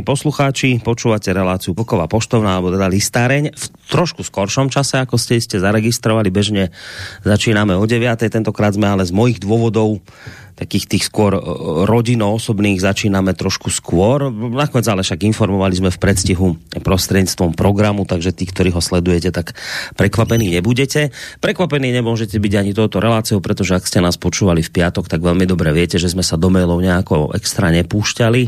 vážení poslucháči. Počúvate reláciu Poková poštovná, alebo teda listáreň. V trošku skoršom čase, ako ste ste zaregistrovali, bežne začíname o 9. Tentokrát sme ale z mojich dôvodov takých tých skôr e, rodino-osobných začíname trošku skôr. Nakoniec ale však informovali sme v predstihu prostredníctvom programu, takže tí, ktorí ho sledujete, tak prekvapení nebudete. Prekvapení nemôžete byť ani touto reláciou, pretože ak ste nás počúvali v piatok, tak veľmi dobre viete, že sme sa do mailov nejako extra nepúšťali.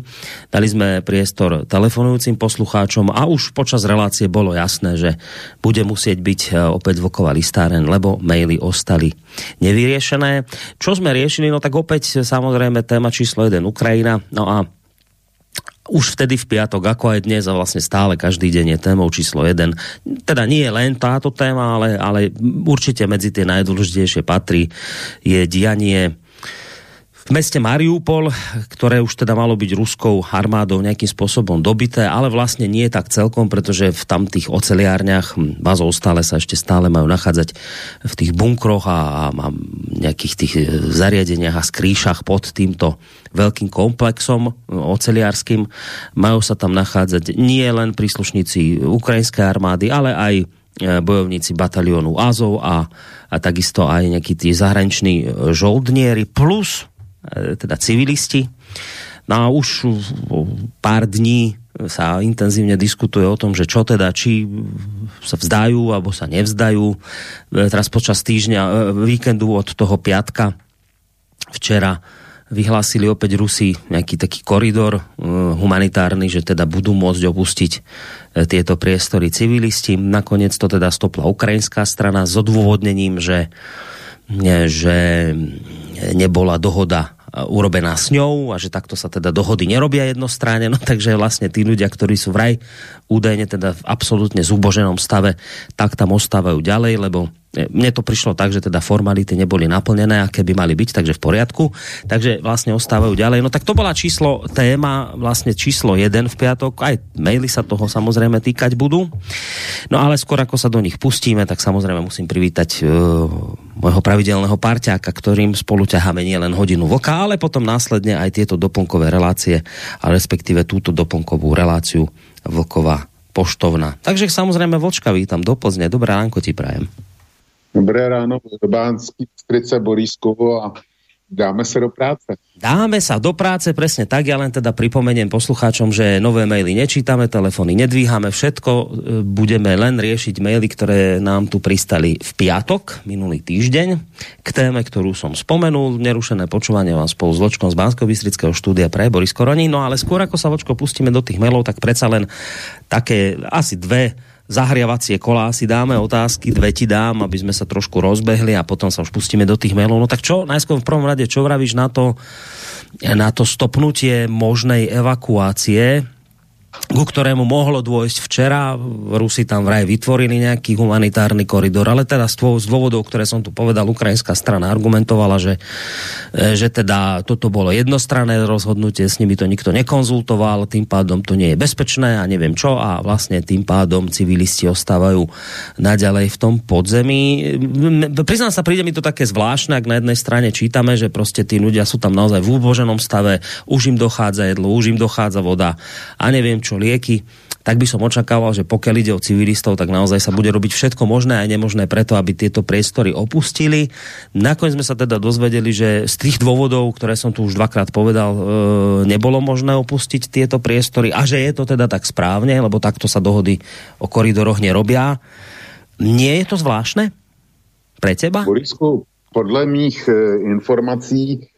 Dali sme priestor telefonujúcim poslucháčom a už počas relácie bolo jasné, že bude musieť byť e, opäť zvuková listáren, lebo maily ostali nevyriešené. Čo sme riešili? No tak opäť opäť samozrejme téma číslo 1 Ukrajina. No a už vtedy v piatok, ako aj dnes a vlastne stále každý deň je témou číslo 1. Teda nie je len táto téma, ale, ale určite medzi tie najdôležitejšie patrí je dianie v meste Mariupol, ktoré už teda malo byť ruskou armádou nejakým spôsobom dobité, ale vlastne nie tak celkom, pretože v tamtých oceliárniach bazov stále sa ešte stále majú nachádzať v tých bunkroch a, a nejakých tých e, zariadeniach a skrýšach pod týmto veľkým komplexom oceliárským. Majú sa tam nachádzať nie len príslušníci ukrajinskej armády, ale aj e, bojovníci batalionu Azov a, a takisto aj nejakí tí zahraniční e, žoldnieri plus E, teda civilisti. No a už pár dní sa intenzívne diskutuje o tom, že čo teda, či sa vzdajú, alebo sa nevzdajú. E, teraz počas týždňa, e, víkendu od toho piatka včera vyhlásili opäť Rusi nejaký taký koridor humanitárny, že teda budú môcť opustiť tieto priestory civilisti. Nakoniec to teda stopla ukrajinská strana s odôvodnením, že že nebola dohoda urobená s ňou a že takto sa teda dohody nerobia jednostranne, no takže vlastne tí ľudia, ktorí sú vraj údajne teda v absolútne zúboženom stave, tak tam ostávajú ďalej, lebo mne to prišlo tak, že teda formality neboli naplnené, aké by mali byť, takže v poriadku. Takže vlastne ostávajú ďalej. No tak to bola číslo, téma, vlastne číslo 1 v piatok. Aj maily sa toho samozrejme týkať budú. No ale skôr ako sa do nich pustíme, tak samozrejme musím privítať uh, môjho pravidelného parťáka, ktorým spolu ťaháme nielen hodinu voka, ale potom následne aj tieto doplnkové relácie, a respektíve túto doplnkovú reláciu Vlková poštovna. Takže samozrejme Vočka vítam do Plzne. Dobré ránko ti prajem. Dobré ráno, Bánský Bystrice, Borískovo a dáme se do práce. Dáme sa do práce, presne tak. Ja len teda pripomeniem poslucháčom, že nové maily nečítame, telefony nedvíhame, všetko. E, budeme len riešiť maily, ktoré nám tu pristali v piatok, minulý týždeň, k téme, ktorú som spomenul. Nerušené počúvanie vám spolu s Vočkom z Bansko bystrického štúdia pre Boris Koroní. No ale skôr ako sa Vočko pustíme do tých mailov, tak predsa len také asi dve zahriavacie kolá si dáme otázky, dve ti dám, aby sme sa trošku rozbehli a potom sa už pustíme do tých mailov. No tak čo, najskôr v prvom rade, čo vravíš na to, na to stopnutie možnej evakuácie ku ktorému mohlo dôjsť včera. Rusi tam vraj vytvorili nejaký humanitárny koridor, ale teda z dôvodov, ktoré som tu povedal, ukrajinská strana argumentovala, že, e, že teda toto bolo jednostranné rozhodnutie, s nimi to nikto nekonzultoval, tým pádom to nie je bezpečné a neviem čo a vlastne tým pádom civilisti ostávajú naďalej v tom podzemí. Priznám sa, príde mi to také zvláštne, ak na jednej strane čítame, že prostě tí ľudia sú tam naozaj v úboženom stave, už im dochádza jedlo, už im dochádza voda a neviem čo, lieky, tak by som očakával, že pokiaľ ide o civilistov, tak naozaj sa bude robiť všetko možné a nemožné preto, aby tieto priestory opustili. Nakoniec sme sa teda dozvedeli, že z tých dôvodov, ktoré som tu už dvakrát povedal, e, nebolo možné opustiť tieto priestory a že je to teda tak správne, lebo takto sa dohody o koridoroch nerobia. Nie je to zvláštne pre teba? Borisku, podle mých e, informací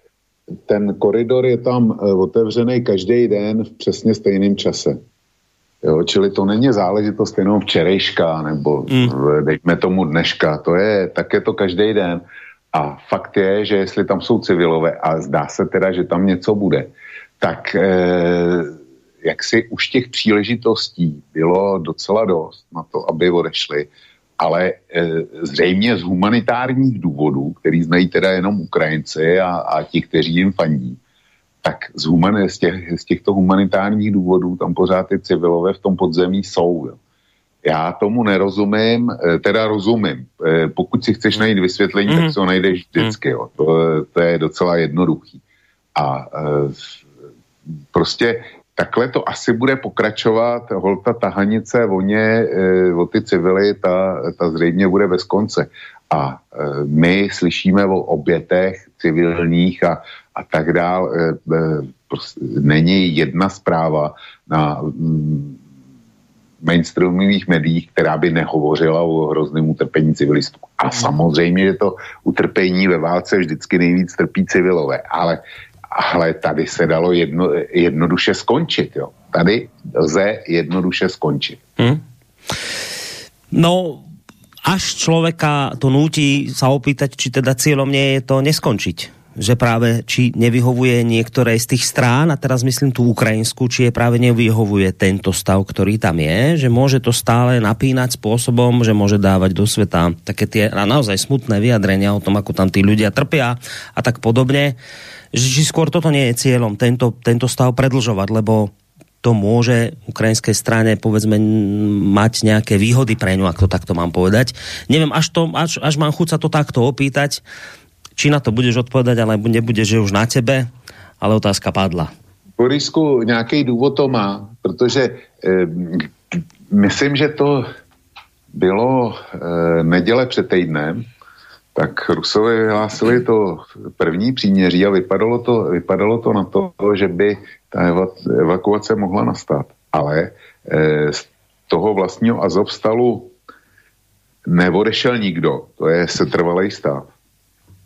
ten koridor je tam eh, otevřený každý den v přesně stejném čase. Jo, čili to není záležitost jenom včerejška, nebo mm. dejme tomu dneška, to je, tak je to každý den. A fakt je, že jestli tam jsou civilové a zdá se teda, že tam něco bude, tak e, jak si už těch příležitostí bylo docela dost na to, aby odešli, ale e, zřejmě z humanitárních důvodů, který znají teda jenom Ukrajinci a, a ti, kteří jim fandí, tak z, human, z, těch, z těchto humanitárních důvodů tam pořád ty civilové v tom podzemí jsou. Jo. Já tomu nerozumím, e, teda rozumím. E, pokud si chceš najít vysvětlení, mm. tak se ho najdeš vždycky. Jo. To, to je docela jednoduchý. A e, prostě takhle to asi bude pokračovat. Holta tahanice o ně, e, o ty civily, ta, ta zřejmě bude bez konce. A e, my slyšíme o obětech civilních a, a tak dál. E, prostě není jedna zpráva na mm, mainstreamových médiích, která by nehovořila o hrozném utrpení civilistů. A samozřejmě, že to utrpení ve válce vždycky nejvíc trpí civilové, ale ale tady se dalo jedno, jednoduše skončit. Jo. Tady lze jednoduše skončit. Hmm. No, až člověka to nutí sa opýtať, či teda nie je to neskončiť že práve či nevyhovuje niektoré z tých strán, a teraz myslím tú ukrajinsku, či je práve nevyhovuje tento stav, ktorý tam je, že môže to stále napínať spôsobom, že môže dávať do sveta také tie naozaj smutné vyjadrenia o tom, ako tam tí ľudia trpia a tak podobne či skôr toto nie je cieľom, tento, tento stav predlžovať, lebo to môže ukrajinskej strane povedzme mať nejaké výhody pre ňu, ak to takto mám povedať. Neviem, až, to, až, až mám chuť sa to takto opýtať, či na to budeš odpovedať, ale nebude, že už na tebe, ale otázka padla. Borisku, nějaký důvod to má, protože eh, myslím, že to bylo eh, neděle před týdnem, tak Rusové vyhlásili to první příměří a vypadalo to, vypadalo to na to, že by ta evakuace mohla nastat. Ale e, z toho vlastního Azovstalu neodešel nikdo, to je setrvalý stav.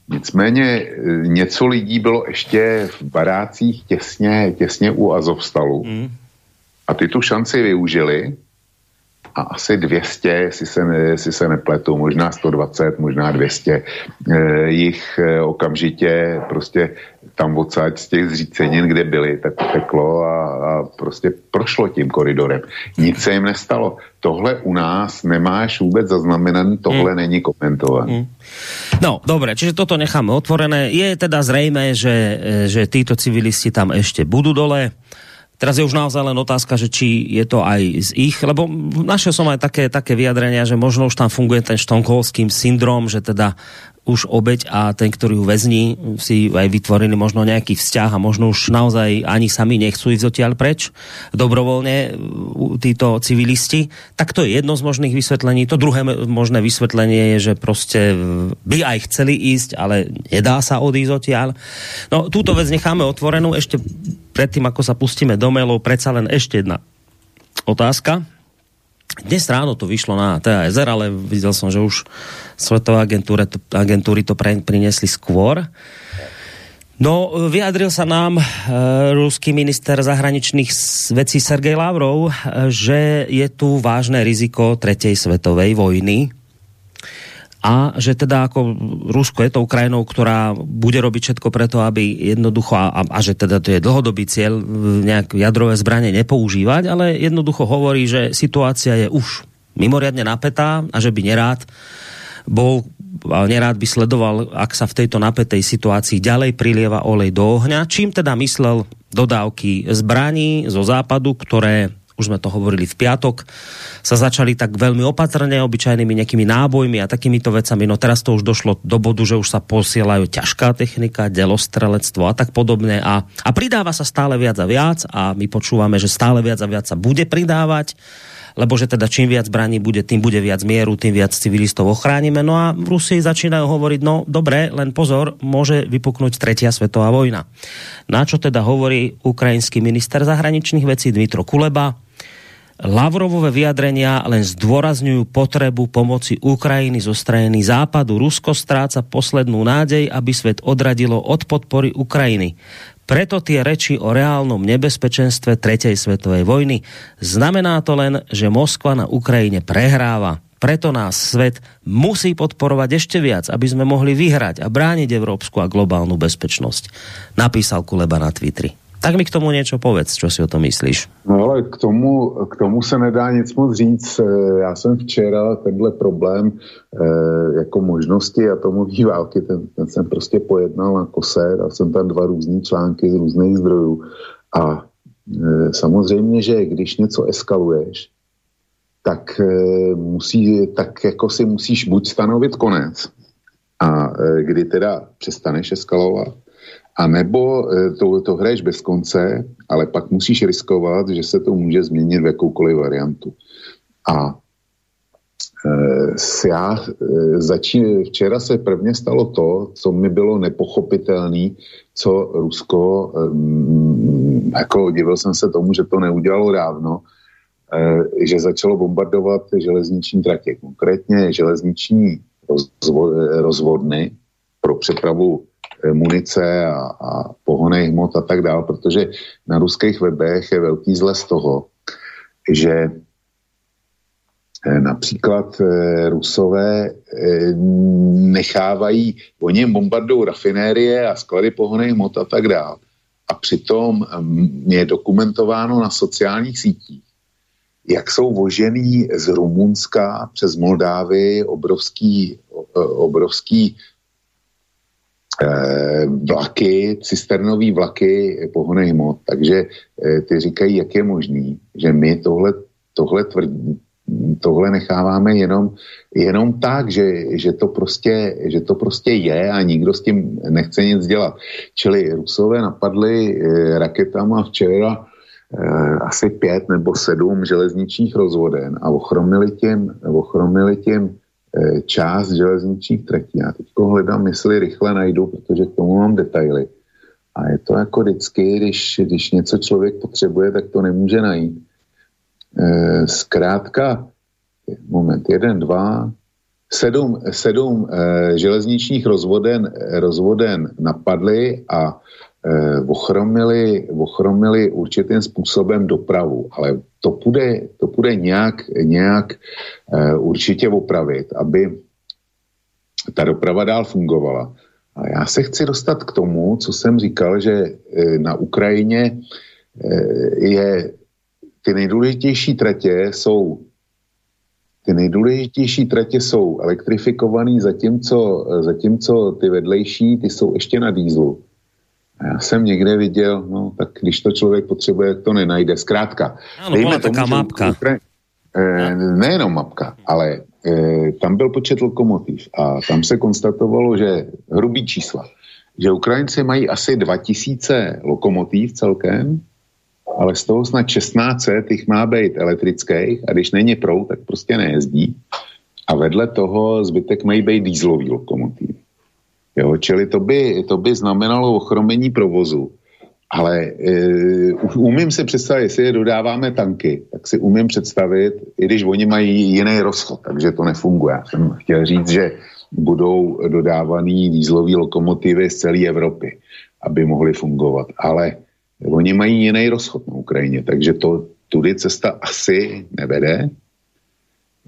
Nicméně e, něco lidí bylo ještě v barácích těsně, těsně u Azovstalu. Mm. A ty tu šanci využili a asi 200, jestli se, jestli se nepletu, možná 120, možná 200 eh, jich eh, okamžitě prostě tam odsaď z těch zřícenin, kde byli, tak uteklo a, a prostě prošlo tím koridorem. Nic se jim nestalo. Tohle u nás nemáš vůbec zaznamenaný, tohle hmm. není komentované. Hmm. No, dobré, čiže toto necháme otvorené. Je teda zřejmé, že, eh, že títo civilisti tam ešte budú dole. Teraz je už naozaj len otázka, že či je to aj z ich, lebo našiel som aj také, také vyjadrenia, že možno už tam funguje ten štongholský syndrom, že teda už obeď a ten, ktorý ju väzní, si aj vytvorili možno nejaký vzťah a možno už naozaj ani sami nechcú ísť odtiaľ preč dobrovoľne títo civilisti. Tak to je jedno z možných vysvetlení. To druhé možné vysvetlenie je, že prostě by aj chceli ísť, ale nedá sa odísť odtiaľ. No, túto vec necháme otvorenú. Ešte predtým, ako sa pustíme do mailov, predsa len ešte jedna otázka dnes ráno to vyšlo na TASR, ale videl som, že už svetové agentúry to, agentúry to pre, prinesli skôr. No, vyjadril sa nám e, ruský minister zahraničných vecí Sergej Lavrov, e, že je tu vážné riziko tretej svetovej vojny a že teda ako Rusko je tou krajinou, ktorá bude robiť všetko preto, aby jednoducho, a, a že teda to je dlhodobý cieľ nejak jadrové zbranie nepoužívať, ale jednoducho hovorí, že situácia je už mimoriadne napätá a že by nerád bol nerád by sledoval, ak sa v tejto napätej situácii ďalej prilieva olej do ohňa, čím teda myslel dodávky zbraní zo západu, ktoré už jsme to hovorili v piatok, sa začali tak veľmi opatrne, obyčajnými nejakými nábojmi a takýmito vecami. No teraz to už došlo do bodu, že už sa posielajú ťažká technika, delostrelectvo a tak podobne. A, a pridáva sa stále viac a viac a my počúvame, že stále viac a viac sa bude pridávať lebo že teda čím viac zbraní bude, tým bude viac mieru, tým viac civilistov ochránime. No a Rusi začínajú hovoriť, no dobre, len pozor, môže vypuknúť tretia svetová vojna. Na čo teda hovorí ukrajinský minister zahraničných vecí Dmitro Kuleba, Lavrovové vyjadrenia len zdôrazňujú potrebu pomoci Ukrajiny zo strany západu. Rusko stráca poslednú nádej, aby svet odradilo od podpory Ukrajiny. Preto tie reči o reálnom nebezpečenstve tretej svetovej vojny. Znamená to len, že Moskva na Ukrajine prehráva. Preto nás svet musí podporovať ešte viac, aby sme mohli vyhrať a brániť európsku a globálnu bezpečnosť. Napísal Kuleba na Twitteri. Tak mi k tomu něco povedz, co si o tom myslíš. No ale k tomu, k tomu se nedá nic moc říct. Eh, já jsem včera tenhle problém eh, jako možnosti atomový války, ten, ten jsem prostě pojednal na kose, dal jsem tam dva různé články z různých zdrojů a eh, samozřejmě, že když něco eskaluješ, tak musí, tak jako si musíš buď stanovit konec, a kdy teda přestaneš eskalovat, a nebo eh, to, to hraješ bez konce, ale pak musíš riskovat, že se to může změnit v jakoukoliv variantu. A e, já e, začín, včera se prvně stalo to, co mi bylo nepochopitelné, co Rusko, e, jako divil jsem se tomu, že to neudělalo dávno, e, že začalo bombardovat železniční tratě, konkrétně železniční rozvo, rozvodny pro přepravu Eh, munice a, a pohonej hmot a tak dále, protože na ruských webech je velký zle z toho, že eh, například eh, Rusové nechávají, oni bombardou rafinérie a sklady pohonej hmot a tak dále. A přitom mm, je dokumentováno na sociálních sítích, jak jsou vožený z Rumunska přes Moldávy obrovský, obrovský Eh, vlaky, cisternový vlaky pohony hmot. Takže eh, ty říkají, jak je možný, že my tohle, tohle tvrdí, tohle necháváme jenom, jenom tak, že, že, to prostě, že to prostě je a nikdo s tím nechce nic dělat. Čili Rusové napadli eh, raketama včera asi pět nebo sedm železničních rozvoden a ochromili tím, ochromili tím Eh, část železničních tratí. Já teď hledám, jestli rychle najdu, protože k tomu mám detaily. A je to jako vždycky, když, když něco člověk potřebuje, tak to nemůže najít. E, zkrátka, moment, jeden, dva, sedm, sedm e, železničních rozvoden, rozvoden napadly a ochromili, ochromili určitým způsobem dopravu, ale to půjde, to půjde nějak, nějak eh, určitě opravit, aby ta doprava dál fungovala. A já se chci dostat k tomu, co jsem říkal, že eh, na Ukrajině eh, je ty nejdůležitější tratě jsou ty nejdůležitější tratě jsou elektrifikované, zatímco, zatímco ty vedlejší, ty jsou ještě na dýzlu. Já jsem někde viděl, no tak když to člověk potřebuje, to nenajde. Zkrátka. Ano, byla taká mapka. Ukra... Eh, nejenom mapka, ale eh, tam byl počet lokomotiv a tam se konstatovalo, že hrubý čísla, že Ukrajinci mají asi 2000 lokomotiv celkem, ale z toho snad 16 těch má být elektrických a když není prout, tak prostě nejezdí. A vedle toho zbytek mají být dýzlový lokomotiv. Jo, čili to by, to by znamenalo ochromení provozu. Ale e, umím si představit, jestli je dodáváme tanky, tak si umím představit, i když oni mají jiný rozchod, takže to nefunguje. Já jsem chtěl říct, že budou dodávaný dýzlové lokomotivy z celé Evropy, aby mohly fungovat. Ale oni mají jiný rozchod na Ukrajině, takže to tudy cesta asi nevede.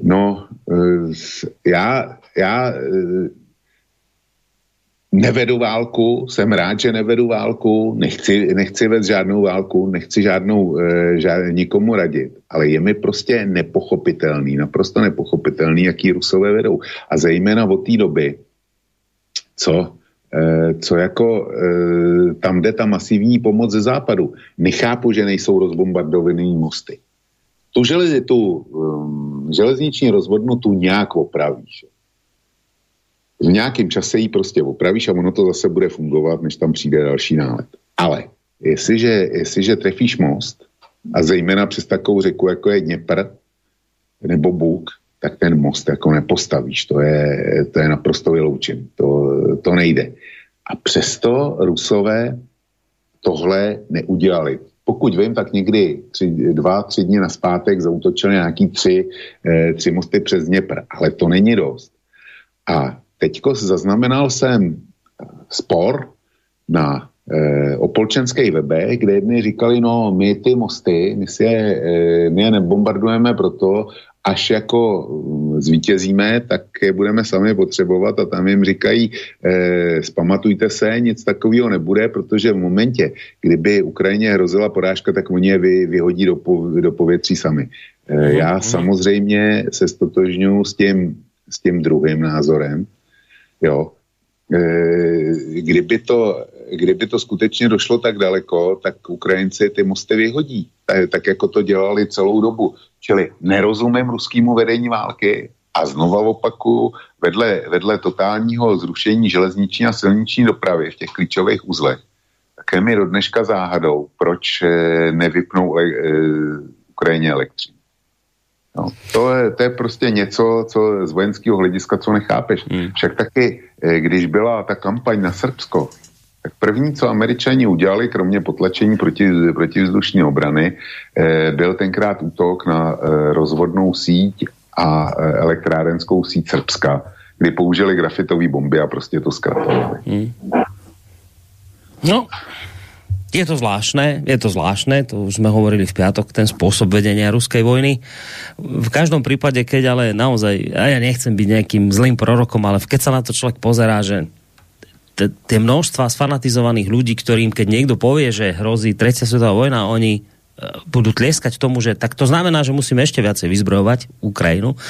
No, e, já, já e, nevedu válku, jsem rád, že nevedu válku, nechci, nechci vést žádnou válku, nechci žádnou, e, žád, nikomu radit, ale je mi prostě nepochopitelný, naprosto nepochopitelný, jaký Rusové vedou. A zejména od té doby, co, e, co jako e, tam jde ta masivní pomoc ze západu. Nechápu, že nejsou rozbombardované mosty. Tu, železi, tu um, železniční rozvodnu tu nějak opravíš v nějakém čase ji prostě opravíš a ono to zase bude fungovat, než tam přijde další nálet. Ale jestliže, jestliže trefíš most, a zejména přes takovou řeku, jako je Dněpr nebo Bůk, tak ten most jako nepostavíš. To je, to je naprosto vyloučen. To, to nejde. A přesto Rusové tohle neudělali. Pokud vím, tak někdy tři, dva, tři dny naspátek zautočili nějaký tři, eh, tři mosty přes Dněpr, ale to není dost. A teďko zaznamenal jsem spor na e, opolčenské webe, kde jedni říkali, no my ty mosty, my, si je, e, my je nebombardujeme proto, až jako mm, zvítězíme, tak je budeme sami potřebovat a tam jim říkají, eh, spamatujte se, nic takového nebude, protože v momentě, kdyby Ukrajině hrozila porážka, tak oni je vy, vyhodí do, do povětří sami. Eh, já mhm. samozřejmě se stotožňuji s tím, s tím druhým názorem, jo, eh, kdyby to, kdyby to skutečně došlo tak daleko, tak Ukrajinci ty mosty vyhodí, tak, tak jako to dělali celou dobu. Čili nerozumím ruskému vedení války a znova opakuju, vedle, vedle totálního zrušení železniční a silniční dopravy v těch klíčových uzlech, také mi do dneška záhadou, proč eh, nevypnou e, Ukrajině elektřinu. No, to, je, to je prostě něco, co z vojenského hlediska, co nechápeš. Hmm. Však taky, eh, když byla ta kampaň na Srbsko, tak první, co američani udělali, kromě potlačení proti, protivzdušní obrany, eh, byl tenkrát útok na eh, rozvodnou síť a eh, elektrárenskou síť Srbska, kdy použili grafitové bomby a prostě to zkratovali. Hmm. No, je to zvláštne, je to zvláštne, to už sme hovorili v piatok, ten spôsob vedenia ruskej vojny. V každom prípade, keď ale naozaj, a ja nechcem byť nejakým zlým prorokom, ale keď sa na to človek pozerá, že tie množstva sfanatizovaných ľudí, ktorým keď niekto povie, že hrozí tretia svetová vojna, oni e, budú tlieskať tomu, že tak to znamená, že musíme ešte viacej vyzbrojovať Ukrajinu,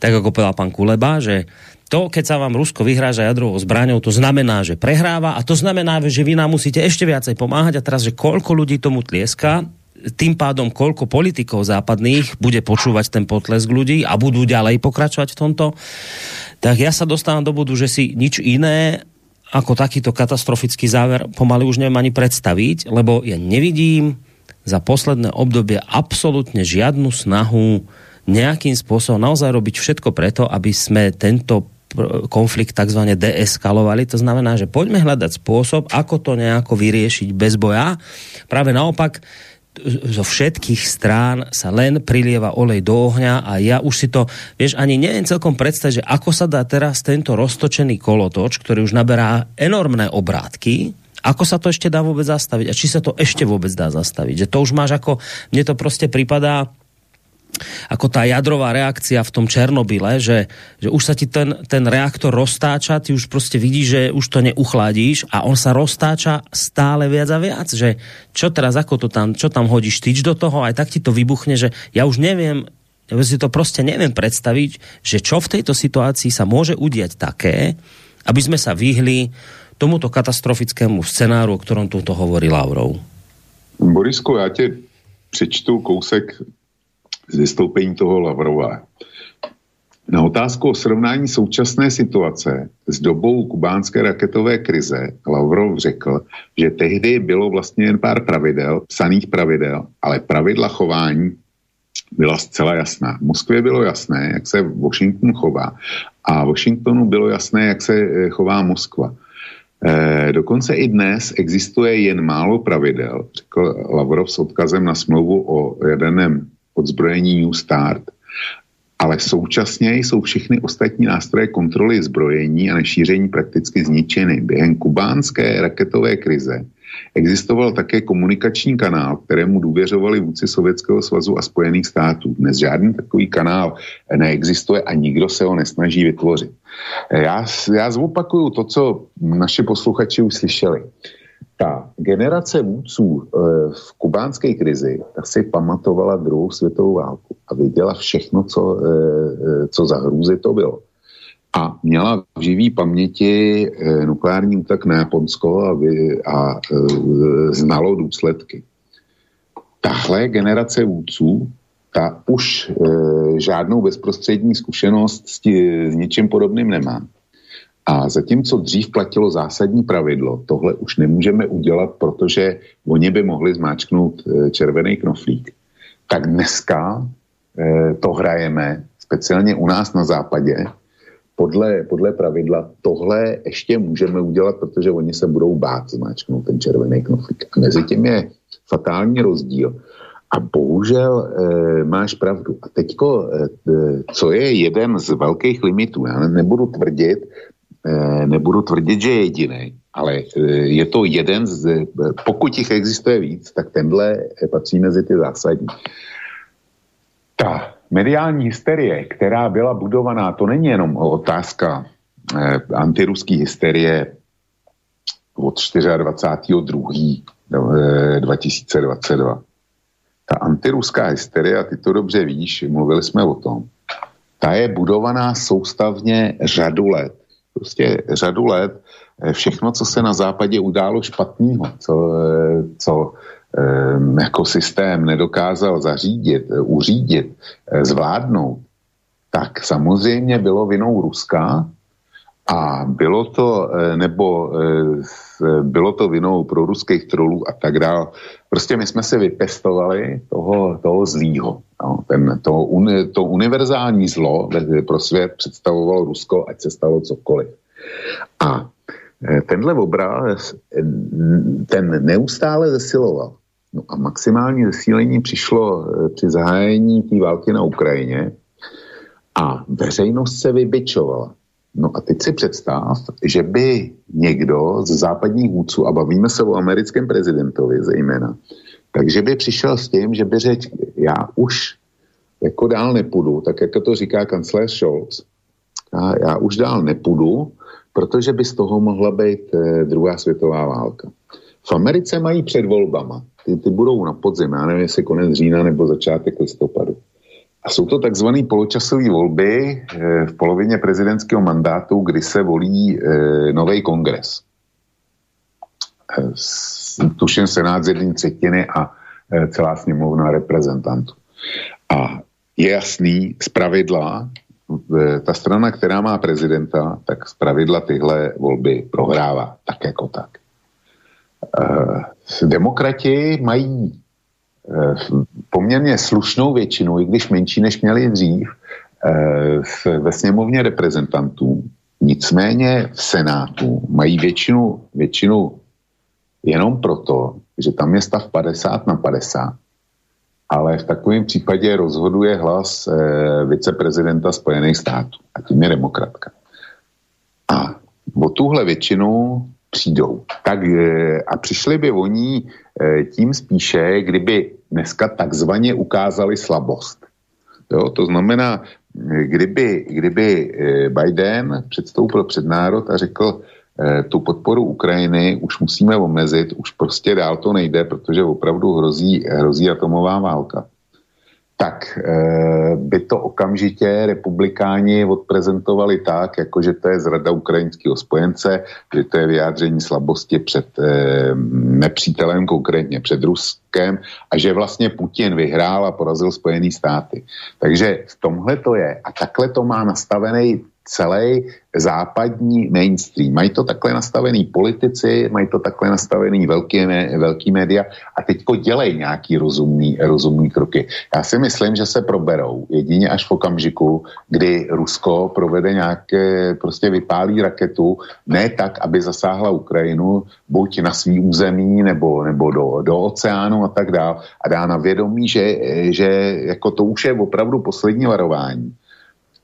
tak ako povedal pán Kuleba, že to, keď sa vám Rusko vyhráža jadrovou zbraňou, to znamená, že prehráva a to znamená, že vy nám musíte ešte viacej pomáhať a teraz, že koľko ľudí tomu tlieska, tým pádom koľko politikov západných bude počúvať ten potlesk ľudí a budú ďalej pokračovať v tomto, tak ja sa dostávam do bodu, že si nič iné ako takýto katastrofický záver pomaly už neviem ani predstaviť, lebo ja nevidím za posledné obdobie absolútne žiadnu snahu nejakým spôsobom naozaj robiť všetko preto, aby sme tento konflikt takzvaně deeskalovali. To znamená, že poďme hľadať spôsob, ako to nejako vyriešiť bez boja. Práve naopak, zo všetkých strán sa len prilieva olej do ohňa a ja už si to, vieš, ani neviem celkom predstaviť, že ako sa dá teraz tento roztočený kolotoč, ktorý už naberá enormné obrátky, ako sa to ešte dá vôbec zastaviť a či sa to ešte vôbec dá zastaviť. Že to už máš ako, mne to prostě pripadá, ako tá jadrová reakcia v tom Černobyle, že, že už sa ti ten, ten reaktor roztáča, ty už prostě vidíš, že už to neuchladíš a on sa roztáča stále viac a viac, že čo teraz, ako to tam, čo tam hodíš tyč do toho, aj tak ti to vybuchne, že ja už neviem, ja si to prostě neviem predstaviť, že čo v tejto situácii sa môže udiať také, aby sme sa vyhli tomuto katastrofickému scenáru, o ktorom tu hovorí Lavrov. Borisku, já tě přečtu kousek z vystoupení toho Lavrova. Na otázku o srovnání současné situace s dobou kubánské raketové krize Lavrov řekl, že tehdy bylo vlastně jen pár pravidel, psaných pravidel, ale pravidla chování byla zcela jasná. V Moskvě bylo jasné, jak se Washington chová a Washingtonu bylo jasné, jak se eh, chová Moskva. E, dokonce i dnes existuje jen málo pravidel, řekl Lavrov s odkazem na smlouvu o jaderném odzbrojení New Start, ale současně jsou všechny ostatní nástroje kontroly zbrojení a nešíření prakticky zničeny. Během kubánské raketové krize existoval také komunikační kanál, kterému důvěřovali vůdci Sovětského svazu a Spojených států. Dnes žádný takový kanál neexistuje a nikdo se ho nesnaží vytvořit. Já, já zopakuju to, co naši posluchači už slyšeli ta generace vůdců e, v kubánské krizi tak si pamatovala druhou světovou válku a věděla všechno, co, e, co za hrůzy to bylo. A měla v živý paměti nukleární útok na Japonsko a, vy, a znalo důsledky. Tahle generace vůdců ta už e, žádnou bezprostřední zkušenost s, tí, s ničím podobným nemá. A zatímco dřív platilo zásadní pravidlo, tohle už nemůžeme udělat, protože oni by mohli zmáčknout eh, červený knoflík. Tak dneska eh, to hrajeme, speciálně u nás na západě, podle, podle pravidla tohle ještě můžeme udělat, protože oni se budou bát zmáčknout ten červený knoflík. A mezi tím je fatální rozdíl. A bohužel e, máš pravdu. A teďko, e, co je jeden z velkých limitů, já nebudu tvrdit, nebudu tvrdit, že je jediný, ale eh, je to jeden z, pokud jich existuje víc, tak tenhle patří mezi ty zásadní. Ta mediální hysterie, která byla budovaná, to není jenom otázka eh, antiruské hysterie od 24.2. 2022. Ta antiruská hysterie, a ty to dobře víš, mluvili jsme o tom, ta je budovaná soustavně řadu let. Prostě řadu let eh, všechno, co se na západě událo špatného, co, eh, co eh, jako systém nedokázal zařídit, uřídit, zvládnout, tak samozřejmě bylo vinou Ruska a bylo to, nebo bylo to vinou pro ruských trolů a tak dále. Prostě my jsme se vypestovali toho, toho zlýho. No, ten, to, un, to univerzální zlo pro svět představovalo Rusko, ať se stalo cokoliv. A e, tenhle obraz, e, ten neustále zesiloval. No a maximální zesílení přišlo e, při zahájení té války na Ukrajině a veřejnost se vybičovala. No a teď si představ, že by někdo z západních vůdců, a bavíme se o americkém prezidentovi zejména, takže by přišel s tím, že by řekl, já už jako dál nepůjdu, tak jako to říká kancléř Scholz, já, já už dál nepůjdu, protože by z toho mohla být eh, druhá světová válka. V Americe mají před volbama, ty, ty budou na podzim, já nevím, jestli konec října nebo začátek listopadu. A jsou to takzvané poločasové volby eh, v polovině prezidentského mandátu, kdy se volí eh, nový kongres. Eh, tuším senát z jedné třetiny a celá sněmovna reprezentantů. A je jasný, z pravidla, ta strana, která má prezidenta, tak z pravidla tyhle volby prohrává, tak jako tak. Demokrati mají Eh, poměrně slušnou většinu, i když menší než měli dřív, eh, ve sněmovně reprezentantů, nicméně v Senátu mají většinu, většinu jenom proto, že tam je stav 50 na 50, ale v takovém případě rozhoduje hlas eh, viceprezidenta Spojených států a tím je demokratka. A o tuhle většinu přijdou. Tak a přišli by oni tím spíše, kdyby dneska takzvaně ukázali slabost. Jo, to znamená, kdyby, kdyby Biden předstoupil před národ a řekl, tu podporu Ukrajiny už musíme omezit, už prostě dál to nejde, protože opravdu hrozí, hrozí atomová válka tak e, by to okamžitě republikáni odprezentovali tak, jako že to je zrada ukrajinského spojence, že to je vyjádření slabosti před e, nepřítelem, konkrétně před Ruskem a že vlastně Putin vyhrál a porazil Spojené státy. Takže v tomhle to je. A takhle to má nastavený celý západní mainstream. Mají to takhle nastavený politici, mají to takhle nastavený velký, velký média a teďko dělej nějaký rozumný, rozumný kroky. Já si myslím, že se proberou jedině až v okamžiku, kdy Rusko provede nějaké, prostě vypálí raketu, ne tak, aby zasáhla Ukrajinu, buď na svý území nebo, nebo do, do oceánu a tak dále a dá na vědomí, že, že jako to už je opravdu poslední varování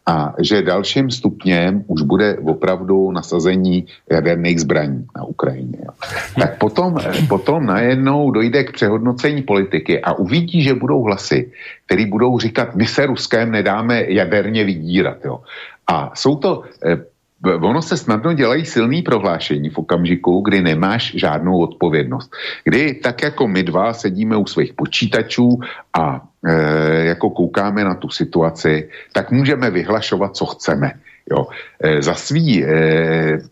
a že dalším stupněm už bude opravdu nasazení jaderných zbraní na Ukrajině. Jo. Tak potom, potom najednou dojde k přehodnocení politiky a uvidí, že budou hlasy, které budou říkat, my se Ruskem nedáme jaderně vydírat. Jo. A jsou to eh, ono se snadno dělají silný prohlášení v okamžiku, kdy nemáš žádnou odpovědnost. Kdy tak jako my dva sedíme u svých počítačů a e, jako koukáme na tu situaci, tak můžeme vyhlašovat, co chceme. Jo. E, za svý e,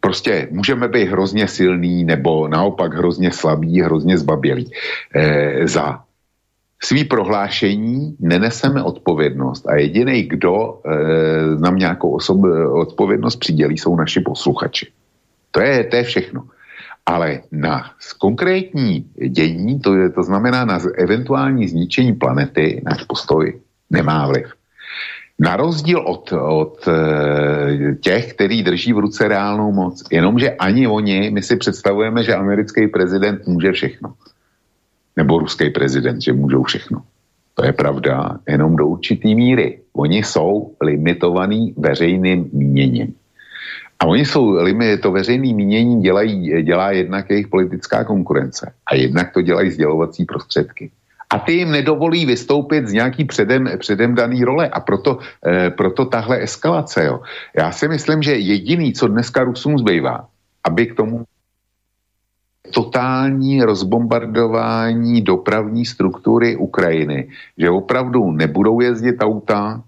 prostě můžeme být hrozně silný nebo naopak hrozně slabý, hrozně zbabělý. E, za svý prohlášení neneseme odpovědnost a jediný, kdo e, nám nějakou osob, odpovědnost přidělí, jsou naši posluchači. To je, to je všechno. Ale na konkrétní dění, to, je, to znamená na eventuální zničení planety, náš postoj nemá vliv. Na rozdíl od, od e, těch, který drží v ruce reálnou moc, jenomže ani oni, my si představujeme, že americký prezident může všechno nebo ruský prezident, že můžou všechno. To je pravda, jenom do určitý míry. Oni jsou limitovaný veřejným míněním. A oni jsou, to veřejné mínění dělají, dělá jednak jejich politická konkurence a jednak to dělají sdělovací prostředky. A ty jim nedovolí vystoupit z nějaký předem, předem daný role. A proto, eh, proto tahle eskalace. Jo. Já si myslím, že jediný, co dneska Rusům zbývá, aby k tomu totální rozbombardování dopravní struktury Ukrajiny, že opravdu nebudou jezdit auta,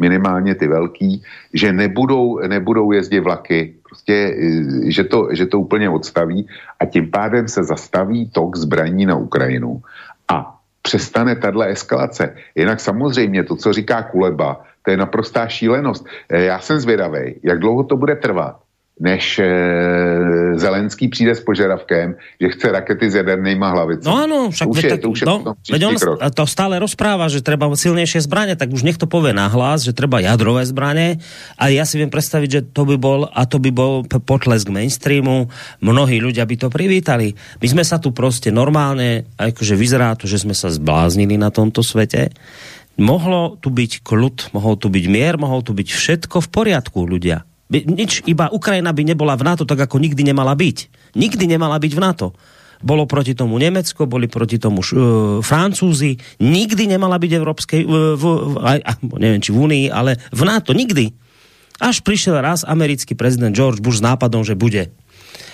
minimálně ty velký, že nebudou, nebudou jezdit vlaky, prostě, eh, že to, že to úplně odstaví a tím pádem se zastaví tok zbraní na Ukrajinu a přestane tahle eskalace. Jinak samozřejmě to, co říká Kuleba, to je naprostá šílenost. Eh, já jsem zvědavý, jak dlouho to bude trvat, než e, Zelenský přijde s požadavkem, že chce rakety s jadernýma hlavicami. No ano, však to už je, to, už je no, on to stále rozpráva, že treba silnější zbraně, tak už někdo povie nahlas, že treba jadrové zbraně. A já si vím představit, že to by bol, a to by bol potlesk mainstreamu, mnohí ľudia by to privítali. My jsme sa tu prostě normálně, akože vyzerá to, že jsme sa zbláznili na tomto svete, mohlo tu byť kľud, mohol tu byť mier, mohol tu byť všetko v poriadku, ľudia by, nič, iba Ukrajina by nebola v NATO tak, ako nikdy nemala byť. Nikdy nemala byť v NATO. Bolo proti tomu Nemecko, boli proti tomu uh, Francúzi. Nikdy nemala byť Európskej, uh, v, v, aj, neviem, či v Unii, ale v NATO. Nikdy. Až prišiel raz americký prezident George Bush s nápadom, že bude.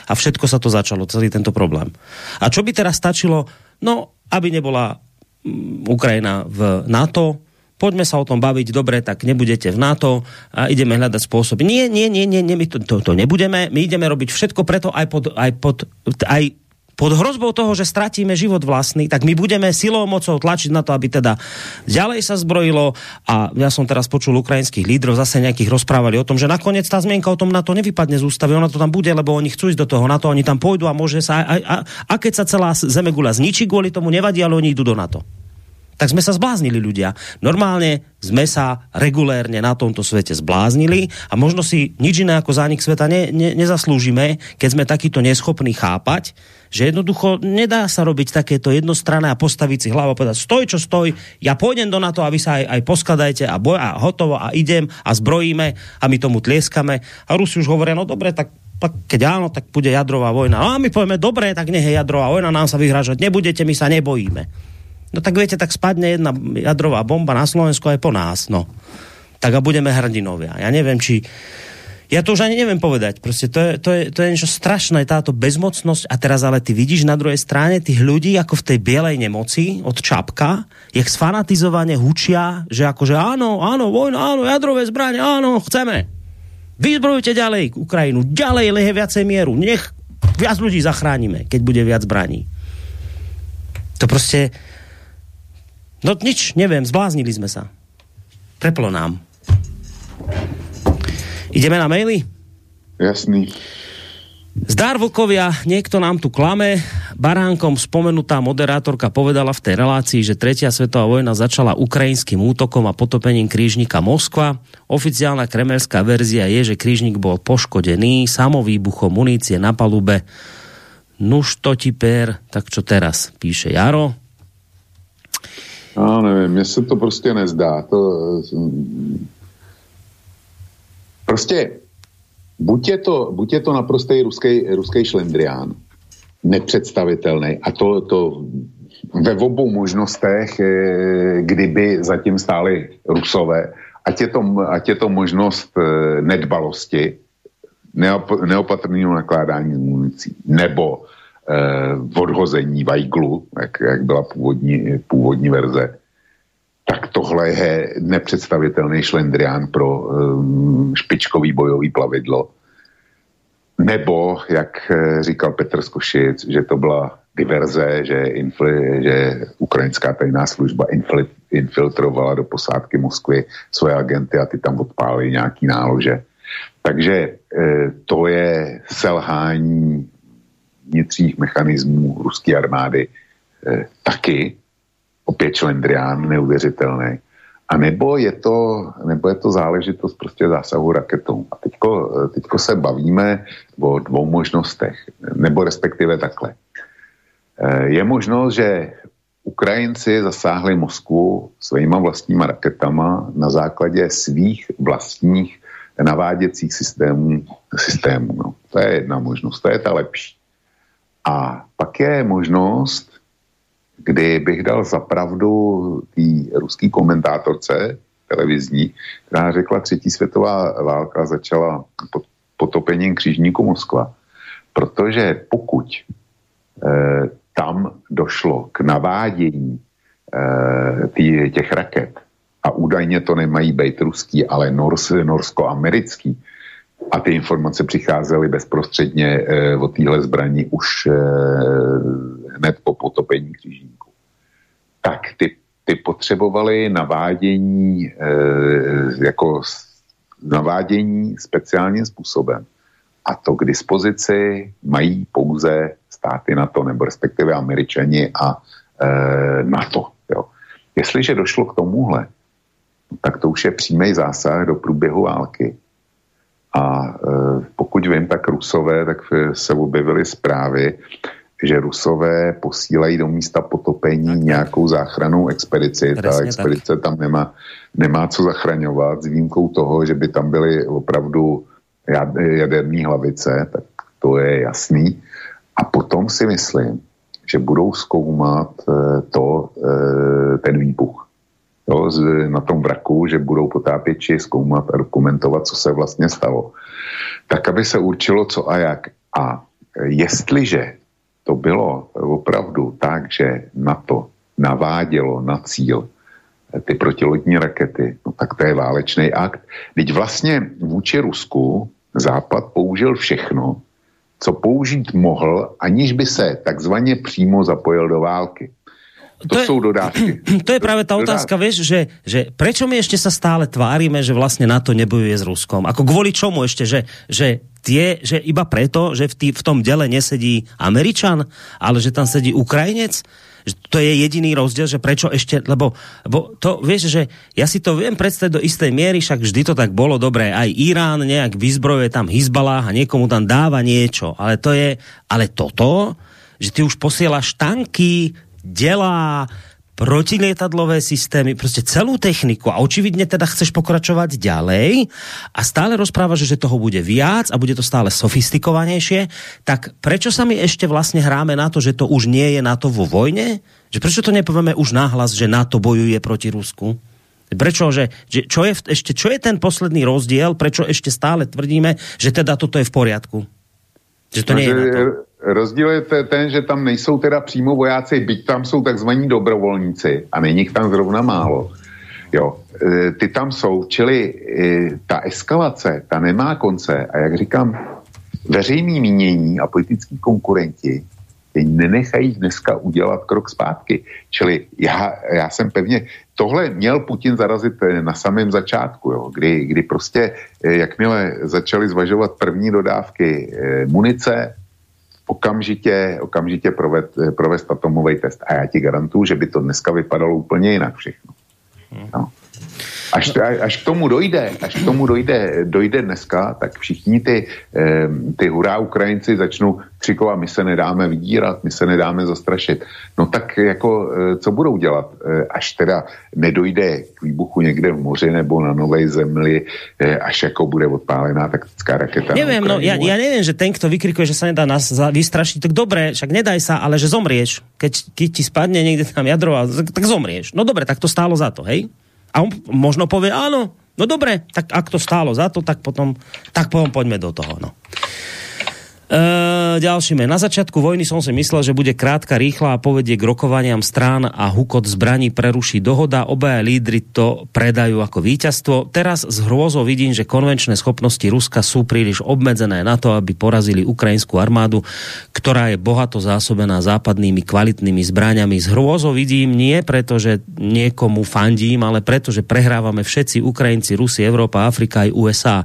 A všetko sa to začalo, celý tento problém. A čo by teraz stačilo? No, aby nebola Ukrajina v NATO, poďme sa o tom baviť, dobre, tak nebudete v NATO a ideme hľadať spôsoby. Nie, nie, nie, nie, nie my to, to, to nebudeme, my ideme robiť všetko preto aj pod, aj pod, aj pod hrozbou toho, že stratíme život vlastný, tak my budeme silou mocou tlačiť na to, aby teda ďalej sa zbrojilo. A ja som teraz počul ukrajinských lídrov, zase nejakých rozprávali o tom, že nakoniec tá zmienka o tom na to nevypadne z ústavy, ona to tam bude, lebo oni chcú ísť do toho na to, oni tam pôjdu a môže sa, a, a, a keď sa celá zemegula zničí kvôli tomu, nevadí, ale oni idú do NATO tak sme sa zbláznili ľudia. Normálne sme sa regulérne na tomto svete zbláznili a možno si nič iné ako zánik sveta ne, ne, nezaslúžime, keď sme takýto neschopní chápať, že jednoducho nedá sa robiť takéto jednostranné a postaviť si hlavu a povedať stoj čo stoj, ja pôjdem do NATO a vy sa aj, aj poskladajte a boj a hotovo a idem a zbrojíme a my tomu tlieskame. A Rusi už hovoria, no dobre, tak tak keď áno, tak bude jadrová vojna. No a my povieme, dobre, tak nech je jadrová vojna, nám sa vyhrážať nebudete, my sa nebojíme. No tak viete, tak spadne jedna jadrová bomba na Slovensku aj po nás, no. Tak a budeme hrdinovia. Ja neviem, či... Ja to už ani neviem povedať. Prostě to je, to je, to je niečo strašné, táto bezmocnosť. A teraz ale ty vidíš na druhej strane tých ľudí, ako v tej bielej nemoci od Čapka, jak sfanatizovane hučia, že akože áno, áno, vojna, áno, jadrové zbranie, áno, chceme. Vyzbrojujte ďalej Ukrajinu, ďalej lehe viacej mieru, nech viac ľudí zachránime, keď bude viac zbraní. To prostě No nič, nevím, zbláznili jsme se. Preplo nám. Ideme na maily? Jasný. Zdár Vlkovia, niekto nám tu klame. Baránkom spomenutá moderátorka povedala v tej relácii, že tretia svetová vojna začala ukrajinským útokom a potopením krížnika Moskva. Oficiálna kremelská verzia je, že krížnik bol poškodený samovýbuchom munície na palube. Nuž to ti per, tak čo teraz, píše Jaro. No, nevím, mně se to prostě nezdá. To, prostě buď je to, buď je to naprostý ruský, ruský šlendrián, nepředstavitelný, a to, to ve obou možnostech, eh, kdyby zatím stáli Rusové, ať je to, ať je to možnost eh, nedbalosti, neopatrného nakládání s municí, nebo eh, odhození vajglu, jak, jak byla původní, původní verze, tak tohle je nepředstavitelný šlendrián pro um, špičkový bojový plavidlo. Nebo, jak eh, říkal Petr Skošic, že to byla diverze, že, infli, že ukrajinská tajná služba infil, infiltrovala do posádky Moskvy svoje agenty a ty tam odpálili nějaký nálože. Takže e, to je selhání vnitřních mechanismů ruské armády e, taky, opět šlendrián neuvěřitelný. A nebo je to, nebo je to záležitost prostě zásahu raketou. A teďko, teďko se bavíme o dvou možnostech, nebo respektive takhle. E, je možnost, že Ukrajinci zasáhli Moskvu svýma vlastníma raketama na základě svých vlastních naváděcích systémů. systémů no. To je jedna možnost, to je ta lepší. A pak je možnost, kdy bych dal zapravdu té ruský komentátorce televizní, která řekla, třetí světová válka začala pod potopením křižníku Moskva. Protože pokud eh, tam došlo k navádění eh, tý, těch raket, a údajně to nemají být ruský, ale nors, norsko-americký, a ty informace přicházely bezprostředně eh, od téhle zbraní už eh, hned po potopení křižníku. Tak ty, ty potřebovali navádění eh, jako navádění speciálním způsobem. A to k dispozici mají pouze státy NATO, nebo respektive američani a e, NATO. Jo. Jestliže došlo k tomuhle, tak to už je přímý zásah do průběhu války. A e, pokud vím, tak Rusové, tak se objevily zprávy, že Rusové posílají do místa potopení tak, nějakou záchranou expedici. Presně Ta expedice tak. tam nemá, nemá co zachraňovat s výjimkou toho, že by tam byly opravdu jaderní hlavice, tak to je jasný. A potom si myslím, že budou zkoumat e, to, e, ten výbuch jo, na tom vraku, že budou potápěči zkoumat a dokumentovat, co se vlastně stalo. Tak, aby se určilo, co a jak. A jestliže to bylo opravdu tak, že na to navádělo na cíl ty protilodní rakety, no tak to je válečný akt. Teď vlastně vůči Rusku Západ použil všechno, co použít mohl, aniž by se takzvaně přímo zapojil do války. To, to je, jsou dodávky. To je práve tá otázka, vieš, že, že prečo my ešte sa stále tvárime, že vlastne NATO nebojuje s Ruskom? Ako kvôli čomu ešte, že, že tie, že iba preto, že v, tý, v tom dele nesedí Američan, ale že tam sedí Ukrajinec? to je jediný rozdiel, že prečo ešte, lebo, lebo to, vieš, že ja si to viem predstaviť do istej miery, však vždy to tak bolo dobré, aj Irán nejak vyzbrojuje tam Hizbalah a niekomu tam dáva niečo, ale to je, ale toto, že ty už posielaš tanky, dělá protilietadlové systémy, prostě celou techniku a očividně teda chceš pokračovať ďalej a stále rozprávaš, že toho bude viac a bude to stále sofistikovanejšie, tak prečo sa my ešte vlastne hráme na to, že to už nie je NATO vo vojne? Že prečo to nepovieme už nahlas, že NATO bojuje proti Rusku? Prečo, že, že čo, je, ešte, čo je ten posledný rozdiel, prečo ešte stále tvrdíme, že teda toto je v poriadku? Že to no, nie je NATO? Rozdíl je ten, že tam nejsou teda přímo vojáci, byť tam jsou takzvaní dobrovolníci a není jich tam zrovna málo. Jo, e, ty tam jsou, čili e, ta eskalace, ta nemá konce a jak říkám, veřejný mínění a politický konkurenti nenechají dneska udělat krok zpátky. Čili já, já jsem pevně, tohle měl Putin zarazit e, na samém začátku, jo, kdy, kdy prostě, jakmile začali zvažovat první dodávky munice, okamžitě, okamžitě proved, provést atomový test. A já ti garantuju, že by to dneska vypadalo úplně jinak všechno. No. Až, až k tomu dojde, až k tomu dojde, dojde dneska, tak všichni ty, ty hurá Ukrajinci začnou křikovat, my se nedáme vydírat, my se nedáme zastrašit. No tak jako, e, co budou dělat, e, až teda nedojde k výbuchu někde v moři nebo na nové zemli, e, až jako bude odpálená taktická raketa. Nevím, no ja, ja nevím, že ten, kto vykrikuje, že se nedá nás vystrašiť, tak dobré, však nedaj sa, ale že zomrieš. Keď, keď ti spadne niekde tam jadro, tak, tak zomrieš. No dobre, tak to stálo za to, hej? A on možno povie, áno, no dobre, tak ak to stálo za to, tak potom, tak potom poďme do toho, no. Uh, ďalšíme. Na začiatku vojny som si myslel, že bude krátka, rýchla a povedie k rokovaniam strán a hukot zbraní preruší dohoda. Obaja lídry to predajú ako víťazstvo. Teraz z hrôzou vidím, že konvenčné schopnosti Ruska sú príliš obmedzené na to, aby porazili ukrajinskú armádu, ktorá je bohato zásobená západnými kvalitnými zbraňami. Z hrôzou vidím nie preto, že niekomu fandím, ale preto, že prehrávame všetci Ukrajinci, Rusi, Európa, Afrika aj USA.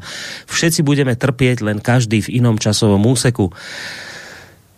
Všetci budeme trpieť len každý v inom časovom úseku úseku.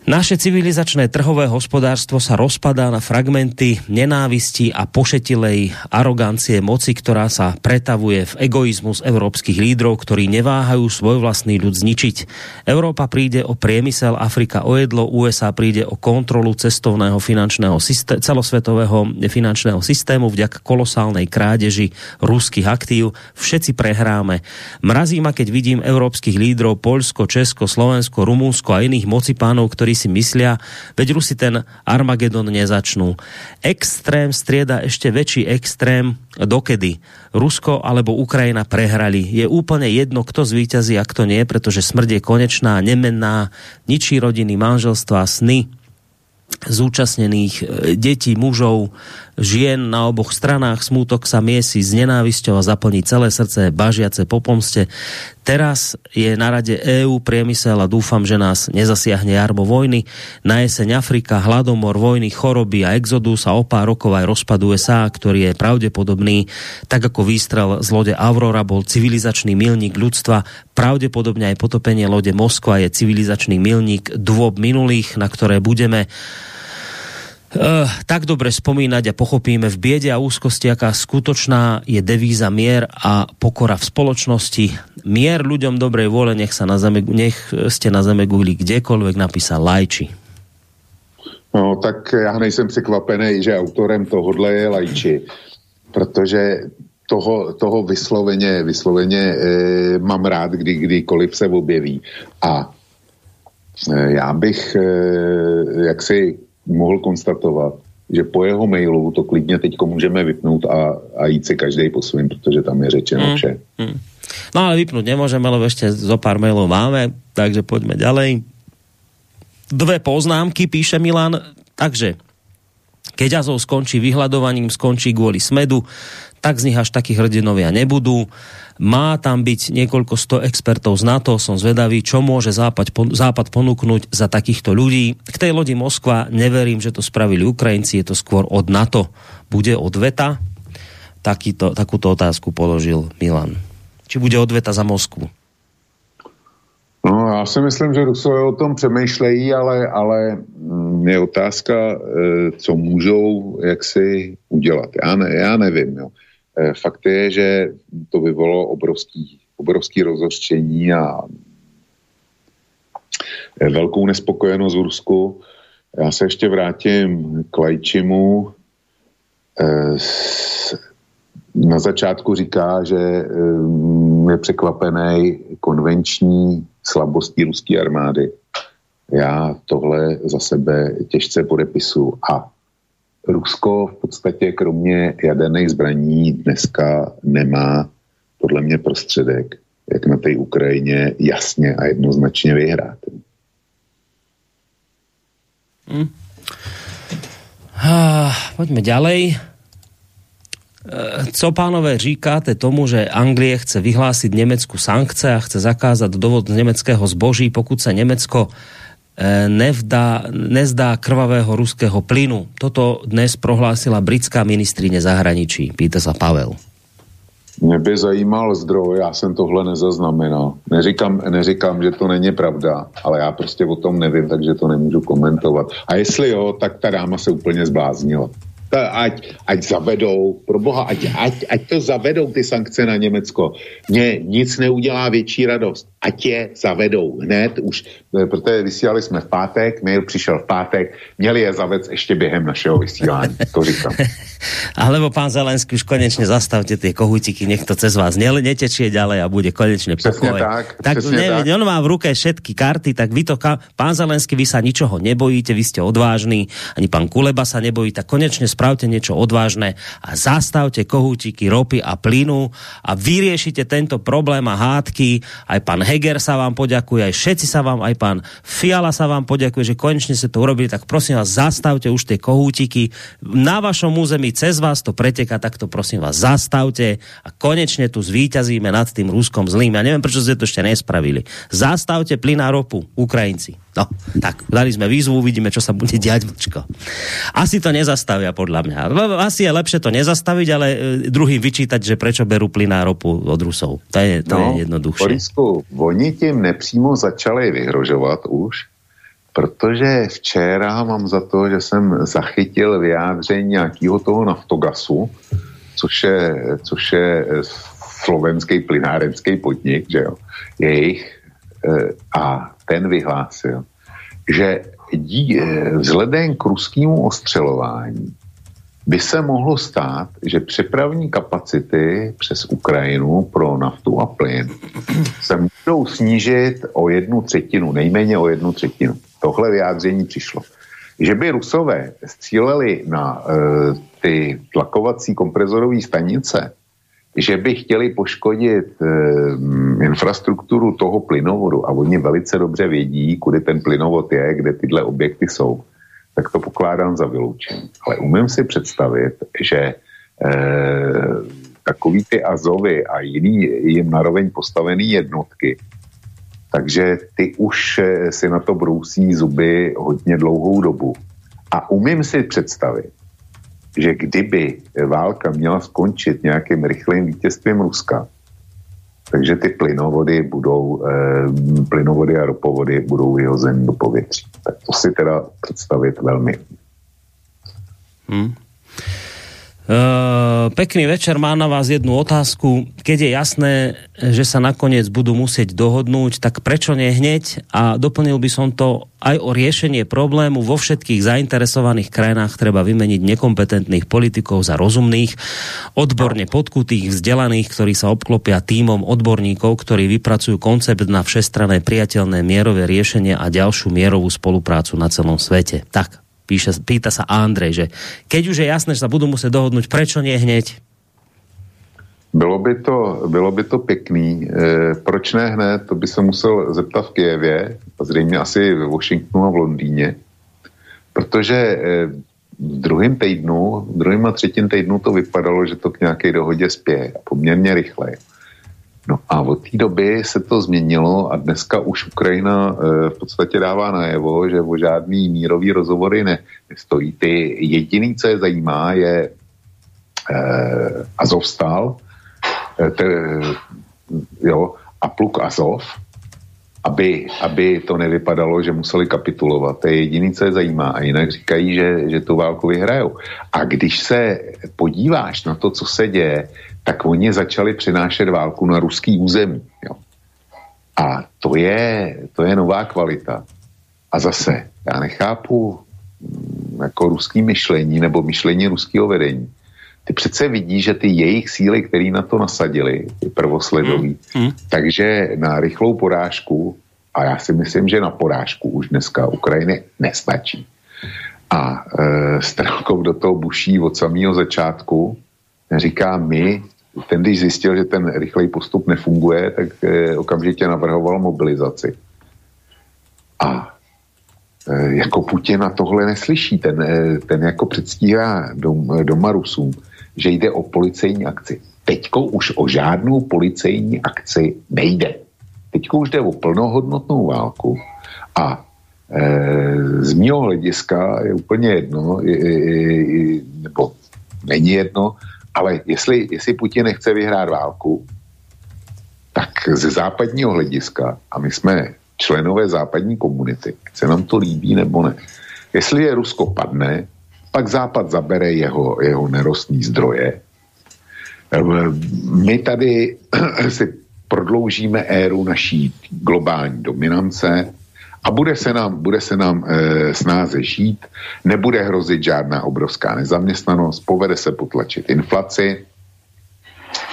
Naše civilizačné trhové hospodárstvo sa rozpadá na fragmenty nenávisti a pošetilej arogancie moci, ktorá sa pretavuje v egoizmus európskych lídrov, ktorí neváhajú svoj vlastný ľud zničiť. Európa príde o priemysel, Afrika o jedlo, USA príde o kontrolu cestovného finančného systému, celosvetového finančného systému vďaka kolosálnej krádeži ruských aktív. Všetci prehráme. Mrazí ma, keď vidím európskych lídrov Polsko, Česko, Slovensko, Rumunsko a iných mocipánov, ktorí niektorí si myslia, veď Rusi ten Armagedon nezačnú. Extrém strieda ešte väčší extrém, dokedy Rusko alebo Ukrajina prehrali. Je úplne jedno, kto zvíťazí a kto nie, pretože smrť je konečná, nemenná, ničí rodiny, manželstva, sny, zúčastnených e, detí, mužov, žien na oboch stranách. Smútok sa miesi s nenávisťou a zaplní celé srdce bažiace po pomste. Teraz je na rade EU priemysel a dúfam, že nás nezasiahne jarmo vojny. Na jeseň Afrika, hladomor, vojny, choroby a exodus a o pár rokov aj rozpad USA, ktorý je pravdepodobný, tak ako výstrel z lode Aurora bol civilizačný milník ľudstva, pravdepodobne aj potopenie lode Moskva je civilizačný milník dôb minulých, na ktoré budeme uh, tak dobre spomínať a pochopíme v biede a úzkosti, aká skutočná je devíza mier a pokora v spoločnosti. Mier ľuďom dobrej vôle, nech, sa na zeme, nech ste na zeme guli kdekoľvek napísal Lajči. No, tak já nejsem překvapený, že autorem tohohle je Lajči, protože toho, toho vysloveně, vysloveně e, mám rád, kdy, kdykoliv se objeví. A e, já bych e, jaksi mohl konstatovat, že po jeho mailu to klidně teď můžeme vypnout a, a jít si každý po svým, protože tam je řečeno mm, vše. Mm. No ale vypnout nemůžeme, lebo ještě zo pár mailů máme, takže pojďme ďalej. Dve poznámky, píše Milan. Takže, keď Azov skončí vyhľadovaním, skončí kvôli smedu, tak z nich až takí hrdinovia nebudú. Má tam byť niekoľko sto expertov z NATO, som zvedavý, čo môže Západ, Západ ponúknuť za takýchto ľudí. K tej lodi Moskva neverím, že to spravili Ukrajinci, je to skôr od NATO. Bude odveta? Takýto, takúto otázku položil Milan. Či bude odveta za Moskvu? No, já si myslím, že Rusové o tom přemýšlejí, ale, ale mm, je otázka, e, co můžou jaksi udělat. Já, ne, já nevím. Jo. Eh, fakt je, že to vyvolalo obrovský, obrovský rozhořčení a eh, velkou nespokojenost v Rusku. Já se ještě vrátím k Lajčimu. Eh, na začátku říká, že je překvapený konvenční slabostí ruské armády. Já tohle za sebe těžce podepisu a Rusko v podstatě kromě jaderných zbraní dneska nemá podle mě prostředek, jak na té Ukrajině jasně a jednoznačně vyhrát. Hmm. Ah, poďme ďalej. Eh, co pánové říkáte tomu, že Anglie chce vyhlásit Německu sankce a chce zakázat dovod z německého zboží, pokud se Německo E, nevdá, nezdá krvavého ruského plynu. Toto dnes prohlásila britská ministrině zahraničí, pýta sa Pavel. Mě by zajímal zdroj, já jsem tohle nezaznamenal. Neříkám, neříkám, že to není pravda, ale já prostě o tom nevím, takže to nemůžu komentovat. A jestli jo, tak ta dáma se úplně zbláznila ať, ať zavedou, pro boha, ať, ať, ať to zavedou ty sankce na Německo. Mně nic neudělá větší radost. Ať je zavedou hned už, protože vysílali jsme v pátek, mail přišel v pátek, měli je zavec ještě během našeho vysílání, to říkám. Alebo pán Zelenský, už konečně zastavte ty kohutiky, nech to cez vás netečie ďalej a bude konečně pokoj. tak, tak, neviem, tak. on má v ruke všetky karty, tak vy to, pán Zelenský, vy sa ničoho nebojíte, vy ste odvážní, ani pán Kuleba sa nebojí, tak konečne spravte niečo odvážne a zastavte kohútiky ropy a plynu a vyriešite tento problém a hádky. Aj pán Heger sa vám poďakuje, aj všetci sa vám, aj pán Fiala sa vám poďakuje, že konečne ste to urobili, tak prosím vás, zastavte už tie kohútiky. Na vašom území cez vás to preteká, tak to prosím vás zastavte a konečne tu zvíťazíme nad tým Ruskom zlým. Ja neviem, prečo ste to ešte nespravili. Zastavte plyn a ropu, Ukrajinci. No, tak, dali sme výzvu, uvidíme, čo sa bude diať, vlčko. Asi to nezastavia, podľa mňa. Asi je lepšie to nezastaviť, ale e, druhým vyčítať, že prečo berú plyn a ropu od Rusov. To je, to no, je jednoduchšie. Borisku, oni tím nepřímo začali vyhrožovat už, protože včera mám za to, že jsem zachytil vyjádření nějakého toho naftogasu, což je, což je slovenský plynárenský podnik, že jo, jejich, e, a ten vyhlásil, že dí, e, vzhledem k ruskému ostřelování by se mohlo stát, že přepravní kapacity přes Ukrajinu pro naftu a plyn se můžou snížit o jednu třetinu, nejméně o jednu třetinu. Tohle vyjádření přišlo. Že by Rusové stříleli na e, ty tlakovací komprezorové stanice, že by chtěli poškodit e, infrastrukturu toho plynovodu a oni velice dobře vědí, kudy ten plynovod je, kde tyhle objekty jsou, tak to pokládám za vyloučení. Ale umím si představit, že e, takový ty Azovy a jiný jim naroveň postavený jednotky, takže ty už eh, si na to brousí zuby hodně dlouhou dobu. A umím si představit, že kdyby válka měla skončit nějakým rychlým vítězstvím Ruska, takže ty plynovody budou, eh, plynovody a ropovody budou vyhozeny do povětří. Tak to si teda představit velmi. Hmm. Uh, pekný večer, mám na vás jednu otázku. Keď je jasné, že sa nakoniec budú musieť dohodnúť, tak prečo nie hneď? A doplnil by som to aj o riešenie problému. Vo všetkých zainteresovaných krajinách treba vymeniť nekompetentných politikov za rozumných, odborne podkutých, vzdelaných, ktorí sa obklopia týmom odborníkov, ktorí vypracujú koncept na všestrané priateľné mierové riešenie a ďalšiu mierovú spoluprácu na celom svete. Tak, píše, pýta sa Andrej, že keď už je jasné, že sa budú muset dohodnout, prečo nie hneď? Bylo by to, bylo by to pěkný. E, proč ne hned? To by se musel zeptat v Kijevě, a zřejmě asi ve Washingtonu a v Londýně. Protože e, v druhém týdnu, v druhém a třetím týdnu to vypadalo, že to k nějaké dohodě spěje poměrně rychle. No a od té doby se to změnilo a dneska už Ukrajina e, v podstatě dává najevo, že o žádný mírový rozhovory ne, nestojí. Ty jediný, co je zajímá, je e, Azovstal, e, te, jo, a pluk Azov, aby, aby to nevypadalo, že museli kapitulovat. To je jediný, co je zajímá. A jinak říkají, že, že tu válku vyhrajou. A když se podíváš na to, co se děje, tak oni začali přinášet válku na ruský území. Jo. A to je, to je nová kvalita. A zase, já nechápu mm, jako ruský myšlení nebo myšlení ruského vedení. Ty přece vidí, že ty jejich síly, které na to nasadili, ty prvosledový, mm. mm. takže na rychlou porážku, a já si myslím, že na porážku už dneska Ukrajiny nestačí. A e, Strelkov do toho buší od samého začátku, říká, my ten, když zjistil, že ten rychlej postup nefunguje, tak eh, okamžitě navrhoval mobilizaci. A eh, jako Putin na tohle neslyší. Ten, eh, ten jako předstírá dom, doma Rusům, že jde o policejní akci. Teďko už o žádnou policejní akci nejde. Teďko už jde o plnohodnotnou válku a e, z mého hlediska je úplně jedno, je, je, nebo není jedno, ale jestli, jestli Putin nechce vyhrát válku, tak ze západního hlediska, a my jsme členové západní komunity, se nám to líbí nebo ne, jestli je Rusko padne, pak Západ zabere jeho, jeho nerostní zdroje. My tady si prodloužíme éru naší globální dominance, a bude se nám, bude se nám e, snáze žít, nebude hrozit žádná obrovská nezaměstnanost, povede se potlačit inflaci,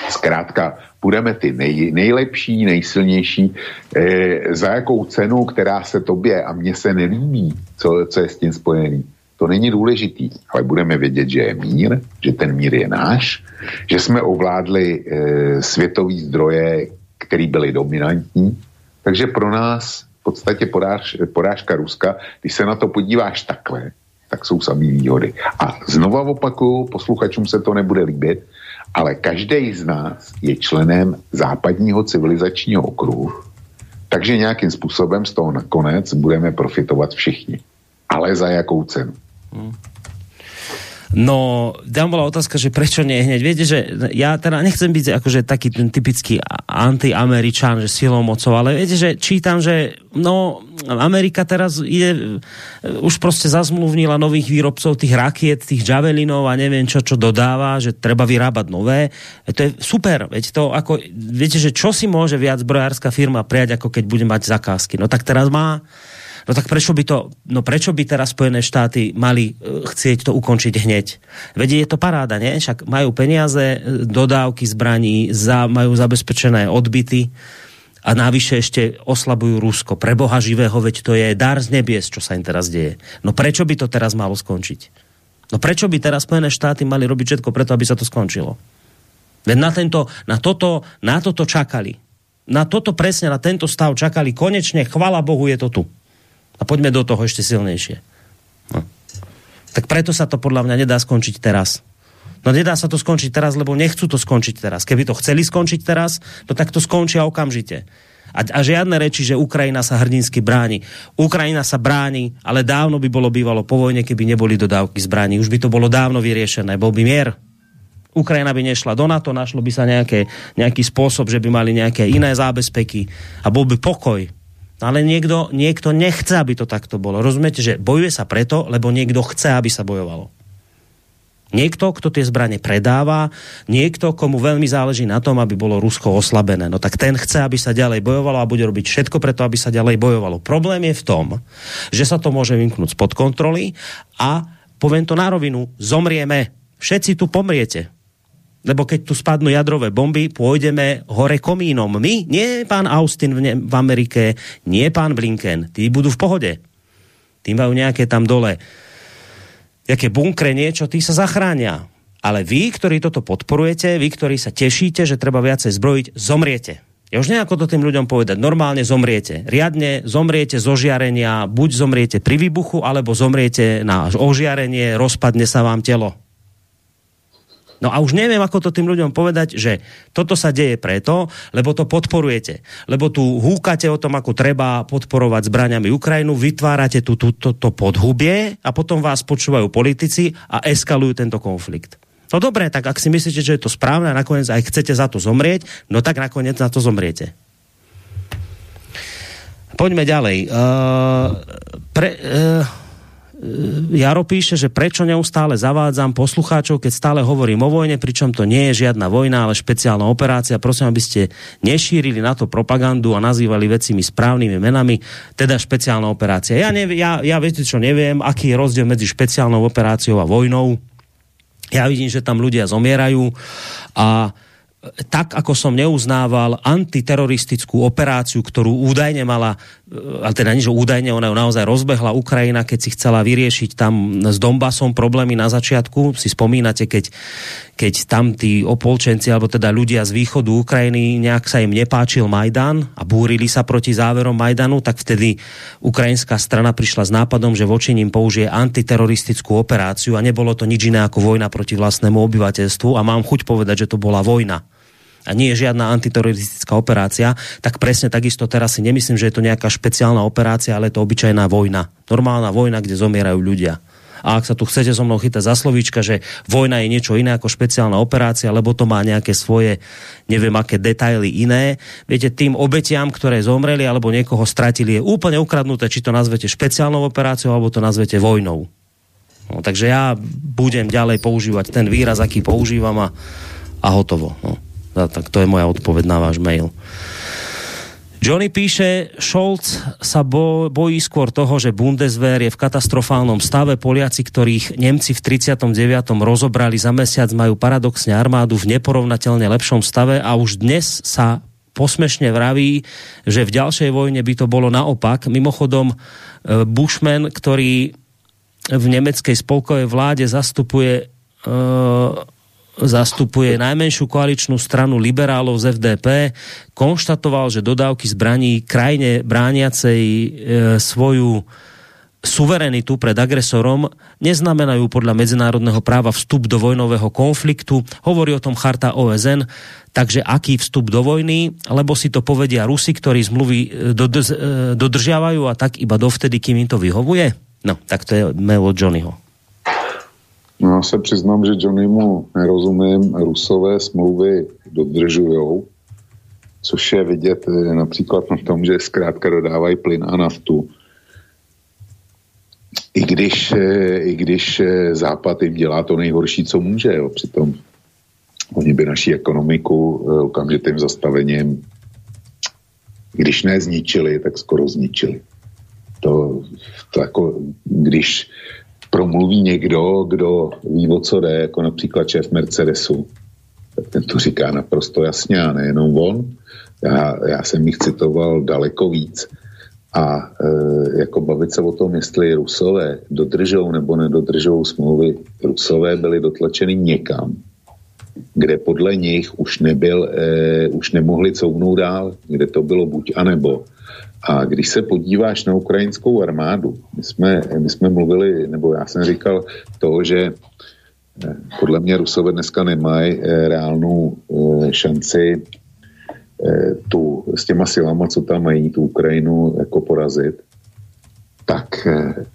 zkrátka budeme ty nej, nejlepší, nejsilnější, e, za jakou cenu, která se tobě a mně se nelíbí, co, co je s tím spojený. To není důležitý, ale budeme vědět, že je mír, že ten mír je náš, že jsme ovládli e, světový zdroje, které byly dominantní, takže pro nás v podstatě poráž, porážka Ruska, když se na to podíváš takhle, tak jsou samý výhody. A znova opakuju, posluchačům se to nebude líbit, ale každý z nás je členem západního civilizačního okruhu, takže nějakým způsobem z toho nakonec budeme profitovat všichni. Ale za jakou cenu? Hmm. No, tam bola otázka, že prečo nie hneď. Viete, že ja teda nechcem byť akože taký ten typický anti-američan, že silou mocou, ale viete, že čítam, že no, Amerika teraz ide, už prostě zazmluvnila nových výrobcov tých rakiet, tých javelinov a neviem čo, čo dodáva, že treba vyrábať nové. E, to je super, viete, to ako, viete, že čo si môže viac brojárska firma prijať, ako keď bude mať zakázky. No tak teraz má No tak prečo by to, no prečo by teraz Spojené štáty mali e, chcieť to ukončiť hneď? Vedie je to paráda, nie? Však majú peniaze, e, dodávky zbraní, za, majú zabezpečené odbyty a navyše ešte oslabujú Rusko. Pre Boha živého, veď to je dar z nebies, čo sa im teraz deje. No prečo by to teraz malo skončiť? No prečo by teraz Spojené štáty mali robiť všetko preto, aby sa to skončilo? Veď na, tento, na, toto, na toto čakali. Na toto presne, na tento stav čakali. Konečne, chvala Bohu, je to tu. A poďme do toho ešte silnejšie. No. Tak preto sa to podľa mňa nedá skončiť teraz. No nedá sa to skončiť teraz, lebo nechcú to skončiť teraz. Keby to chceli skončiť teraz, no tak to skončia okamžite. A, a žiadne reči, že Ukrajina sa hrdinsky bráni. Ukrajina sa bráni, ale dávno by bolo bývalo po vojne, keby neboli dodávky zbraní. Už by to bolo dávno vyriešené. Bol by mier. Ukrajina by nešla do NATO, našlo by sa nejaké, nejaký spôsob, že by mali nejaké iné zábezpeky a bol by pokoj. Ale niekto, niekto nechce, aby to takto bolo. Rozumiete, že bojuje sa preto, lebo niekto chce, aby sa bojovalo. Niekto, kto tie zbranie predáva, niekto, komu veľmi záleží na tom, aby bolo Rusko oslabené. No tak ten chce, aby sa ďalej bojovalo a bude robiť všetko preto, aby sa ďalej bojovalo. Problém je v tom, že sa to môže vymknúť spod kontroly a poviem to na rovinu, zomrieme. Všetci tu pomriete. Lebo keď tu spadnú jadrové bomby, pôjdeme hore komínom. My, nie pán Austin v, ne- v Amerike, nie pán Blinken. Tí budú v pohode. Tí majú nejaké tam dole jaké bunkre, niečo, tí sa zachránia. Ale vy, ktorí toto podporujete, vy, ktorí sa tešíte, že treba viacej zbrojiť, zomriete. Ja už nejako to tým ľuďom povedať. Normálne zomriete. Riadne zomriete zo žiarenia, buď zomriete pri výbuchu, alebo zomriete na ožiarenie, rozpadne sa vám telo. No a už neviem, ako to tým ľuďom povedať, že toto sa deje preto, lebo to podporujete. Lebo tu húkate o tom, ako treba podporovať zbraniami Ukrajinu, vytvárate tu toto to podhubie a potom vás počúvajú politici a eskalujú tento konflikt. No dobré, tak ak si myslíte, že je to správne a nakoniec aj chcete za to zomrieť, no tak nakoniec na to zomriete. Poďme ďalej. Uh, pre, uh, Jaro píše, že prečo neustále zavádzam poslucháčov, keď stále hovorím o vojne, pričom to nie je žiadna vojna, ale špeciálna operácia. Prosím, aby ste nešírili na to propagandu a nazývali vecimi správnymi menami, teda špeciálna operácia. Ja, neviem, ja, ja viete čo, neviem, aký je rozdiel medzi špeciálnou operáciou a vojnou. Ja vidím, že tam ľudia zomierajú a tak ako som neuznával antiteroristickú operáciu, ktorú údajne mala, ale teda že údajne, ona ju naozaj rozbehla Ukrajina, keď si chcela vyriešiť tam s Donbasom problémy na začiatku. Si spomínate, keď, keď tam tí opolčenci, alebo teda ľudia z východu Ukrajiny, nejak sa im nepáčil Majdan a búrili sa proti záverom Majdanu, tak vtedy ukrajinská strana prišla s nápadom, že voči ním použije antiteroristickú operáciu. A nebolo to nič iné ako vojna proti vlastnému obyvateľstvu. A mám chuť povedať, že to bola vojna a nie je žiadna antiteroristická operácia, tak presne takisto teraz si nemyslím, že je to nejaká špeciálna operácia, ale je to obyčajná vojna. Normálna vojna, kde zomierajú ľudia. A ak sa tu chcete so mnou chytať za slovíčka, že vojna je niečo iné ako špeciálna operácia, lebo to má nejaké svoje, neviem aké detaily iné, viete, tým obetiam, ktoré zomreli alebo niekoho stratili, je úplne ukradnuté, či to nazvete špeciálnou operáciou alebo to nazvete vojnou. No, takže ja budem ďalej používať ten výraz, aký používam a, a hotovo. No. No, tak to je moja odpoveď na váš mail. Johnny píše, Scholz sa bo, bojí skôr toho, že Bundeswehr je v katastrofálnom stave. Poliaci, ktorých Nemci v 39. rozobrali za mesiac, majú paradoxne armádu v neporovnateľne lepšom stave a už dnes sa posmešne vraví, že v ďalšej vojne by to bolo naopak. Mimochodom, e, Bushman, ktorý v nemeckej spolkovej vláde zastupuje uh, zastupuje najmenšiu koaličnú stranu liberálov z FDP, konštatoval, že dodávky zbraní krajine brániacej e, svoju suverenitu pred agresorom neznamenajú podľa medzinárodného práva vstup do vojnového konfliktu. Hovorí o tom charta OSN, takže aký vstup do vojny, lebo si to povedia Rusi, ktorí zmluvy e, e, dodržiavajú a tak iba dovtedy, kým im to vyhovuje? No, tak to je mail od Johnnyho. No já se přiznám, že Johnnymu nerozumím. Rusové smlouvy dodržujou, což je vidět eh, například na tom, že zkrátka dodávají plyn a naftu. I když, eh, i když eh, Západ jim dělá to nejhorší, co může, jo. přitom oni by naší ekonomiku okamžitým zastavením, když ne zničili, tak skoro zničili. To, to jako, když promluví někdo, kdo ví, o co jde, jako například šéf Mercedesu, tak ten to říká naprosto jasně a nejenom on. Já, já jsem jich citoval daleko víc. A e, jako bavit se o tom, jestli Rusové dodržou nebo nedodržou smlouvy, Rusové byli dotlačeni někam, kde podle nich už nebyl, e, už nemohli couvnout dál, kde to bylo buď a nebo. A když se podíváš na ukrajinskou armádu, my jsme, my jsme mluvili, nebo já jsem říkal to, že e, podle mě Rusové dneska nemají e, reálnou e, šanci Eh, tu, s těma silama, co tam mají, tu Ukrajinu jako porazit, tak eh,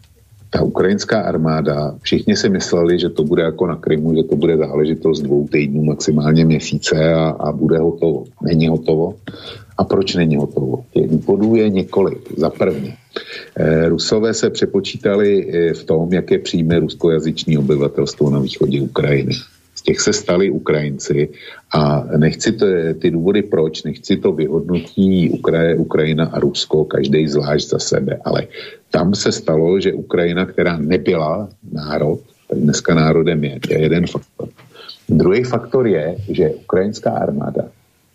ta ukrajinská armáda, všichni si mysleli, že to bude jako na Krymu, že to bude záležitost dvou týdnů, maximálně měsíce a, a bude hotovo. Není hotovo. A proč není hotovo? Těch důvodů je několik. Za prvně, eh, Rusové se přepočítali v tom, jaké přijme ruskojazyční obyvatelstvo na východě Ukrajiny těch se stali Ukrajinci a nechci to, ty důvody proč, nechci to vyhodnotí Ukraj, Ukrajina a Rusko, každý zvlášť za sebe, ale tam se stalo, že Ukrajina, která nebyla národ, tak dneska národem je, to je jeden faktor. Druhý faktor je, že ukrajinská armáda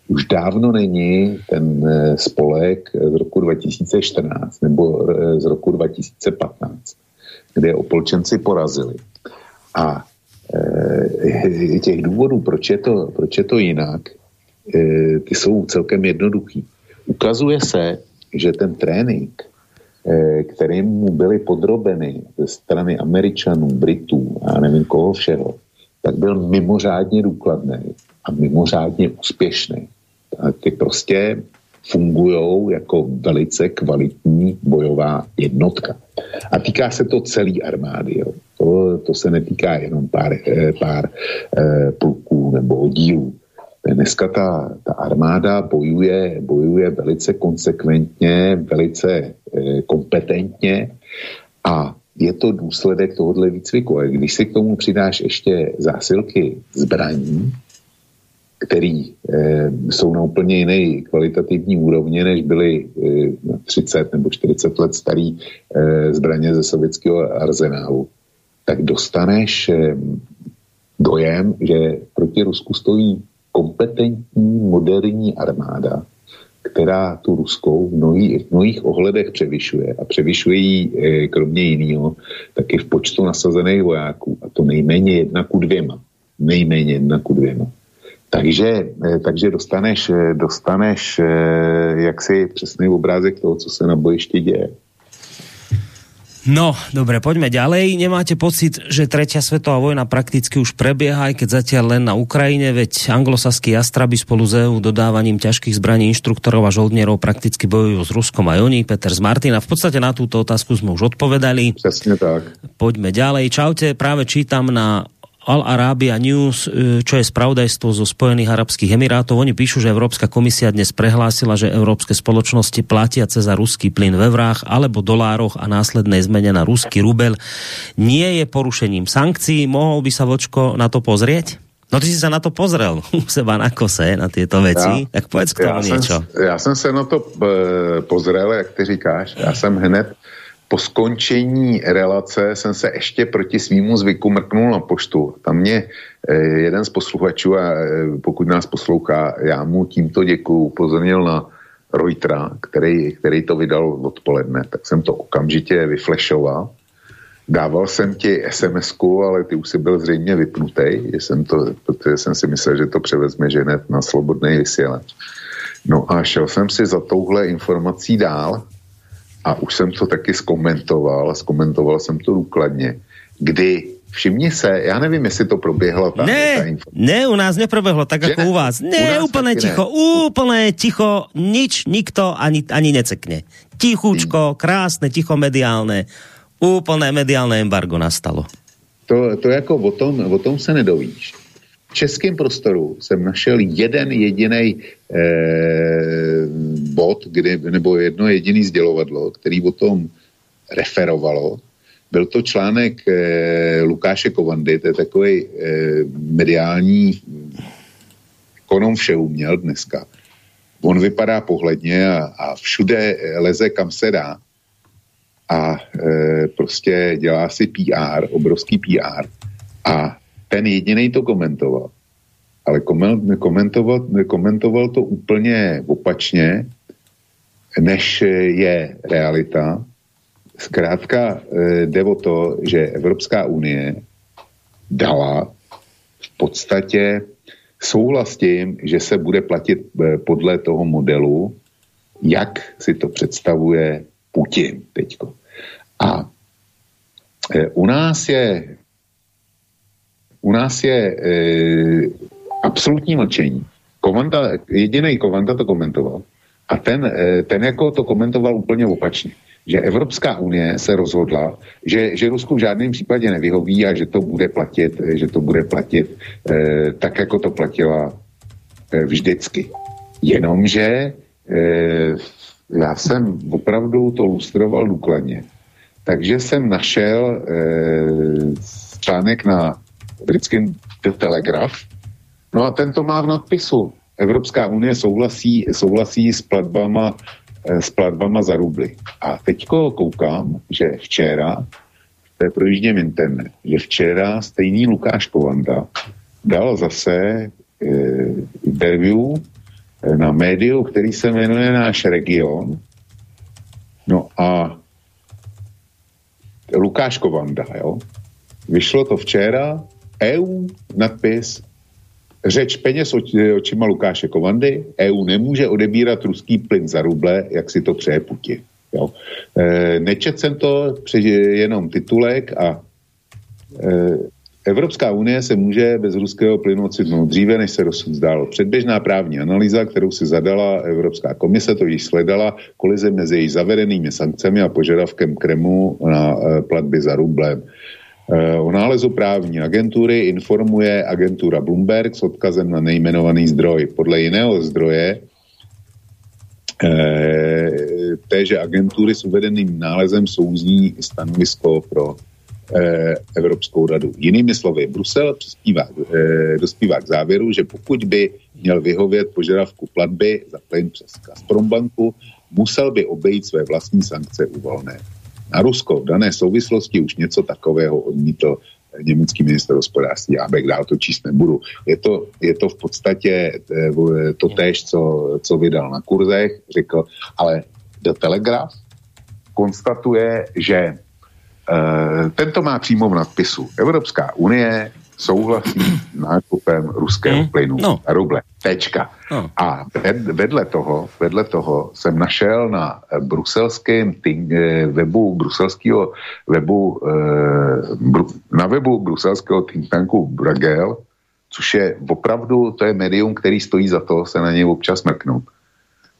už dávno není ten eh, spolek z roku 2014 nebo eh, z roku 2015, kde opolčenci porazili. A e, těch důvodů, proč je to, proč je to jinak, ty jsou celkem jednoduchý. Ukazuje se, že ten trénink, kterým mu byly podrobeny ze strany Američanů, Britů a nevím koho všeho, tak byl mimořádně důkladný a mimořádně úspěšný. A ty prostě fungují jako velice kvalitní bojová jednotka. A týká se to celé armády. Jo. To, to se netýká jenom pár, eh, pár eh, pluků nebo oddílů. Dneska ta, ta armáda bojuje, bojuje velice konsekventně, velice eh, kompetentně a je to důsledek tohohle výcviku. A když si k tomu přidáš ještě zásilky zbraní, který eh, jsou na úplně jiné kvalitativní úrovně, než byly eh, 30 nebo 40 let starý eh, zbraně ze sovětského arzenálu, tak dostaneš eh, dojem, že proti Rusku stojí kompetentní moderní armáda, která tu ruskou v mnohých, v mnohých ohledech převyšuje a převyšuje ji kromě jiného taky v počtu nasazených vojáků a to nejméně jedna ku dvěma. Nejméně jedna ku dvěma. Takže, eh, takže dostaneš, eh, dostaneš eh, jaksi přesný obrázek toho, co se na bojišti děje. No, dobre, poďme ďalej. Nemáte pocit, že tretia svetová vojna prakticky už prebieha, aj keď zatiaľ len na Ukrajine, veď anglosaskí jastraby spolu s EU dodávaním ťažkých zbraní inštruktorov a žoldnierov prakticky bojujú s Ruskom aj oni, Peter z Martina. V podstate na túto otázku sme už odpovedali. Přesně tak. Poďme ďalej. Čaute, práve čítam na Al Arabia News, e, čo je spravodajstvo zo Spojených Arabských Emirátov. Oni píšu, že Európska komisia dnes prehlásila, že európske spoločnosti platiace za ruský plyn ve vrách alebo dolároch a následnej zmene na ruský rubel nie je porušením sankcií. Mohol by sa Vočko na to pozrieť? No ty si sa na to pozrel u seba na kose, na tieto veci, ja, tak povedz k tomu. Jsem, já jsem se na to e, pozrel, jak ty říkáš. Já jsem hned po skončení relace jsem se ještě proti svýmu zvyku mrknul na poštu. Tam mě eh, jeden z posluchačů, a eh, pokud nás poslouchá, já mu tímto děkuju, upozornil na Reutera, který, který to vydal odpoledne, tak jsem to okamžitě vyflešoval. Dával jsem ti sms ale ty už si byl zřejmě vypnutý, jsem to, protože jsem si myslel, že to převezme ženet na slobodný vysílač. No a šel jsem si za touhle informací dál a už jsem to taky zkomentoval, zkomentoval jsem to důkladně, kdy Všimni se, já nevím, jestli to proběhlo. Ta, ne, ta ne, u nás neproběhlo tak, jako u vás. Ne, u úplne ticho, ne. úplne ticho, nič, nikto ani, ani necekne. Tichučko, krásne, ticho mediálne, úplné mediálne embargo nastalo. To, to jako o tom, o tom se nedovíš českém prostoru jsem našel jeden jediný eh, bod, kdy, nebo jedno jediný sdělovadlo, který o tom referovalo. Byl to článek eh, Lukáše Kovandy, to je takový eh, mediální ekonom všeuměl dneska. On vypadá pohledně a, a všude leze, kam se dá. a e, prostě dělá si PR, obrovský PR a ten jediný to komentoval. Ale komentoval, komentoval to úplně opačně, než je realita. Zkrátka e, jde o to, že Evropská unie dala v podstatě souhlas tím, že se bude platit e, podle toho modelu, jak si to představuje Putin teďko. A e, u nás je u nás je e, absolutní mlčení. Komanda, jediný Kovanda to komentoval. A ten, e, ten jako to komentoval úplně opačně. Že Evropská unie se rozhodla, že, že Rusku v žádném případě nevyhoví a že to bude platit, že to bude platit e, tak, jako to platila e, vždycky. Jenomže e, já jsem opravdu to lustroval důkladně. Takže jsem našel e, článek na britským The Telegraph. No a tento má v nadpisu. Evropská unie souhlasí, souhlasí s platbama, e, s platbama za rubly. A teďko koukám, že včera, to je projížděm internet, že včera stejný Lukáš Kovanda dal zase e, interview e, na médiu, který se jmenuje Náš region. No a Lukáš Kovanda, jo. Vyšlo to včera, EU, nadpis, řeč peněz očima Lukáše Kovandy, EU nemůže odebírat ruský plyn za ruble, jak si to přeje Putin. Jo. E, nečet jsem to, jenom titulek a e, Evropská unie se může bez ruského plynu ocitnout dříve, než se rozsud zdálo. Předběžná právní analýza, kterou si zadala Evropská komise, to již sledala kolize mezi její zavedenými sankcemi a požadavkem Kremu na e, platby za rublem. E, o nálezu právní agentury informuje agentura Bloomberg s odkazem na nejmenovaný zdroj. Podle jiného zdroje e, téže agentury s uvedeným nálezem souzní stanovisko pro Eh, Evropskou radu. Jinými slovy, Brusel přispívá, eh, dospívá k závěru, že pokud by měl vyhovět požadavku platby za plyn přes Gazprombanku, musel by obejít své vlastní sankce uvolné. Na Rusko v dané souvislosti už něco takového odmítl německý minister hospodářství. Já bych dál to číst nebudu. Je to, je to v podstatě eh, to též, co, co vydal na kurzech, řekl, ale The Telegraph konstatuje, že Eh, tento má přímo v nadpisu. Evropská unie souhlasí s nákupem ruského hmm. plynu no. a ruble. Tečka. No. A vedle toho, vedle toho jsem našel na bruselském eh, webu, bruselského webu, eh, na webu bruselského think tanku Bragel, což je opravdu, to je médium, který stojí za to se na něj občas mrknout.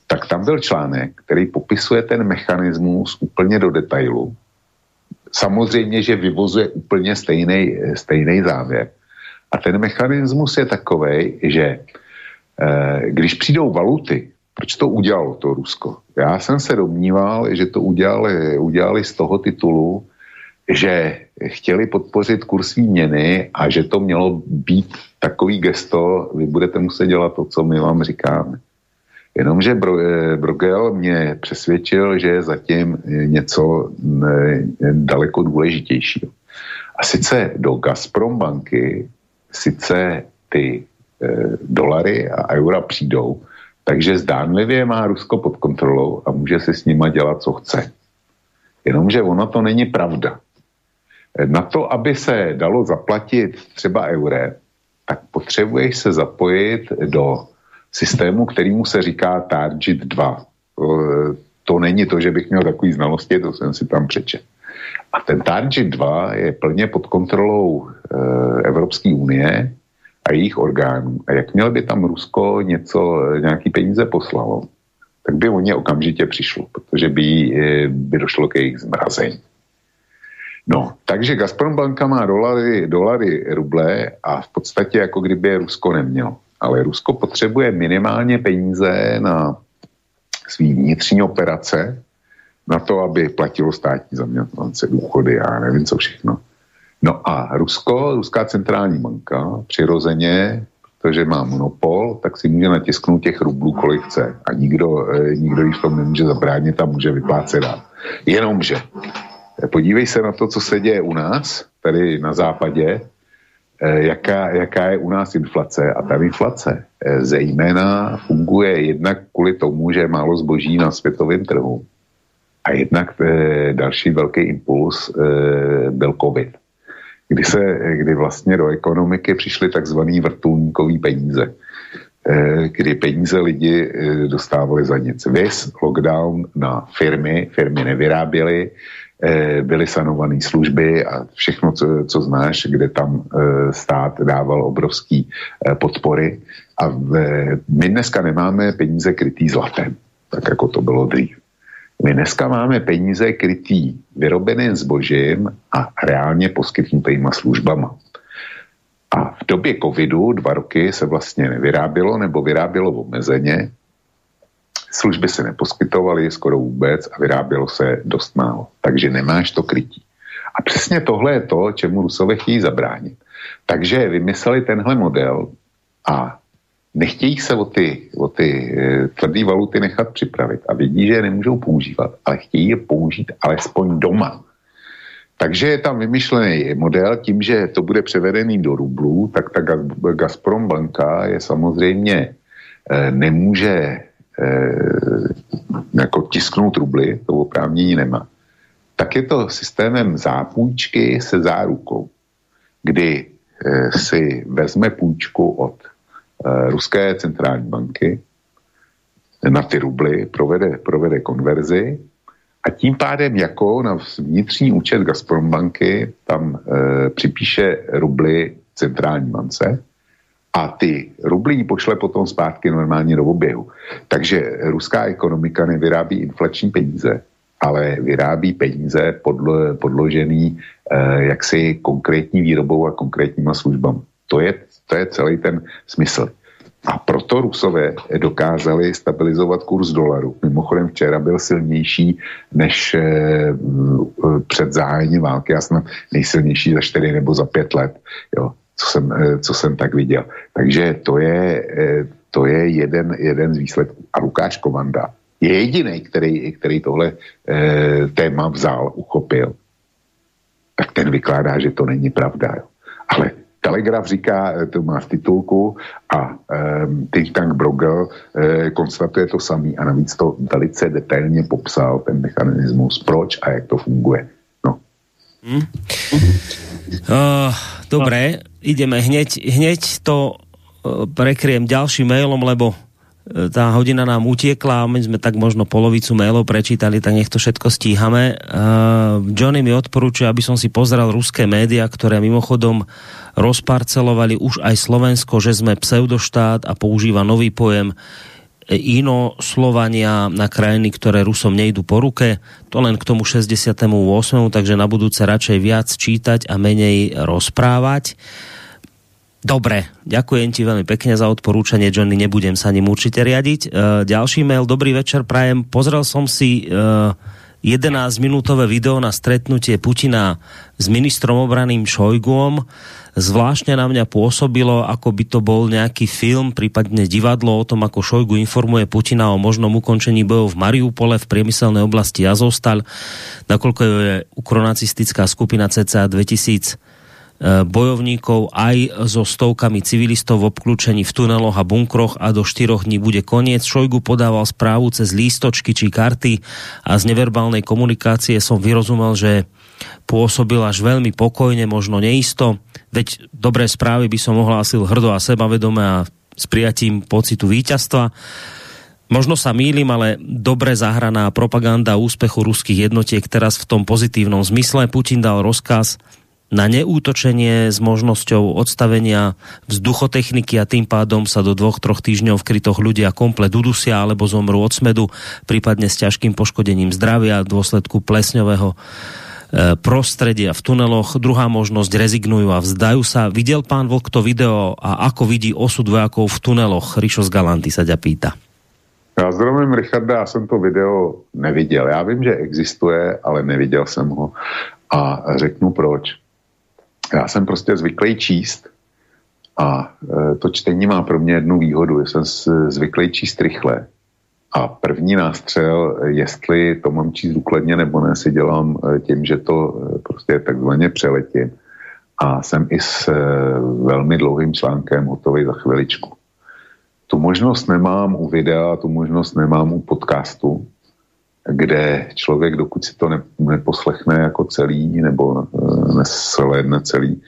Tak tam byl článek, který popisuje ten mechanismus úplně do detailu samozřejmě, že vyvozuje úplně stejný, stejný závěr. A ten mechanismus je takový, že eh, když přijdou valuty, proč to udělalo to Rusko? Já jsem se domníval, že to udělali, udělali z toho titulu, že chtěli podpořit kurz měny a že to mělo být takový gesto, vy budete muset dělat to, co my vám říkáme. Jenomže Bro, eh, Brogel mě přesvědčil, že je zatím něco ne, daleko důležitějšího. A sice do Gazprom banky sice ty e, dolary a eura přijdou, takže zdánlivě má Rusko pod kontrolou a může si s nima dělat, co chce. Jenomže ono to není pravda. Na to, aby se dalo zaplatit třeba eure, tak potřebuješ se zapojit do systému, kterýmu se říká Target 2. To, není to, že bych měl takový znalosti, to jsem si tam přečet. A ten Target 2 je plně pod kontrolou e, Evropské unie a jejich orgánů. A jakmile by tam Rusko něco, nějaký peníze poslalo, tak by o ně okamžitě přišlo, protože by, e, by došlo k jejich zmrazení. No, takže Gazprom banka má dolary, dolary, ruble a v podstatě jako kdyby je Rusko nemělo ale Rusko potřebuje minimálně peníze na svý vnitřní operace, na to, aby platilo státní zaměstnance, důchody a nevím co všechno. No a Rusko, Ruská centrální banka, přirozeně, protože má monopol, tak si může natisknout těch rublů, kolik chce. A nikdo, eh, nikdo jí v tom nemůže zabránit a může vyplácet dál. Jenomže podívej se na to, co se děje u nás, tady na západě, eh, jaká, jaká je u nás inflace. A ta inflace eh, zejména funguje jednak kvůli tomu, že je málo zboží na světovém trhu. A jednak další velký impuls byl COVID, kdy, se, kdy vlastně do ekonomiky přišly takzvaný vrtulníkový peníze kdy peníze lidi dostávali za nic. Vys, lockdown na firmy, firmy nevyráběly, Eh, byly sanované služby a všechno, co, co znáš, kde tam eh, stát dával obrovský eh, podpory. A my dneska nemáme peníze krytý zlatem, tak jako to bylo dřív. My dneska máme peníze krytý vyrobeným zbožím a reálně poskytnutýma službama. A v době covidu dva roky se vlastně nevyrábělo nebo vyrábělo omezeně Služby se neposkytovaly skoro vůbec a vyrábělo se dost málo. Takže nemáš to krytí. A přesně tohle je to, čemu Rusové chtějí zabránit. Takže vymysleli tenhle model a nechtějí se o ty, o ty e, tvrdé valuty nechat připravit a vědí, že je nemůžou používat, ale chtějí je použít alespoň doma. Takže je tam vymyšlený model tím, že to bude převedený do rublů, tak ta Gazprom banka je samozřejmě e, nemůže jako tisknout rubly, to oprávnění nemá, tak je to systémem zápůjčky se zárukou, kdy eh, si vezme půjčku od eh, Ruské centrální banky na ty rubly, provede, provede konverzi a tím pádem jako na vnitřní účet Gazprom banky tam eh, připíše rubly centrální bance a ty rublí pošle potom zpátky normálně do oběhu. Takže ruská ekonomika nevyrábí inflační peníze, ale vyrábí peníze podlo, podložený eh, jaksi konkrétní výrobou a konkrétníma službami. To je, to je celý ten smysl. A proto Rusové dokázali stabilizovat kurz dolaru. Mimochodem včera byl silnější než eh, před zahájením války, já snad nejsilnější za 4 nebo za 5 let. Jo co jsem, eh, co jsem tak viděl. Takže to je, eh, to je jeden, jeden z výsledků. A Lukáš Komanda je jediný, který, který tohle eh, téma vzal, uchopil. Tak ten vykládá, že to není pravda. Jo. Ale Telegraf říká, to má v titulku a um, Think Tank Brogel eh, konstatuje to samý a navíc to velice detailně popsal ten mechanismus, proč a jak to funguje. Hmm. Uh, dobre, ideme hneď, hneď to uh, prekriem ďalším mailom, lebo uh, tá hodina nám utiekla my sme tak možno polovicu mailov prečítali, tak nech to všetko stíhame. Uh, Johnny mi odporúčuje, aby som si pozrel ruské média, ktoré mimochodom rozparcelovali už aj Slovensko, že sme pseudoštát a používa nový pojem ino Slovania na krajiny, ktoré Rusom nejdu po ruke. To len k tomu 68. takže na budúce radšej viac čítať a menej rozprávať. Dobre, ďakujem ti veľmi pekne za odporúčanie, Johnny, nebudem sa ním určite riadiť. E, ďalší mail, dobrý večer, prajem. Pozrel som si e, 11-minútové video na stretnutie Putina s ministrom obraným Šojguom zvláštne na mňa pôsobilo, ako by to bol nejaký film, prípadne divadlo o tom, ako Šojgu informuje Putina o možnom ukončení bojov v Mariupole v priemyselnej oblasti Azovstal, nakoľko je ukronacistická skupina CCA 2000 e, bojovníkov aj so stovkami civilistov v obklúčení v tuneloch a bunkroch a do štyroch dní bude koniec. Šojgu podával správu cez lístočky či karty a z neverbálnej komunikácie som vyrozumel, že pôsobil až veľmi pokojne, možno neisto. Veď dobré správy by som ohlásil hrdo a sebavedome a s prijatím pocitu víťazstva. Možno sa mýlim, ale dobre zahraná propaganda úspechu ruských jednotiek teraz v tom pozitívnom zmysle. Putin dal rozkaz na neútočenie s možnosťou odstavenia vzduchotechniky a tým pádom sa do dvoch, troch týždňov v krytoch ľudia komplet udusia alebo zomrú od smedu, prípadne s ťažkým poškodením zdravia v dôsledku plesňového Eh, prostredia v tuneloch. Druhá možnosť, rezignujú a vzdajú sa. Videl pán Vlk to video a ako vidí osud vojakov v tuneloch? Rišo z Galanty sa ťa pýta. Já zdravím Richarda, já jsem to video neviděl. Já vím, že existuje, ale neviděl jsem ho. A řeknu proč. Já jsem prostě zvyklý číst a e, to čtení má pro mě jednu výhodu. Já jsem zvyklý číst rychle A první nástřel, jestli to mám číst důkladně nebo ne, si dělám tím, že to prostě takzvaně přeletím. A jsem i s velmi dlouhým článkem hotový za chviličku. Tu možnost nemám u videa, tu možnost nemám u podcastu, kde člověk, dokud si to ne, neposlechne jako celý nebo eh, nesledne celý,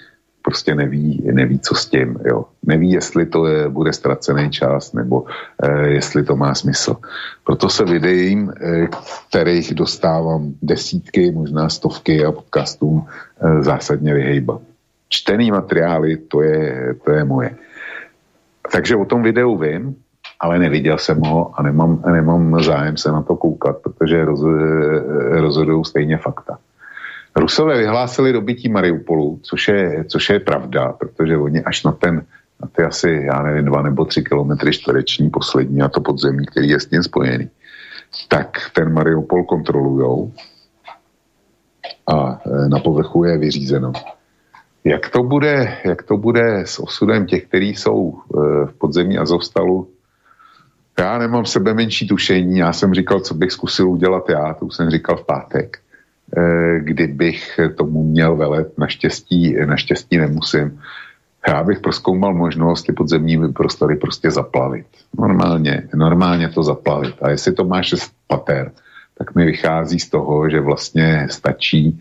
prostě neví, neví, co s tím. Jo. Neví, jestli to je, bude ztracený čas nebo eh, jestli to má smysl. Proto se videím, eh, kterých dostávám desítky, možná stovky a podcastům eh, zásadně vyhejbat. Čtený materiály, to je, to je moje. Takže o tom videu vím, ale neviděl jsem ho a nemám, nemám zájem se na to koukat, protože roz, rozhodují stejně fakta. Rusové vyhlásili dobytí Mariupolu, což je, což je pravda, protože oni až na ten, na ty asi, já nevím, dva nebo tři kilometry čtvereční poslední a to podzemí, který je s tím spojený, tak ten Mariupol kontrolujou a e, na povrchu je vyřízeno. Jak to bude, jak to bude s osudem těch, kteří jsou e, v podzemí Azovstalu, já nemám sebe menší tušení, já jsem říkal, co bych zkusil udělat já, to už jsem říkal v pátek, eh, kdybych tomu měl velet, naštěstí, naštěstí nemusím. Já bych proskoumal možnost ty podzemní prostory prostě zaplavit. Normálně, normálně to zaplavit. A jestli to má šest pater, tak mi vychází z toho, že vlastně stačí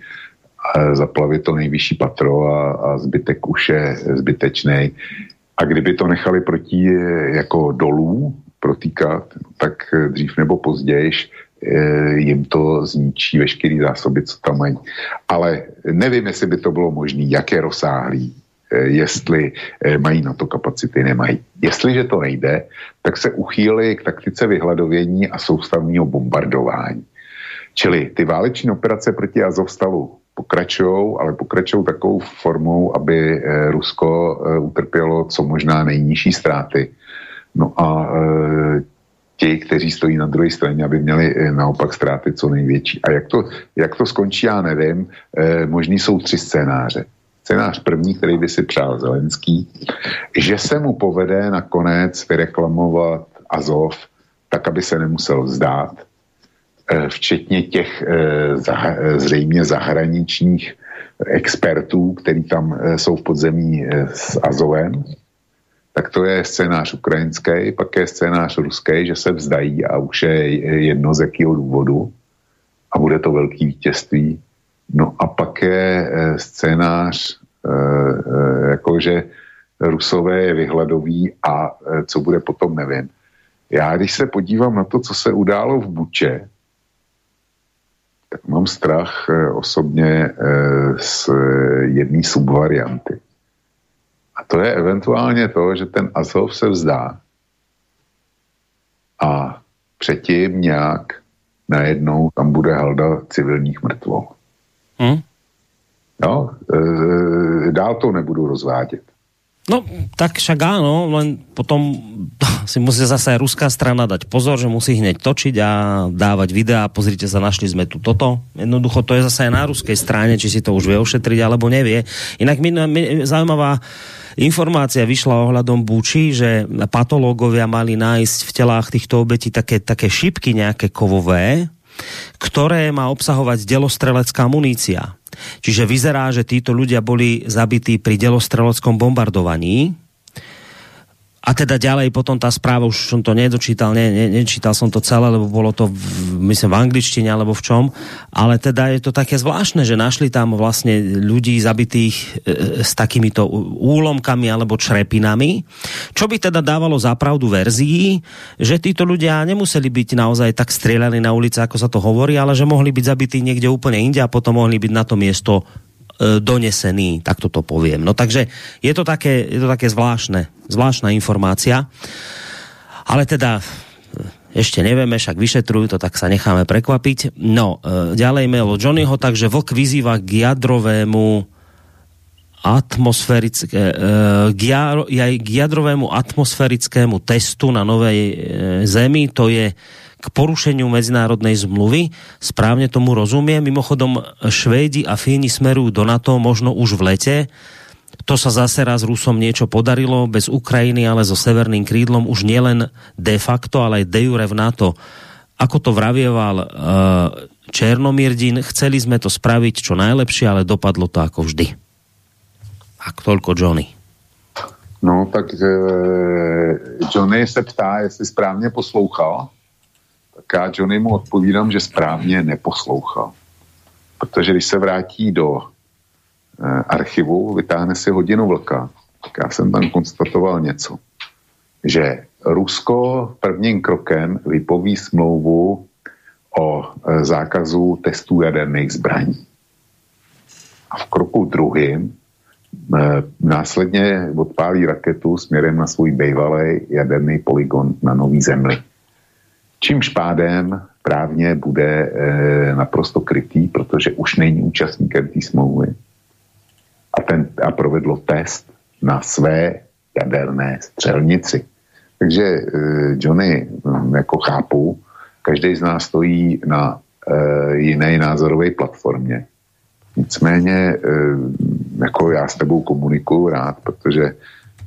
eh, zaplavit to nejvyšší patro a, a zbytek už je zbytečný. A kdyby to nechali proti eh, jako dolů, protýkat, tak eh, dřív nebo později eh, jim to zničí veškerý zásoby, co tam mají. Ale nevím, jestli by to bylo možné, jak je rozsáhlý, eh, jestli mají na to kapacity, nemají. Jestliže to nejde, tak se uchýlí k taktice vyhladovění a soustavního bombardování. Čili ty váleční operace proti Azovstalu pokračují, ale pokračují takovou formou, aby Rusko utrpělo co možná nejnižší ztráty No a e, ti, kteří stojí na druhé straně, aby měli e, naopak ztráty co největší. A jak to, jak to skončí, já nevím. E, možný jsou tři scénáře. Scénář první, který by si přál Zelenský, že se mu povede nakonec vyreklamovat Azov, tak, aby se nemusel vzdát, e, včetně těch e, e, zřejmě zahraničních expertů, kteří tam jsou v podzemí s Azovem, tak to je scénář ukrajinský, pak je scénář ruský, že se vzdají a už je jedno z jakého důvodu a bude to velký vítězství. No a pak je eh, scénář, eh, eh, jakože Rusové je vyhledoví a co bude potom, nevím. Já když se podívám na to, co se událo v Buče, tak mám strach osobně z jedné subvarianty. A to je eventuálně to, že ten Azov se vzdá a předtím nějak najednou tam bude halda civilních mrtvol. Hmm? No, e, dál to nebudu rozvádět. No, tak však áno, len potom si musí zase ruská strana dať pozor, že musí hneď točiť a dávať videá, pozrite sa, našli sme tu toto. Jednoducho to je zase aj na ruskej strane, či si to už vie ošetriť, alebo nevie. Inak mi, mi zaujímavá informácia vyšla ohľadom Buči, že patológovia mali nájsť v telách týchto obetí také, také šipky nejaké kovové, ktoré má obsahovať delostrelecká munícia. Čiže vyzerá, že títo ľudia boli zabití pri delostreleckom bombardovaní a teda ďalej potom tá správa, už som to nedočítal, ne, ne, nečítal som to celé, lebo bolo to, v, myslím, v angličtine alebo v čom, ale teda je to také zvláštne, že našli tam vlastne ľudí zabitých e, s takýmito úlomkami alebo črepinami, čo by teda dávalo zapravdu verzii, že títo ľudia nemuseli byť naozaj tak strieľaní na ulici, ako sa to hovorí, ale že mohli byť zabití niekde úplne inde a potom mohli byť na to miesto E, donesený, tak to poviem. No takže je to také, je to také zvláštne, zvláštna informácia. Ale teda e, ešte nevieme, však vyšetrujú to, tak sa necháme prekvapiť. No, e, ďalej mail od Johnnyho, takže Vlk vyzýva k jadrovému atmosférické, k jadrovému atmosférickému testu na novej zemi, to je k porušeniu medzinárodnej zmluvy. Správne tomu rozumie. Mimochodom, Švédi a Fíni smerujú do NATO možno už v lete. to sa zase raz Rusom niečo podarilo bez Ukrajiny, ale so severným krídlom už nielen de facto, ale aj de jure v NATO. Ako to vravieval uh, Černomírdin, chceli sme to spraviť čo najlepšie, ale dopadlo to ako vždy. A toľko Johnny. No, tak e, Johnny se ptá, jestli správně poslouchal. Tak já Johnny mu odpovídám, že správně neposlouchal. Protože když se vrátí do e, archivu, vytáhne si hodinu vlka, tak já jsem tam konstatoval něco. Že Rusko prvním krokem vypoví smlouvu o e, zákazu testů jaderných zbraní. A v kroku druhým e, následně odpálí raketu směrem na svůj bývalý jaderný poligon na Nový Zemli. Čímž pádem právně bude e, naprosto krytý, protože už není účastníkem té smlouvy a, ten, a provedlo test na své jaderné střelnici. Takže e, Johnny, hm, jako chápu, každý z nás stojí na e, jiné názorové platformě. Nicméně, e, jako já s tebou komunikuju rád, protože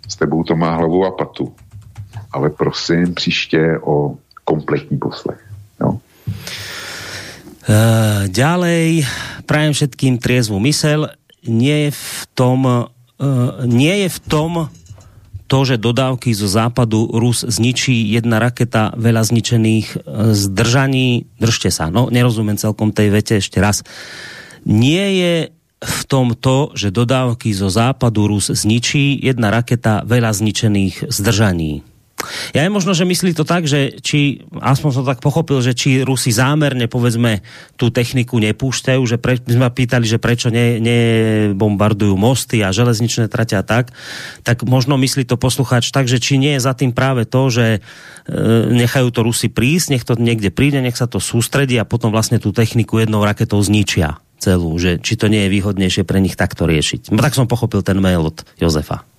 s tebou to má hlavu a patu. Ale prosím příště o kompletní poslech. No. Uh, ďalej, prajem všetkým triezvu mysel. Nie je v tom, uh, nie je v tom to, že dodávky zo západu Rus zničí jedna raketa, veľa zničených e, zdržaní. Držte sa, no nerozumiem celkom tej vete ešte raz. Nie je v tom to, že dodávky zo západu Rus zničí jedna raketa, veľa zničených zdržaní. Ja je možno, že myslí to tak, že či, aspoň som tak pochopil, že či Rusi zámerne, povedzme, tú techniku nepúšťajú, že pre, my sme pýtali, že prečo ne, nebombardujú mosty a železničné trate a tak, tak možno myslí to poslucháč tak, že či nie je za tým práve to, že e, nechajú to Rusi prísť, nech to niekde príde, nech sa to sústredí a potom vlastne tú techniku jednou raketou zničia celú, že či to nie je výhodnejšie pre nich takto riešiť. No, tak som pochopil ten mail od Jozefa.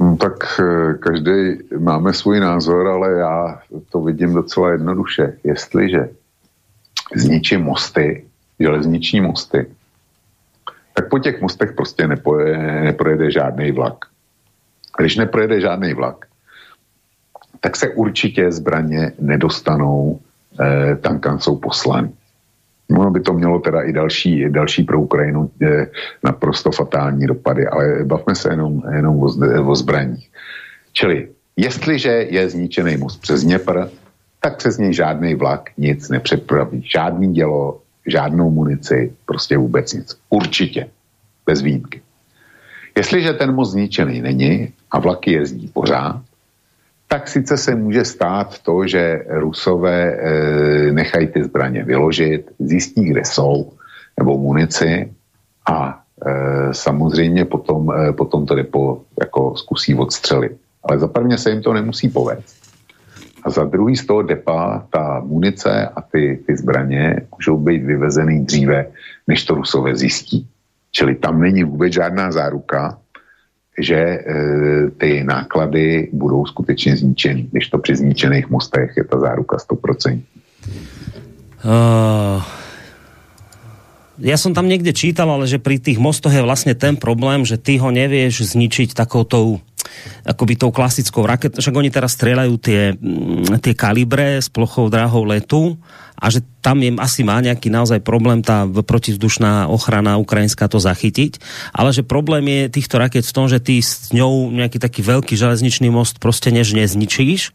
No, tak eh, každý máme svůj názor, ale já to vidím docela jednoduše. Jestliže zničí mosty, železniční mosty, tak po těch mostech prostě nepoje, neprojede žádný vlak. Když neprojede žádný vlak, tak se určitě zbraně nedostanou eh, tam, kam jsou poslany. Ono by to mělo teda i další, další pro Ukrajinu naprosto fatální dopady, ale bavme se jenom, jenom o, o zbraních. Čili jestliže je zničený most přes Dněpr, tak přes něj žádný vlak nic nepřepraví. Žádný dělo, žádnou munici, prostě vůbec nic. Určitě. Bez výjimky. Jestliže ten most zničený není a vlaky jezdí pořád, tak sice se může stát to, že Rusové e, nechají ty zbraně vyložit, zjistí, kde jsou, nebo munici a e, samozřejmě potom, e, potom to depo jako zkusí odstřelit. Ale za prvně se jim to nemusí povést. A za druhý z toho depa ta munice a ty, ty zbraně můžou být vyvezený dříve, než to Rusové zjistí. Čili tam není vůbec žádná záruka, že e, ty náklady budou skutečně zničený, když to při zničených mostech je ta záruka 100%. Uh, ja som tam niekde čítal, ale že pri tých mostoch je vlastne ten problém, že ty ho nevieš zničiť takoutou akoby tou klasickou raketou, však oni teraz strieľajú tie, mm, tie kalibre s plochou dráhou letu a že tam je, asi má nejaký naozaj problém tá protivzdušná ochrana ukrajinská to zachytiť, ale že problém je týchto raket v tom, že ty s ňou nejaký taký veľký železničný most prostě než nezničíš,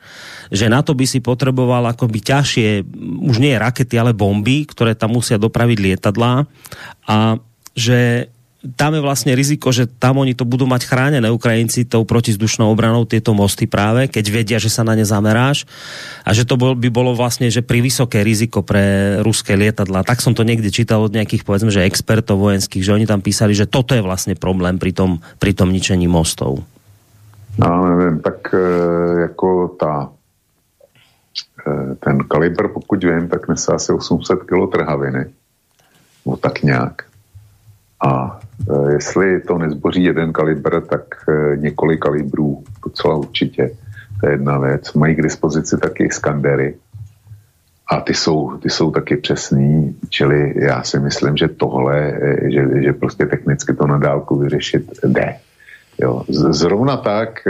že na to by si potreboval akoby ťažšie, už nie rakety, ale bomby, ktoré tam musia dopraviť lietadlá a že tam je vlastně riziko, že tam oni to budou mať chránené Ukrajinci tou protizdušnou obranou tieto mosty práve, keď vedia, že sa na ne zameráš a že to bol, by bolo vlastně, že pri vysoké riziko pre ruské lietadla. Tak som to někde čítal od nejakých, povedzme, že expertov vojenských, že oni tam písali, že toto je vlastně problém pri tom, pri tom ničení mostov. No, nevím, tak e, jako ta e, ten kalibr, pokud vím, tak nese asi 800 kg trhaviny. No tak nějak. A e, jestli to nezboří jeden kalibr, tak e, několik kalibrů, docela určitě. To je jedna věc. Mají k dispozici taky skandery a ty jsou, ty jsou taky přesný, čili já si myslím, že tohle, e, že, že prostě technicky to na dálku vyřešit jde. Jo, zrovna tak,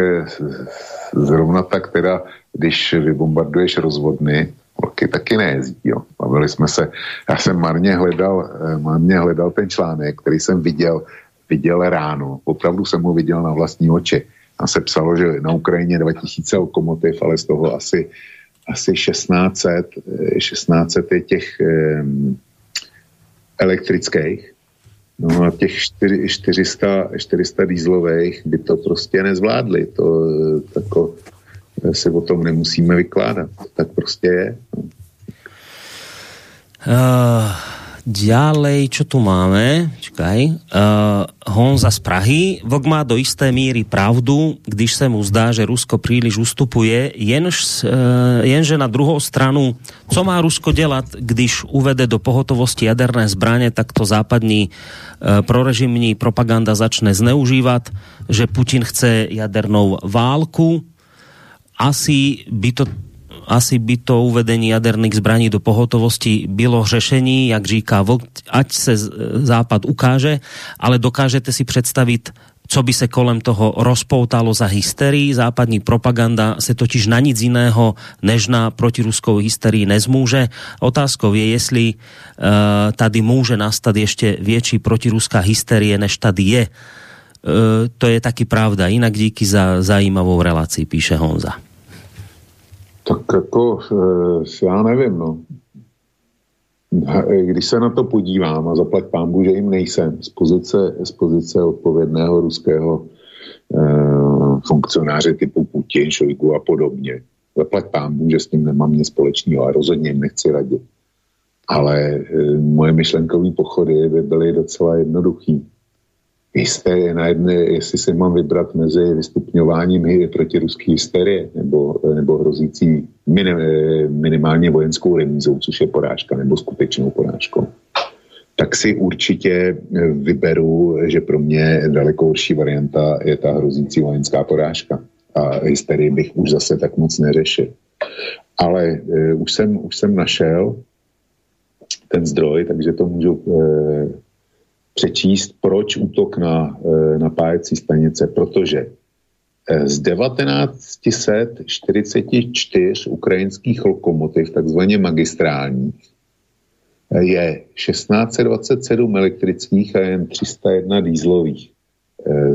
zrovna tak teda, když vybombarduješ rozvodny, vlaky taky nejezdí, jo. Bavili jsme se, já jsem marně hledal, eh, marně hledal ten článek, který jsem viděl, viděl ráno, opravdu jsem ho viděl na vlastní oči. A se psalo, že na Ukrajině 2000 lokomotiv, ale z toho asi, asi 1600, 1600 je těch um, elektrických No a těch 400, 400 dýzlových by to prostě nezvládli. To tako, si o tom nemusíme vykládat. Tak prostě je. Uh, Ďalej, čo tu máme? Čakaj. Uh, Honza z Prahy. Vlk má do isté míry pravdu, když se mu zdá, že Rusko příliš ustupuje, jenž, uh, jenže na druhou stranu, co má Rusko dělat, když uvede do pohotovosti jaderné zbraně, tak to západní uh, prorežimní propaganda začne zneužívat, že Putin chce jadernou válku. Asi by to asi by to uvedení jaderných zbraní do pohotovosti bylo řešení, jak říká Vlk, ať se Západ ukáže, ale dokážete si představit, co by se kolem toho rozpoutalo za hysterii. Západní propaganda se totiž na nic jiného než na protiruskou hysterii nezmůže. Otázkou je, jestli uh, tady může nastat ještě větší protiruská hysterie, než tady je. Uh, to je taky pravda. Jinak díky za zajímavou relaci, píše Honza. Tak jako, eh, já nevím, no. Když se na to podívám a zaplať pámbu, že jim nejsem z pozice, z pozice odpovědného ruského eh, funkcionáře typu Putin, Šojgu a podobně. Zaplať pámbu, že s tím nemám nic společného a rozhodně jim nechci radit. Ale eh, moje myšlenkové pochody by byly docela jednoduchý jisté na jedné, jestli se mám vybrat mezi vystupňováním proti ruské hysterie nebo, nebo hrozící minim, minimálně vojenskou remízou, což je porážka, nebo skutečnou porážkou, tak si určitě vyberu, že pro mě daleko horší varianta je ta hrozící vojenská porážka. A hysterii bych už zase tak moc neřešil. Ale uh, už, jsem, už jsem našel ten zdroj, takže to můžu přečíst, proč útok na e, napájecí stanice. Protože e, z 1944 ukrajinských lokomotiv, takzvaně magistrálních, e, je 1627 elektrických a jen 301 dýzlových.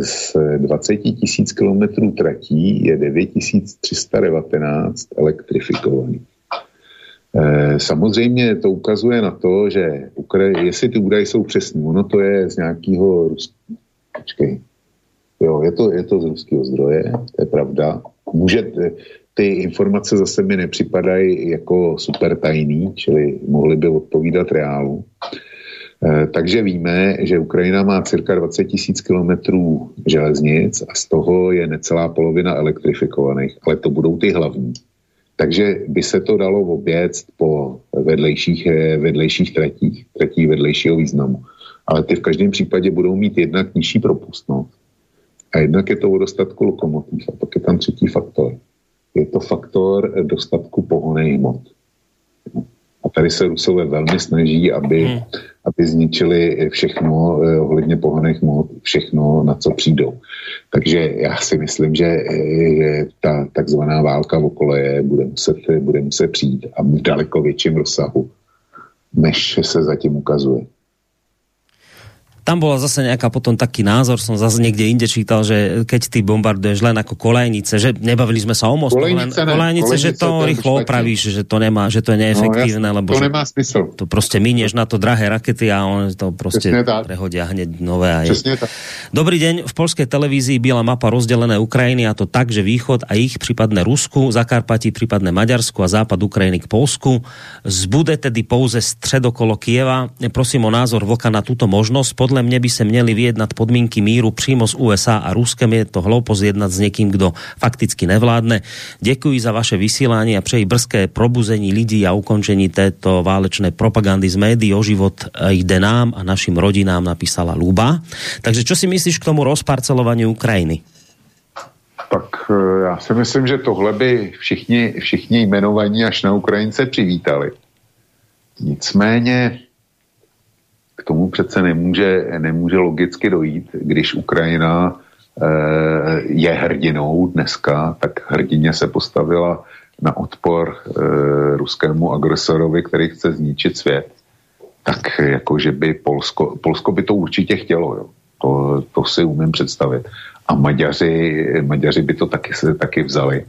Z 20 tisíc kilometrů tratí je 9319 elektrifikovaných. Eh, samozřejmě to ukazuje na to, že Ukra- jestli ty údaje jsou přesné, ono to je z nějakého ruského, jo, je to, je to z ruského zdroje, to je pravda. Může, ty informace zase mi nepřipadají jako super tajný, čili mohly by odpovídat reálu. E, takže víme, že Ukrajina má cirka 20 tisíc kilometrů železnic a z toho je necelá polovina elektrifikovaných, ale to budou ty hlavní. Takže by se to dalo obět po vedlejších, eh, vedlejších tratích, tratích vedlejšího významu. Ale ty v každém případě budou mít jednak nižší propustnost a jednak je to o dostatku lokomotiv. A pak je tam třetí faktor. Je to faktor dostatku pohonej hmot. A tady se Rusové velmi snaží, aby, hmm. aby zničili všechno eh, ohledně pohoných mod, všechno, na co přijdou. Takže já si myslím, že, eh, že ta takzvaná válka v okole bude muset, bude muset přijít a v daleko větším rozsahu, než se zatím ukazuje tam bola zase nejaká potom taký názor, som zase niekde inde čítal, že keď ty bombarduješ len ako kolejnice, že nebavili sme sa o mostu, kolejnice, len kolejnice, že to, to rýchlo opravíš, že to nemá, že to je neefektívne, no, lebo to nemá smysl. To prostě minieš na to drahé rakety a on to prostě prehodia hneď nové. A je. Dobrý deň, v polskej televízii byla mapa rozdelené Ukrajiny a to tak, že východ a ich prípadne Rusku, Zakarpatí prípadne Maďarsku a západ Ukrajiny k Polsku. Zbude tedy pouze střed okolo Kieva. Prosím o názor Vlka na túto možnosť. Pod podle mě by se měli vyjednat podmínky míru přímo s USA a Ruskem. Je to hloupost jednat s někým, kdo fakticky nevládne. Děkuji za vaše vysílání a přeji brzké probuzení lidí a ukončení této válečné propagandy z médií o život jde nám a našim rodinám, napísala Luba. Takže čo si myslíš k tomu rozparcelování Ukrajiny? Tak e, já si myslím, že tohle by všichni, všichni jmenovaní až na Ukrajince přivítali. Nicméně k tomu přece nemůže, nemůže logicky dojít, když Ukrajina je hrdinou dneska, tak hrdině se postavila na odpor ruskému agresorovi, který chce zničit svět, tak jako, že by Polsko, Polsko by to určitě chtělo, jo. To, to si umím představit. A Maďaři, Maďaři by to taky, taky vzali.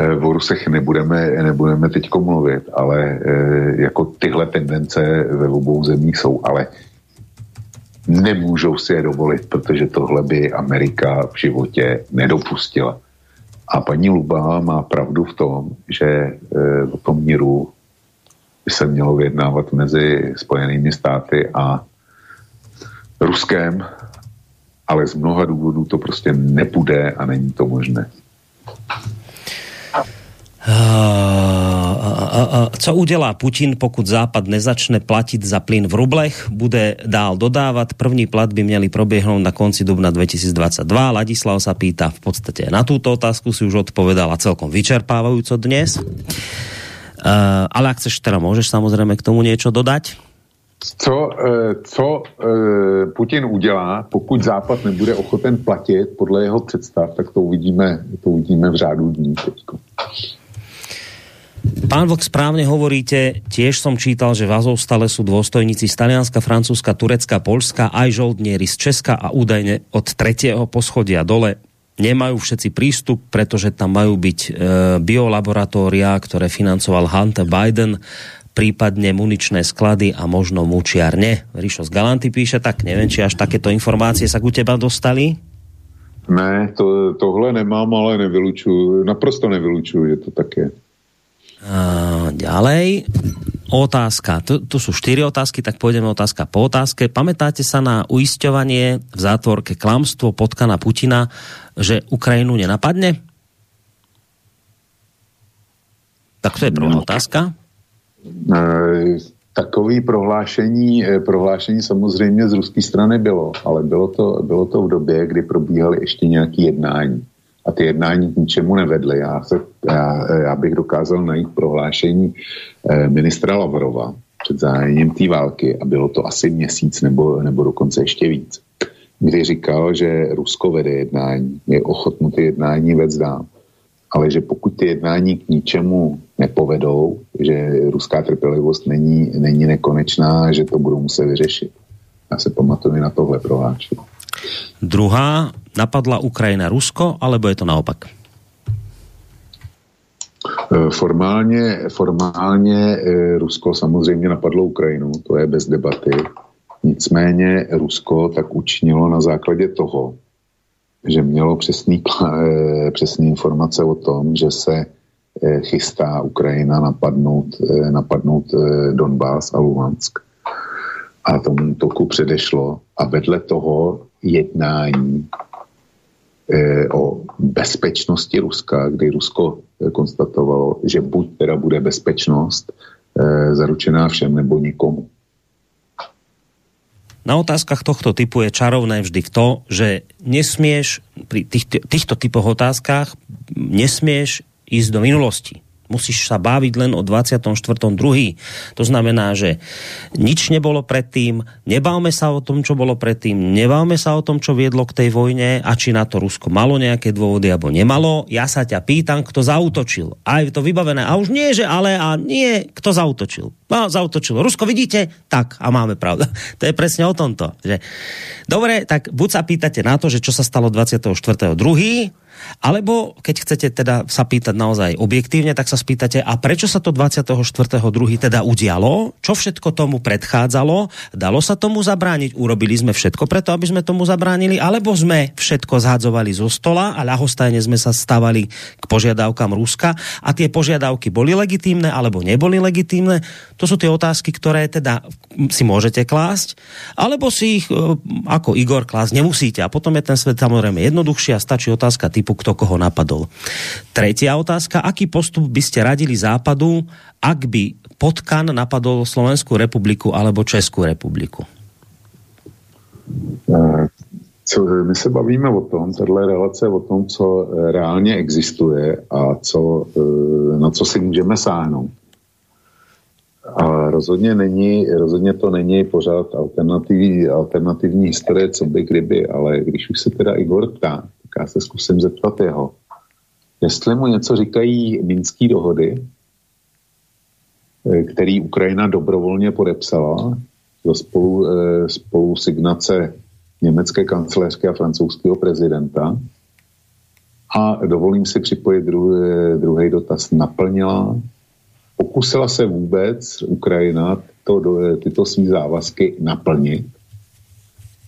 Eh, o Rusech nebudeme, nebudeme teď mluvit, ale eh, jako tyhle tendence ve obou zemích jsou, ale nemůžou si je dovolit, protože tohle by Amerika v životě nedopustila. A paní Luba má pravdu v tom, že eh, o tom míru by se mělo vyjednávat mezi Spojenými státy a Ruskem, ale z mnoha důvodů to prostě nepůjde a není to možné. Co udělá Putin, pokud Západ nezačne platit za plyn v rublech? Bude dál dodávat. První platby měly proběhnout na konci dubna 2022. Ladislav sa pýta v podstate na túto otázku si už odpovedala celkom vyčerpávajúco dnes. Uh, ale ak chceš, teda môžeš samozrejme k tomu niečo dodať? Co, eh, co eh, Putin udělá, pokud Západ nebude ochoten platit podle jeho představ, tak to uvidíme, to uvidíme v řádu dní. Teďko. Pán Vlk, správne hovoríte, tiež som čítal, že v Azovstale sú dôstojníci z Talianska, Francúzska, Turecka, Polska, aj žoldnieri z Česka a údajne od tretieho poschodia dole nemajú všetci prístup, pretože tam majú byť e, biolaboratória, ktoré financoval Hunter Biden prípadne muničné sklady a možno mučiarne. Ríšo z Galanty píše, tak neviem, či až takéto informácie sa ku teba dostali? Ne, to, tohle nemám, ale nevylučuju, naprosto nevylučuju, že to tak je. Uh, ďalej, otázka, tu, tu sú štyri otázky, tak pôjdeme otázka po otázke. Pamätáte sa na uisťovanie v zátvorke klamstvo potkana Putina, že Ukrajinu nenapadne? Tak to je prvá no. otázka. Eh, takový prohlášení, eh, prohlášení samozřejmě z ruské strany bylo, ale bylo to, bylo to v době, kdy probíhaly ještě nějaké jednání. A ty jednání k ničemu nevedly. Já, se, já, já bych dokázal najít prohlášení eh, ministra Lavrova před zájením té války a bylo to asi měsíc nebo, nebo dokonce ještě víc, kdy říkal, že Rusko vede jednání, je ochotno ty jednání vést dál ale že pokud ty jednání k ničemu nepovedou, že ruská trpělivost není, není nekonečná, že to budou muset vyřešit. Já se pamatuju na tohle prohlášení. Druhá, napadla Ukrajina Rusko, alebo je to naopak? E, formálně, formálně e, Rusko samozřejmě napadlo Ukrajinu, to je bez debaty. Nicméně Rusko tak učinilo na základě toho, že mělo přesný, eh, přesný informace o tom, že se chystá Ukrajina napadnout, napadnout Donbass a Luhansk. A tomu toku předešlo. A vedle toho jednání o bezpečnosti Ruska, kdy Rusko konstatovalo, že buď teda bude bezpečnost zaručená všem nebo nikomu. Na otázkach tohto typu je čarovné vždy to, že nesmieš pri týchto, týchto typoch otázkach nesmieš ísť do minulosti musíš sa baviť len o 24.2. To znamená, že nič nebolo predtým, nebavme sa o tom, čo bolo predtým, nebavme sa o tom, čo viedlo k tej vojne a či na to Rusko malo nejaké dôvody alebo nemalo. Ja sa ťa pýtam, kto zautočil. A je to vybavené. A už nie, že ale a nie, kto zautočil. No, zautočilo. Rusko, vidíte? Tak, a máme pravdu. To je presne o tomto. Že... Dobre, tak buď sa pýtate na to, že čo sa stalo 24.2., Alebo keď chcete teda sa pýtať naozaj objektívne, tak sa spýtate, a prečo sa to 24.2. teda udialo? Čo všetko tomu predchádzalo? Dalo sa tomu zabrániť? Urobili sme všetko preto, aby sme tomu zabránili? Alebo sme všetko zhadzovali zo stola a ľahostajne sme sa stavali k požiadavkám Ruska a tie požiadavky boli legitímne alebo neboli legitímne? To sú tie otázky, ktoré teda si môžete klásť, alebo si ich e, ako Igor klásť nemusíte. A potom je ten svet samozrejme jednoduchší a stačí otázka typu typu, kto koho napadol. Tretia otázka, aký postup by ste radili Západu, ak by potkan napadol Slovenskou republiku alebo Českou republiku? Eh, co, my se bavíme o tom, tato relace o tom, co eh, reálně existuje a co, eh, na co si můžeme sáhnout. A rozhodně, není, rozhodně to není pořád alternativní, alternativní historie, co by kdyby, ale když už se teda Igor ptá, já se zkusím zeptat jeho. Jestli mu něco říkají minské dohody, eh, který Ukrajina dobrovolně podepsala za spolu, eh, spolu signace německé kancelářské a francouzského prezidenta. A dovolím si připojit druhý, druhý dotaz. Naplnila Pokusila se vůbec Ukrajina to, tyto svý závazky naplnit?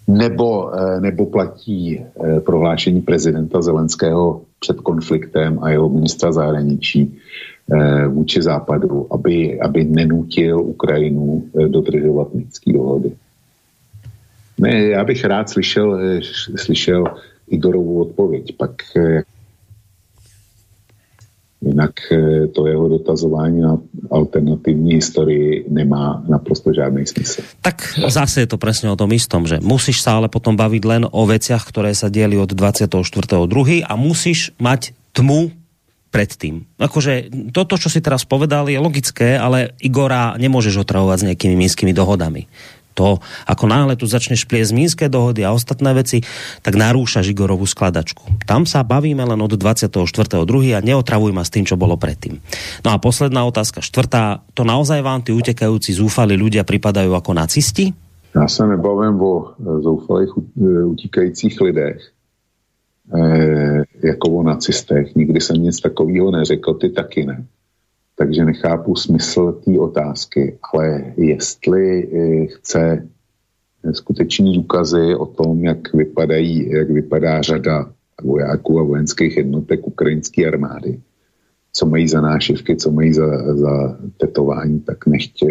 Nebo, eh, nebo platí eh, prohlášení prezidenta Zelenského před konfliktem a jeho ministra zahraničí eh, vůči západu, aby, aby nenutil Ukrajinu dodržovat minské dohody? Ne, já bych rád slyšel, slyšel Igorovu odpověď. Pak Jinak eh, to jeho dotazování na alternativní historii nemá naprosto žádný smysl. Tak zase je to přesně o tom istom, že musíš se ale potom bavit len o veciach, které se děli od 24.2. a musíš mať tmu predtým. Akože toto, čo si teraz povedal, je logické, ale Igora nemôžeš otravovať s nejakými minskými dohodami to, ako náhle tu začneš pliesť Mínské dohody a ostatné veci, tak narúša Žigorovú skladačku. Tam sa bavíme len od 24.2. a neotravuj ma s tým, čo bolo predtým. No a posledná otázka, štvrtá. To naozaj vám tí utekajúci zúfali ľudia pripadajú ako nacisti? Já se nebavím o e, zoufalých e, utíkajících lidech, e, jako o nacistech. Nikdy jsem nic takového neřekl, ty taky ne takže nechápu smysl té otázky, ale jestli eh, chce skuteční důkazy o tom, jak, vypadají, jak vypadá řada vojáků a vojenských jednotek ukrajinské armády, co mají za nášivky, co mají za, za tetování, tak nechť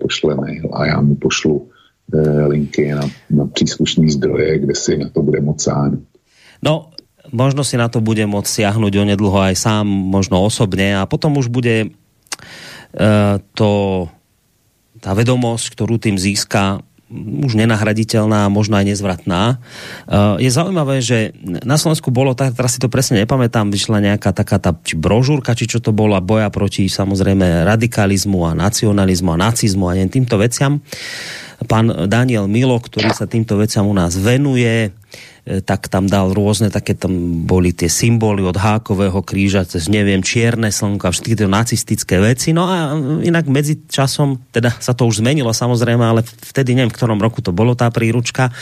pošle mail a já mu pošlu eh, linky na, na příslušný zdroje, kde si na to bude moc sáhnout. No, možno si na to bude moct siahnuť onedlho aj sám, možno osobne a potom už bude Eh, to, tá vedomosť, ktorú tým získa, už nenahraditeľná, možno aj nezvratná. Eh, je zaujímavé, že na Slovensku bolo, tak teraz si to presne nepamätám, vyšla nejaká taká tá, či brožúrka, či čo to bola, boja proti samozrejme radikalizmu a nacionalizmu a nacizmu a neviem, týmto veciam. Pán Daniel Milo, ktorý sa týmto veciam u nás venuje, E, tak tam dal rôzne také, tam boli tie symboly od hákového kríža, cez neviem, čierne slnko a všetky tie nacistické veci. No a inak medzi časom, teda sa to už zmenilo samozrejme, ale vtedy neviem, v ktorom roku to bolo tá príručka,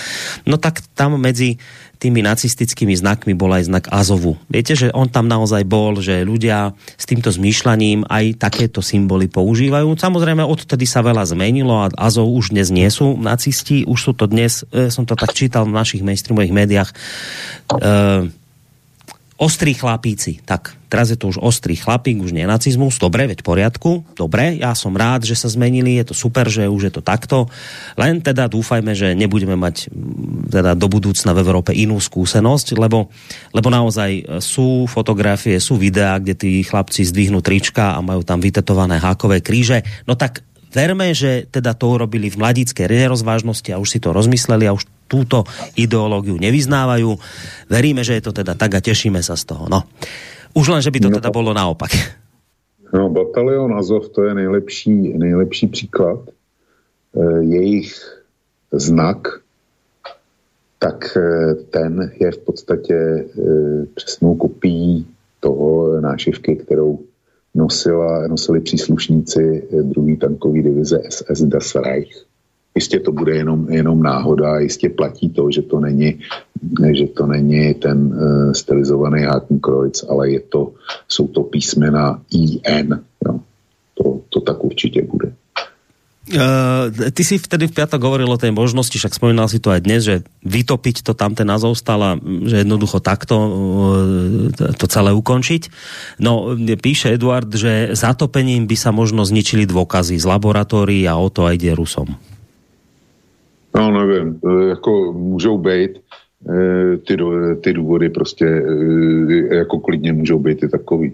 no tak tam medzi tými nacistickými znakmi bol aj znak Azovu. Viete, že on tam naozaj bol, že ľudia s týmto zmýšľaním aj takéto symboly používajú. Samozrejme, odtedy sa veľa zmenilo a Azov už dnes nie sú nacisti, už sú to dnes, e, som to tak čítal v našich mainstreamových médiách, e, ostrí chlapíci. Tak, teraz je to už ostrý chlapík, už nie nacizmus. Dobre, veď poriadku. Dobre, ja som rád, že sa zmenili, je to super, že už je to takto. Len teda dúfajme, že nebudeme mať teda do budúcna v Európe inú skúsenosť, lebo, lebo naozaj sú fotografie, sú videá, kde tí chlapci zdvihnú trička a majú tam vytetované hákové kríže. No tak verme, že teda to urobili v mladické nerozvážnosti a už si to rozmysleli a už túto ideológiu nevyznávajú. Veríme, že je to teda tak a tešíme sa z toho. No. Už len, že by to no, teda bolo naopak. No, batalion Azov to je nejlepší, nejlepší příklad. E, jejich znak, tak e, ten je v podstatě e, přesnou kopií toho nášivky, kterou nosila, nosili příslušníci druhé tankové divize SS Das Reich. Jistě to bude jenom, jenom náhoda, jistě platí to, že to není, že to není ten uh, stylizovaný Hakenkreuz, ale je to, jsou to písmena IN. Jo. To, to tak určitě bude. Uh, ty si vtedy v piatok hovoril o tej možnosti, však spomínal si to aj dnes, že vytopiť to tam ten názov stala, že jednoducho takto uh, to celé ukončiť. No, píše Eduard, že zatopením by sa možno zničili dôkazy z laboratórií a o to aj ide Rusom. No, nevím, jako můžou být eh, ty, ty důvody prostě eh, jako klidně můžou být i takový.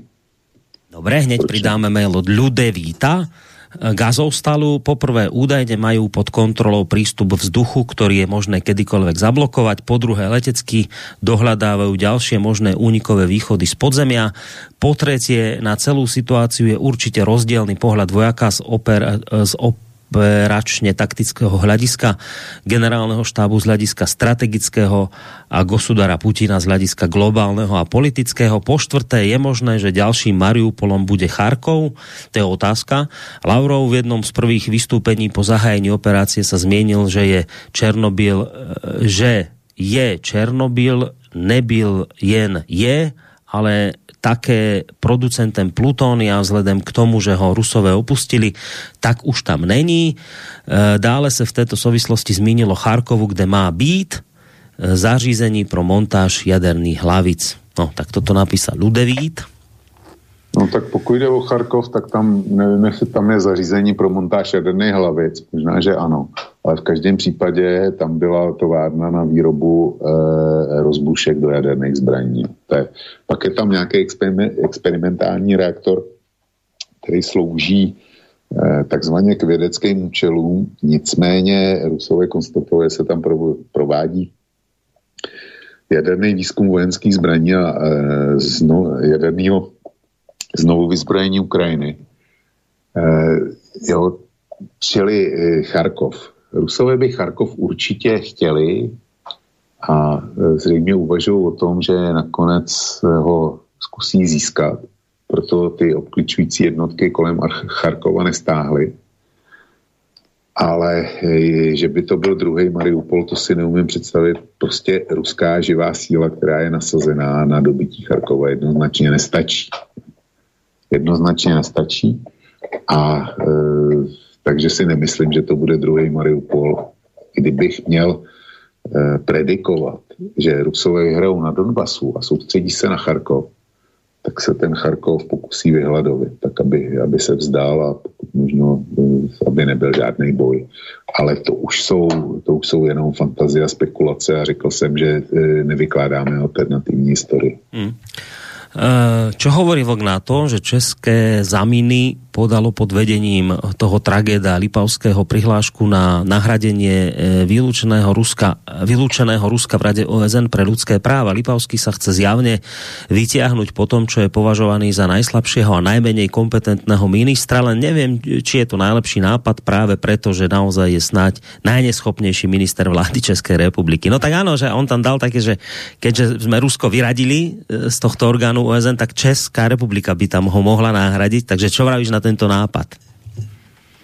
Dobre, hneď Proč? pridáme mail od Ľudevíta. Gazovstalu poprvé údajne majú pod kontrolou prístup vzduchu, ktorý je možné kedykoľvek zablokovať. Po druhé letecky dohľadávajú ďalšie možné únikové východy z podzemia. Po tretie na celú situáciu je určite rozdielny pohľad vojaka z, oper, z op operačne taktického hľadiska generálneho štábu z hľadiska strategického a Gosudara Putina z hľadiska globálneho a politického. Po štvrté je možné, že ďalším Mariupolom bude Charkov, to je otázka. Lavrov v jednom z prvých vystúpení po zahájení operácie sa zmienil, že je Černobyl, e, že je Černobyl, nebyl jen je, ale také producentem plutónia vzhledem k tomu, že ho Rusové opustili, tak už tam není. E, dále se v této souvislosti zmínilo Charkovu, kde má být e, zařízení pro montáž jaderných hlavic. No, tak toto napísal Ludevít. No tak pokud jde o Charkov, tak tam nevím, jestli tam je zařízení pro montáž jaderných hlavic. Možná, že ano. Ale v každém případě tam byla továrna na výrobu e, rozbušek do jaderných zbraní. Je, pak je tam nějaký experiment, experimentální reaktor, který slouží e, takzvaně k vědeckým účelům. Nicméně Rusové konstatovali, že se tam provádí jaderný výzkum vojenských zbraní a e, zno, jaderného znovu vyzbrojení Ukrajiny. E, jo, čili e, Charkov. Rusové by Charkov určitě chtěli a e, zřejmě uvažují o tom, že nakonec ho zkusí získat. Proto ty obklíčující jednotky kolem Charkova nestáhly. Ale že by to byl druhý Mariupol, to si neumím představit. Prostě ruská živá síla, která je nasazená na dobytí Charkova, jednoznačně nestačí jednoznačně nestačí. A e, takže si nemyslím, že to bude druhý Mariupol. Kdybych měl e, predikovat, že Rusové vyhrajou na Donbasu a soustředí se na Charkov, tak se ten Charkov pokusí vyhladovit, tak aby, aby se vzdál a možno, e, aby nebyl žádný boj. Ale to už jsou, to už jsou jenom fantazie a spekulace a řekl jsem, že e, nevykládáme alternativní historii. Hmm. Čo hovorí vlk na to, že české zaminy podalo pod vedením toho tragéda Lipavského prihlášku na nahradenie e, vylúčeného Ruska, vylúčeného Ruska v Rade OSN pre ľudské práva. Lipavský sa chce zjavne vytiahnuť po tom, čo je považovaný za najslabšieho a najmenej kompetentného ministra, len neviem, či je to najlepší nápad práve preto, že naozaj je snať najneschopnejší minister vlády Českej republiky. No tak áno, že on tam dal také, že keďže sme Rusko vyradili e, z tohto orgánu OSN, tak Česká republika by tam ho mohla nahradiť. Takže čo vravíš na tento nápad?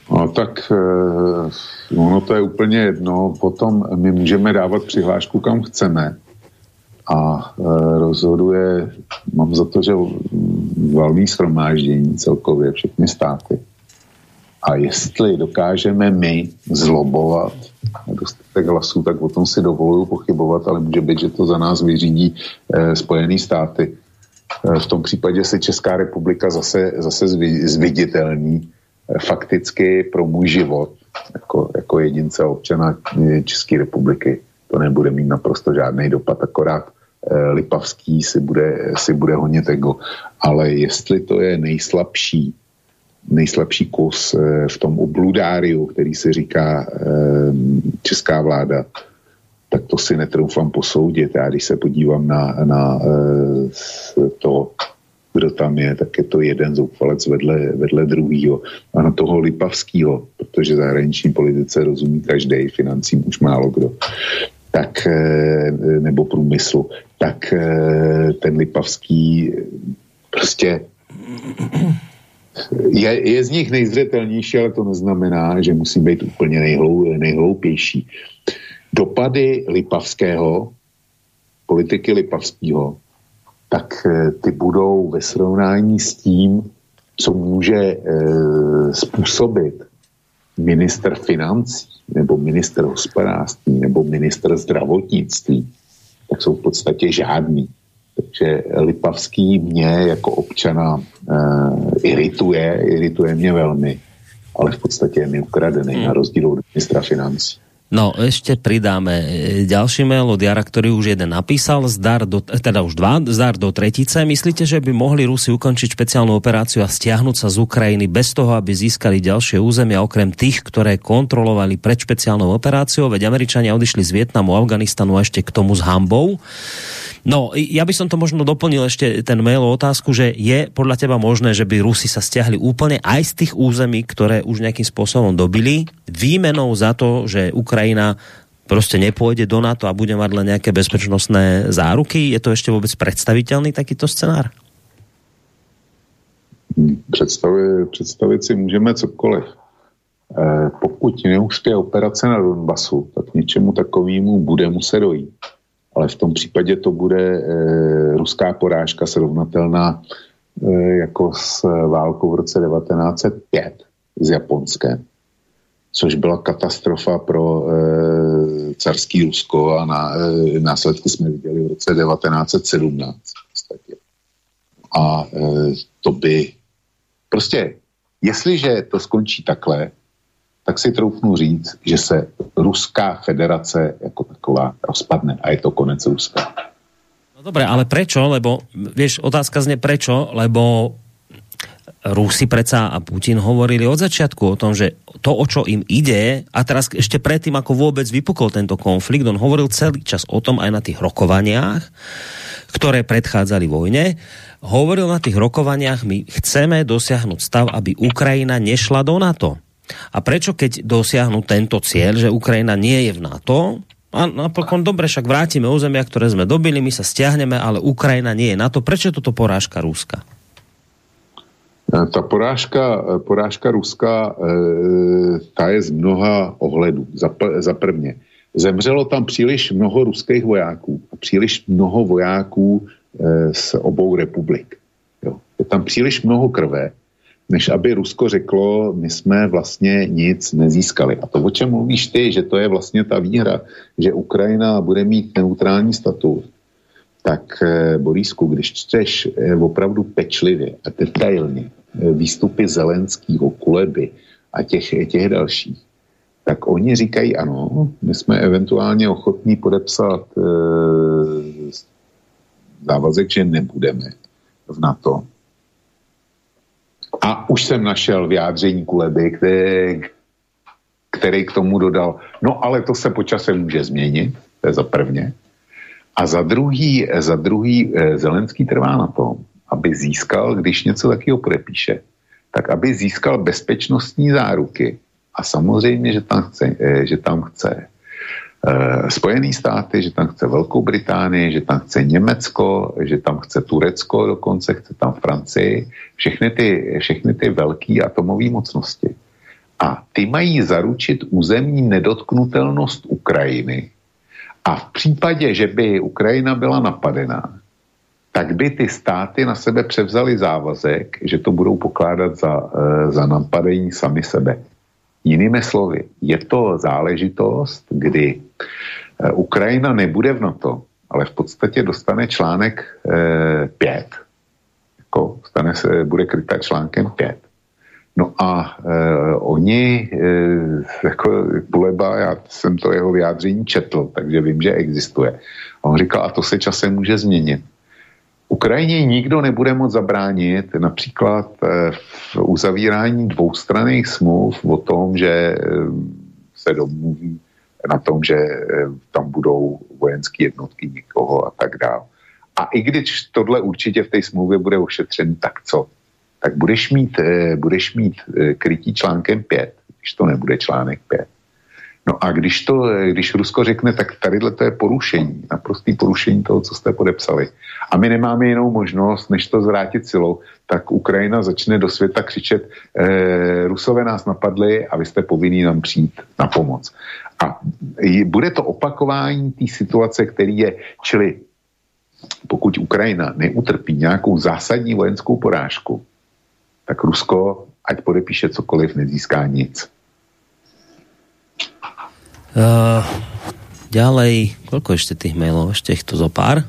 No tak e, ono to je úplně jedno. Potom my můžeme dávat přihlášku kam chceme a e, rozhoduje, mám za to, že valný schromáždění celkově všechny státy. A jestli dokážeme my zlobovat dostatek hlasů, tak o tom si dovoluju pochybovat, ale může být, že to za nás vyřídí e, Spojené státy. Eh, v tom případě se Česká republika zase, zase zviditelní eh, fakticky pro můj život jako, jako jedince občana eh, České republiky. To nebude mít naprosto žádný dopad, akorát Lipavský si bude, si bude honit ego. Ale jestli to je nejslabší, nejslabší kus v tom obludáriu, který se říká česká vláda, tak to si netroufám posoudit. Já když se podívám na, na eh, to, kdo tam je, tak je to jeden zoufalec vedle, vedle druhýho. A na toho Lipavského, protože zahraniční politice rozumí každý, financím už málo kdo, tak, eh, nebo průmyslu, tak eh, ten Lipavský prostě je, je z nich nejzřetelnější, ale to neznamená, že musí být úplně nejhlou, nejhloupější dopady Lipavského, politiky Lipavského, tak eh, ty budou ve srovnání s tím, co může e, způsobit minister financí, nebo minister hospodářství, nebo minister zdravotnictví, tak jsou v podstatě žádný. Takže Lipavský mě jako občana e, irituje, irituje mě velmi, ale v podstatě je mi ukradený, hmm. na rozdíl od ministra financí. No, ešte pridáme e, ďalší mail od Jara, ktorý už jeden napísal, zdar do, e, teda už dva, zdar do tretice. Myslíte, že by mohli Rusi ukončiť špeciálnu operáciu a stiahnuť sa z Ukrajiny bez toho, aby získali ďalšie územia, okrem tých, ktoré kontrolovali pred špeciálnou operáciou? Veď Američania odišli z Vietnamu, Afganistanu a ešte k tomu s hambou. No, ja by som to možno doplnil ešte ten mail o otázku, že je podľa teba možné, že by Rusi sa stiahli úplne aj z tých území, ktoré už nejakým spôsobom dobili, výmenou za to, že Ukrajina prostě nepôjde do NATO a bude mať len nejaké bezpečnostné záruky? Je to ešte vôbec predstaviteľný takýto scenár? Představit, představit si můžeme cokoliv. Eh, pokud neuspěje operace na Donbasu, tak něčemu takovému bude muset dojít ale v tom případě to bude e, ruská porážka srovnatelná e, jako s válkou v roce 1905 s Japonskem, což byla katastrofa pro e, carský Rusko a na, e, následky jsme viděli v roce 1917. A e, to by prostě, jestliže to skončí takhle, tak si troufnu říct, že se Ruská federace jako taková rozpadne a je to konec Ruska. No dobré, ale prečo? Lebo, vieš, otázka zne prečo, lebo Rusi predsa a Putin hovorili od začiatku o tom, že to, o čo im ide, a teraz ešte predtým, ako vôbec vypukol tento konflikt, on hovoril celý čas o tom aj na tých rokovaniach, ktoré predchádzali vojne, hovoril na tých rokovaniach, my chceme dosiahnuť stav, aby Ukrajina nešla do NATO. A prečo keď dosiahnu tento cieľ, že Ukrajina nie je v NATO, a napokon dobre, však vrátime územia, ktoré sme dobili, my sa stiahneme, ale Ukrajina nie je na to. Prečo je toto porážka Ruska? E, ta porážka, e, porážka Ruska, e, ta je z mnoha ohledů. Za, za prvně, zemřelo tam příliš mnoho ruských vojáků a příliš mnoho vojáků z obou republik. Jo. Je tam příliš mnoho krve než aby Rusko řeklo, my jsme vlastně nic nezískali. A to, o čem mluvíš ty, že to je vlastně ta výhra, že Ukrajina bude mít neutrální statut, tak eh, Borisku, když čteš eh, opravdu pečlivě a detailně eh, výstupy Zelenského, Kuleby a těch, těch dalších, tak oni říkají ano, my jsme eventuálně ochotní podepsat e, závazek, že nebudeme v NATO, a už jsem našel vyjádření Kuleby, který, který k tomu dodal, no ale to se počasem může změnit, to je za prvně. A za druhý, za druhý eh, Zelenský trvá na tom, aby získal, když něco takového podepíše, tak aby získal bezpečnostní záruky a samozřejmě, že tam chce, eh, že tam chce Eh, Spojený státy, že tam chce Velkou Británii, že tam chce Německo, že tam chce Turecko dokonce, chce tam Francii, všechny ty, všechny ty velké atomové mocnosti. A ty mají zaručit územní nedotknutelnost Ukrajiny. A v případě, že by Ukrajina byla napadená, tak by ty státy na sebe převzali závazek, že to budou pokládat za, eh, za napadení sami sebe. Jinými slovy, je to záležitost, kdy eh, Ukrajina nebude v NATO, ale v podstatě dostane článek e, 5. Jako stane se, bude krytá článkem 5. No a e, oni, e, jako Kuleba, já jsem to jeho vyjádření četl, takže vím, že existuje. On říkal, a to se časem může změnit. Ukrajině nikdo nebude moct zabránit například eh, v uzavírání dvoustranných smluv o tom, že eh, se domluví na tom, že eh, tam budou vojenské jednotky někoho a tak dále. A i když tohle určitě v té smlouvě bude ošetřený, tak co? Tak budeš mít, budeš mít krytí článkem 5, když to nebude článek 5. No a když, to, když Rusko řekne, tak tady to je porušení, naprostý porušení toho, co jste podepsali. A my nemáme jinou možnost, než to zvrátit silou, tak Ukrajina začne do světa křičet, eh, Rusové nás napadli a vy jste povinní nám přijít na pomoc. A bude to opakování té situace, který je, čili pokud Ukrajina neutrpí nějakou zásadní vojenskou porážku, tak Rusko, ať podepíše cokoliv, nezíská nic. Uh, ďalej, koľko ešte tých mailov? Ešte ich tu zo pár.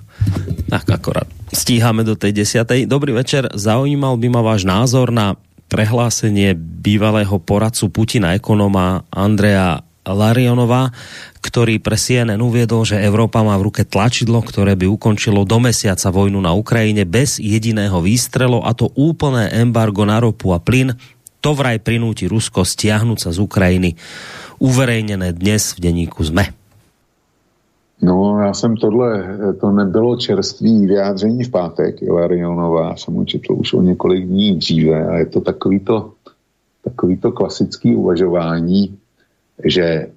Tak akorát stíhame do tej desiatej. Dobrý večer, zaujímal by ma váš názor na prehlásenie bývalého poradcu Putina ekonoma Andrea Larionova, ktorý pre CNN uviedol, že Európa má v ruke tlačidlo, ktoré by ukončilo do mesiaca vojnu na Ukrajine bez jediného výstrelu a to úplné embargo na ropu a plyn. To vraj prinúti Rusko stiahnuť sa z Ukrajiny. Uverejnené dnes v denníku ZME. No, já jsem tohle, to nebylo čerstvý vyjádření v pátek, Ilarionová, jsem ho četl už o několik dní dříve a je to takovýto, takovýto klasický uvažování, že e,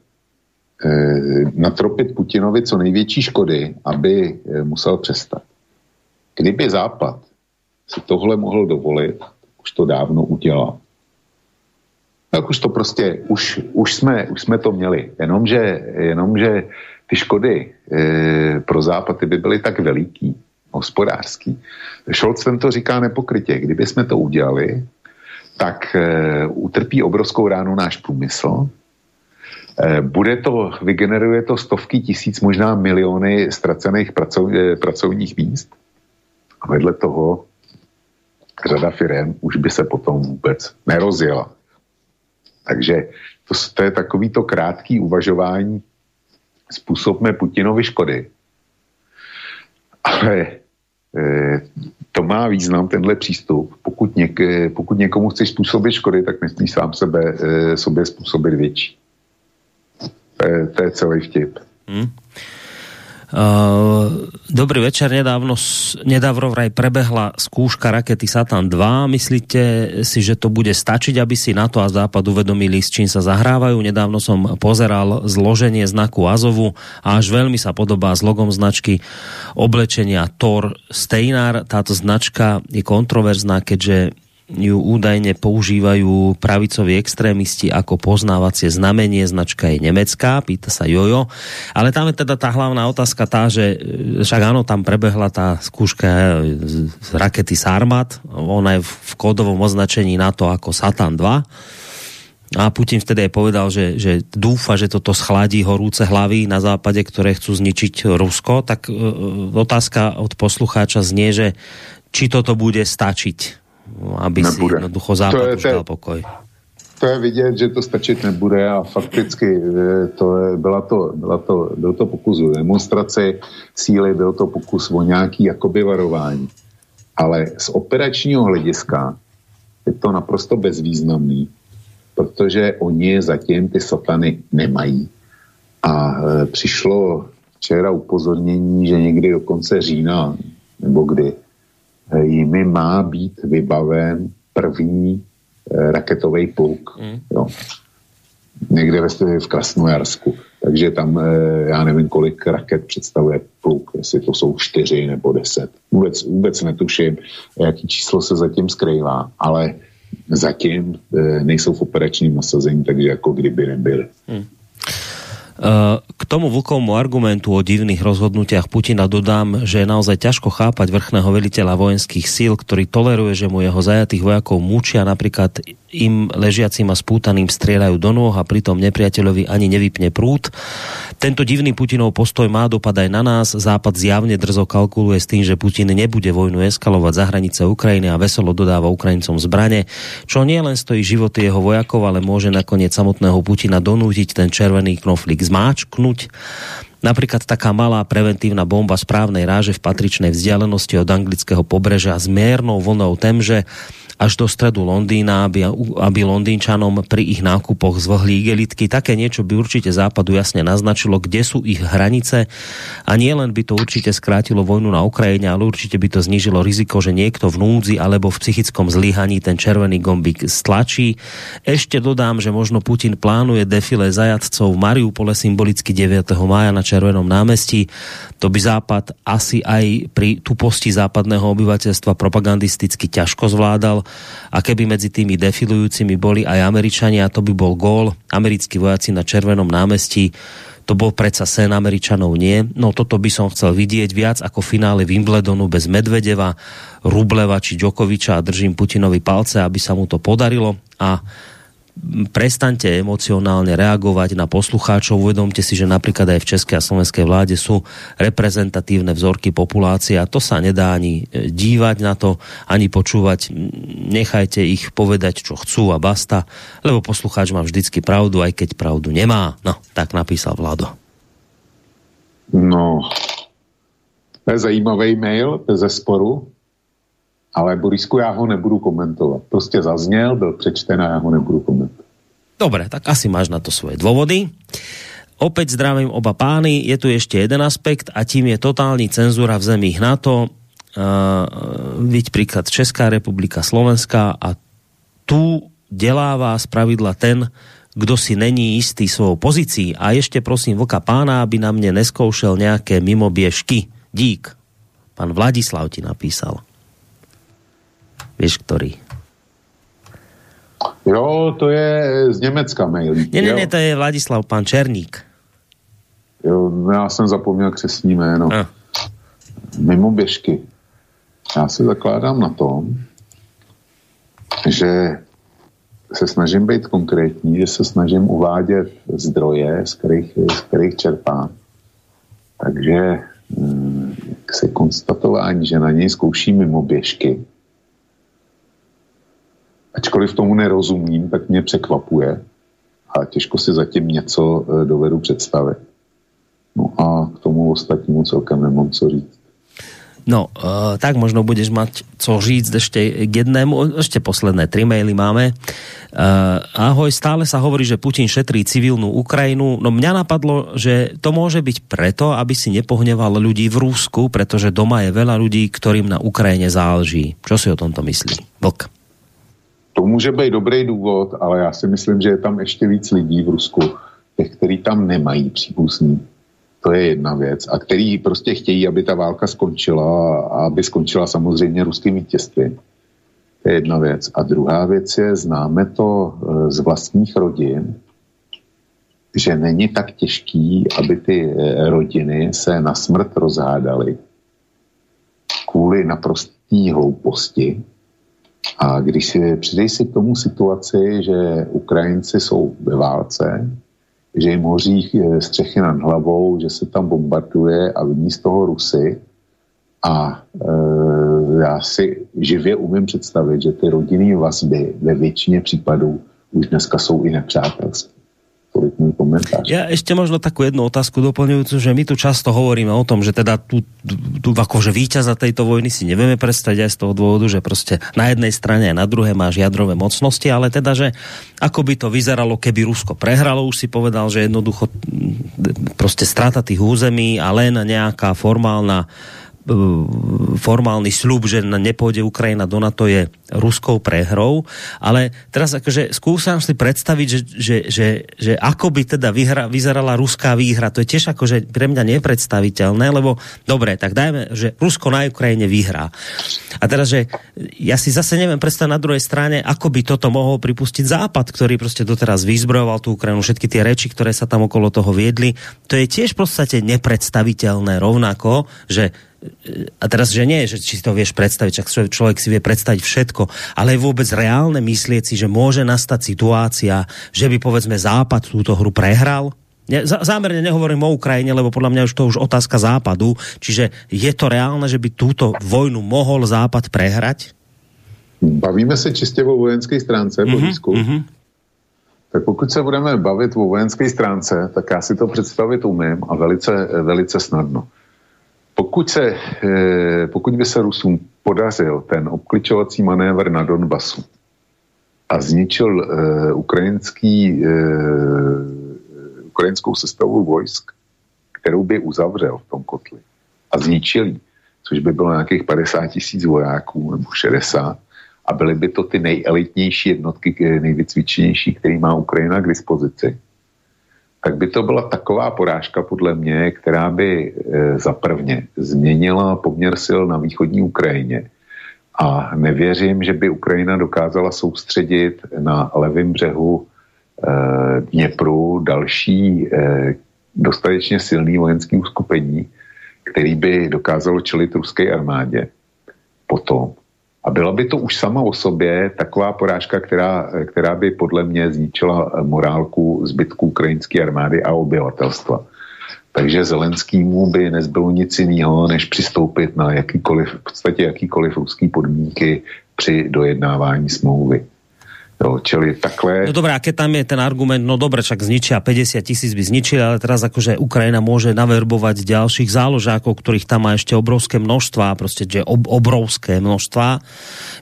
natropit Putinovi co největší škody, aby e, musel přestat. Kdyby Západ si tohle mohl dovolit, už to dávno udělal. Tak už to prostě, už, už, jsme, už jsme to měli. Jenomže, jenomže ty škody e, pro Západ by byly tak veliký, hospodářský. Scholz ten to říká nepokrytě. Kdyby jsme to udělali, tak e, utrpí obrovskou ránu náš průmysl, e, bude to, vygeneruje to stovky tisíc, možná miliony ztracených pracov, e, pracovních míst a vedle toho řada firm už by se potom vůbec nerozjela. Takže to, to je takový to krátký uvažování způsobme Putinovi škody. Ale e, to má význam, tenhle přístup. Pokud, něk, pokud někomu chceš způsobit škody, tak nesmí sám sebe, e, sobě způsobit větší. To je, to je celý vtip. Hmm. Uh, dobrý večer, nedávno, nedávno vraj prebehla skúška rakety Satan 2. Myslíte si, že to bude stačiť, aby si NATO a Západ uvedomili, s čím sa zahrávajú? Nedávno som pozeral zloženie znaku Azovu a až veľmi sa podobá s logom značky oblečenia Thor Steinar. Táto značka je kontroverzná, keďže ju údajne používajú pravicoví extrémisti ako poznávacie znamenie, značka je nemecká, pýta sa Jojo, ale tam je teda tá hlavná otázka tá, že e, však áno, tam prebehla tá skúška e, z rakety Sarmat, ona je v kódovom označení NATO ako Satan 2, a Putin vtedy aj povedal, že, že dúfa, že toto schladí horúce hlavy na západe, ktoré chcú zničiť Rusko. Tak e, otázka od poslucháča znie, že či toto bude stačiť aby nebude. si jednoducho Západ to je, už dal pokoj. To je vidět, že to stačit nebude a fakticky eh, to je, byla to, byla to, byl to pokus o demonstraci síly, byl to pokus o nějaký jakoby varování. Ale z operačního hlediska je to naprosto bezvýznamný, protože oni zatím ty satany nemají. A e, přišlo včera upozornění, že někdy do konce října, nebo kdy, jimi má být vybaven první eh, raketový pluk. Mm. Jo. Někde ve v Krasnojarsku. Takže tam, eh, já nevím, kolik raket představuje pluk, jestli to jsou čtyři nebo deset. Vůbec, vůbec netuším, jaký číslo se zatím skrývá, ale zatím eh, nejsou v operačním nasazení, takže jako kdyby nebyly. Mm. K tomu vlkovmu argumentu o divných rozhodnutiach Putina dodám, že je naozaj ťažko chápať vrchného veliteľa vojenských síl, ktorý toleruje, že mu jeho zajatých vojakov mučia napríklad im ležiacím a spútaným strieľajú do nôh a pritom nepriateľovi ani nevypne prút. Tento divný Putinov postoj má dopad aj na nás. Západ zjavne drzo kalkuluje s tým, že Putin nebude vojnu eskalovať za hranice Ukrajiny a veselo dodáva Ukrajincom zbrane, čo nie len stojí životy jeho vojakov, ale môže nakoniec samotného Putina donútiť ten červený knoflík zmáčknuť. Napríklad taká malá preventívna bomba správnej ráže v patričnej vzdialenosti od anglického pobrežia s miernou vlnou temže až do stredu Londýna, aby, aby Londýnčanom pri ich nákupoch zvlhli igelitky. Také niečo by určite západu jasne naznačilo, kde sú ich hranice a nie len by to určite skrátilo vojnu na Ukrajine, ale určite by to znížilo riziko, že niekto v núdzi alebo v psychickom zlyhaní ten červený gombík stlačí. Ešte dodám, že možno Putin plánuje defile zajadcov v Mariupole symbolicky 9. mája na Červenom námestí. To by Západ asi aj pri tuposti západného obyvateľstva propagandisticky ťažko zvládal a keby medzi tými defilujúcimi boli aj Američania, to by bol gól. Americkí vojaci na Červenom námestí to bol predsa sen Američanov nie. No toto by som chcel vidieť viac ako finále Wimbledonu bez Medvedeva, Rubleva či Djokoviča a držím Putinovi palce, aby sa mu to podarilo. A prestaňte emocionálne reagovať na poslucháčov. Uvedomte si, že napríklad aj v Českej a Slovenskej vláde sú reprezentatívne vzorky populácie a to sa nedá ani e, dívať na to, ani počúvať. Nechajte ich povedať, čo chcú a basta, lebo poslucháč má vždycky pravdu, aj keď pravdu nemá. No, tak napísal Vlado. No, to je zajímavý mail ze sporu, ale Borisku, já ho nebudu komentovat. Prostě zazněl, byl přečten a já ho nebudu komentovat. Dobre, tak asi máš na to svoje dôvody. Opäť zdravím oba pány. Je tu ešte jeden aspekt a tím je totální cenzura v zemích NATO. Uh, viď príklad Česká republika, Slovenská a tu dělává z pravidla ten, kdo si není istý svou pozicí. A ještě prosím vlka pána, aby na mě neskoušel nějaké mimoběžky. Dík. Pan Vladislav ti napísal. Víš, který? Jo, to je z Německa mail. Ne, ne, ne, to je Vladislav, pan Černík. Jo, no já jsem zapomněl křesní jméno. A. Mimo běžky. Já se zakládám na tom, že se snažím být konkrétní, že se snažím uvádět zdroje, z kterých, z kterých čerpám. Takže hm, se konstatování, že na něj zkouší mimo běžky, ačkoliv tomu nerozumím, tak mě překvapuje a těžko si zatím něco eh, dovedu představit. No a k tomu ostatnímu celkem nemám co říct. No, uh, tak možno budeš mať co říct ešte k jednému, ešte posledné tri maily máme. Uh, ahoj, stále sa hovorí, že Putin šetrí civilnú Ukrajinu. No mňa napadlo, že to môže byť preto, aby si nepohneval ľudí v Rusku, pretože doma je veľa ľudí, ktorým na Ukrajine záleží. Čo si o tomto myslí? Vlk. To může být dobrý důvod, ale já si myslím, že je tam ještě víc lidí v Rusku, těch, kteří tam nemají příbuzný. To je jedna věc. A který prostě chtějí, aby ta válka skončila a aby skončila samozřejmě ruským vítězstvím. To je jedna věc. A druhá věc je, známe to eh, z vlastních rodin, že není tak těžký, aby ty eh, rodiny se na smrt rozhádaly kvůli naprostý hlouposti, a když si, přidej si k tomu situaci, že Ukrajinci jsou ve válce, že jim hoří eh, střechy nad hlavou, že se tam bombarduje a vidí z toho Rusy. A e, já si živě umím představit, že ty rodinné vazby ve většině případů už dneska jsou i nepřátelské můj komentář. Ja ešte možno takú jednu otázku doplňujúcu, že my tu často hovoríme o tom, že teda tu, tu akože víťaza tejto vojny si nevieme predstaviť aj z toho dôvodu, že prostě na jednej strane a na druhé máš jadrové mocnosti, ale teda, že ako by to vyzeralo, keby Rusko prehralo, už si povedal, že jednoducho prostě strata tých území a len nejaká formálna formálny slub, že nepôjde Ukrajina do NATO je ruskou prehrou, ale teraz akože skúsam si predstaviť, že, že, že, že ako by teda vyhra, vyzerala ruská výhra, to je tiež akože pre mňa nepredstaviteľné, lebo dobre, tak dajme, že Rusko na Ukrajine vyhrá. A teraz, že ja si zase neviem predstaviť na druhej strane, ako by toto mohol pripustiť Západ, ktorý prostě doteraz vyzbrojoval tú Ukrajinu, všetky tie reči, ktoré sa tam okolo toho viedli, to je tiež v podstate nepredstaviteľné rovnako, že a teraz, že nie, že či si to vieš predstaviť, čak človek si vie predstaviť všetko, ale je vôbec reálne myslieť si, že môže nastať situácia, že by povedzme Západ túto hru prehral? Ne, zámerne nehovorím o Ukrajine, lebo podľa mňa už to už otázka západu. Čiže je to reálne, že by túto vojnu mohol západ prehrať? Bavíme se čistě o vojenské stránce, mm-hmm, mm-hmm. Tak pokud se budeme bavit o vojenské stránce, tak já si to představit umím a velice, velice snadno. Pokud, se, eh, pokud by se Rusům podařil ten obkličovací manévr na Donbasu a zničil uh, ukrajinský, uh, ukrajinskou sestavu vojsk, kterou by uzavřel v tom kotli a zničil což by bylo nějakých 50 tisíc vojáků nebo 60, a byly by to ty nejelitnější jednotky, nejvycvičenější, který má Ukrajina k dispozici, tak by to byla taková porážka podle mě, která by e, zaprvně změnila poměr sil na východní Ukrajině. A nevěřím, že by Ukrajina dokázala soustředit na levém břehu e, Dněpru další e, dostatečně silný vojenský uskupení, který by dokázalo čelit ruské armádě. Potom, A byla by to už sama o sobě taková porážka, která, která by podle mě zničila morálku zbytku ukrajinské armády a obyvatelstva. Takže Zelenskýmu by nezbylo nic jiného, než přistoupit na jakýkoliv, v podstatě jakýkoliv ruský podmínky při dojednávání smlouvy. Jo, čili takhle... No dobré, a keď tam je ten argument, no dobré, však zničia 50 tisíc by zničili, ale teraz akože Ukrajina môže naverbovať ďalších záložákov, ktorých tam má ešte obrovské množstva, prostě že ob, obrovské množstva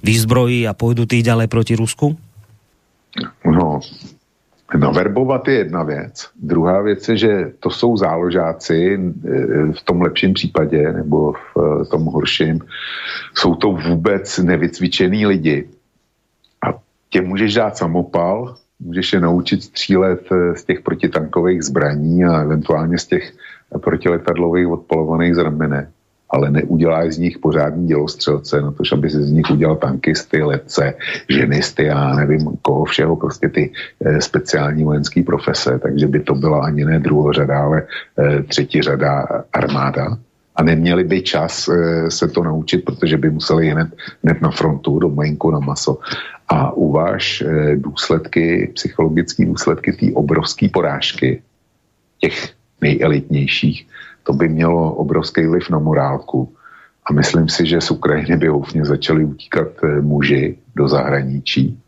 výzbrojí a pôjdu tých ďalej proti Rusku? No, naverbovat je jedna věc. Druhá věc je, že to jsou záložáci eh, v tom lepším případě, nebo v tom horším. Jsou to vůbec nevycvičený lidi, tě můžeš dát samopal, můžeš je naučit střílet eh, z těch protitankových zbraní a eventuálně z těch protiletadlových odpolovaných z ramene, ale neuděláš z nich pořádný dělostřelce, na to, aby si z nich udělal tankisty, letce, ženisty a nevím koho všeho, prostě ty eh, speciální vojenské profese, takže by to byla ani ne druhořada, ale eh, třetí řada armáda. A neměli by čas se to naučit, protože by museli hned, hned na frontu do Majinku na maso a uváž eh, důsledky, psychologické důsledky té obrovské porážky těch nejelitnějších, to by mělo obrovský vliv na morálku. A myslím si, že z Ukrajiny by houfně začali utíkat eh, muži do zahraničí,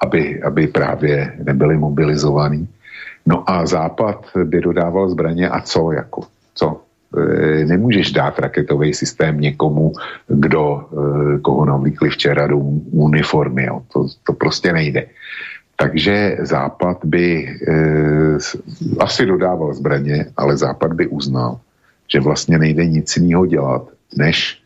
aby, aby právě nebyli mobilizovaní. No a Západ by dodával zbraně a co jako? Co? Eh, nemůžeš dát raketový systém někomu, kdo, eh, koho navlíkli včera do uniformy. Jo. To, to prostě nejde. Takže Západ by eh, asi dodával zbraně, ale Západ by uznal, že vlastně nejde nic jiného dělat, než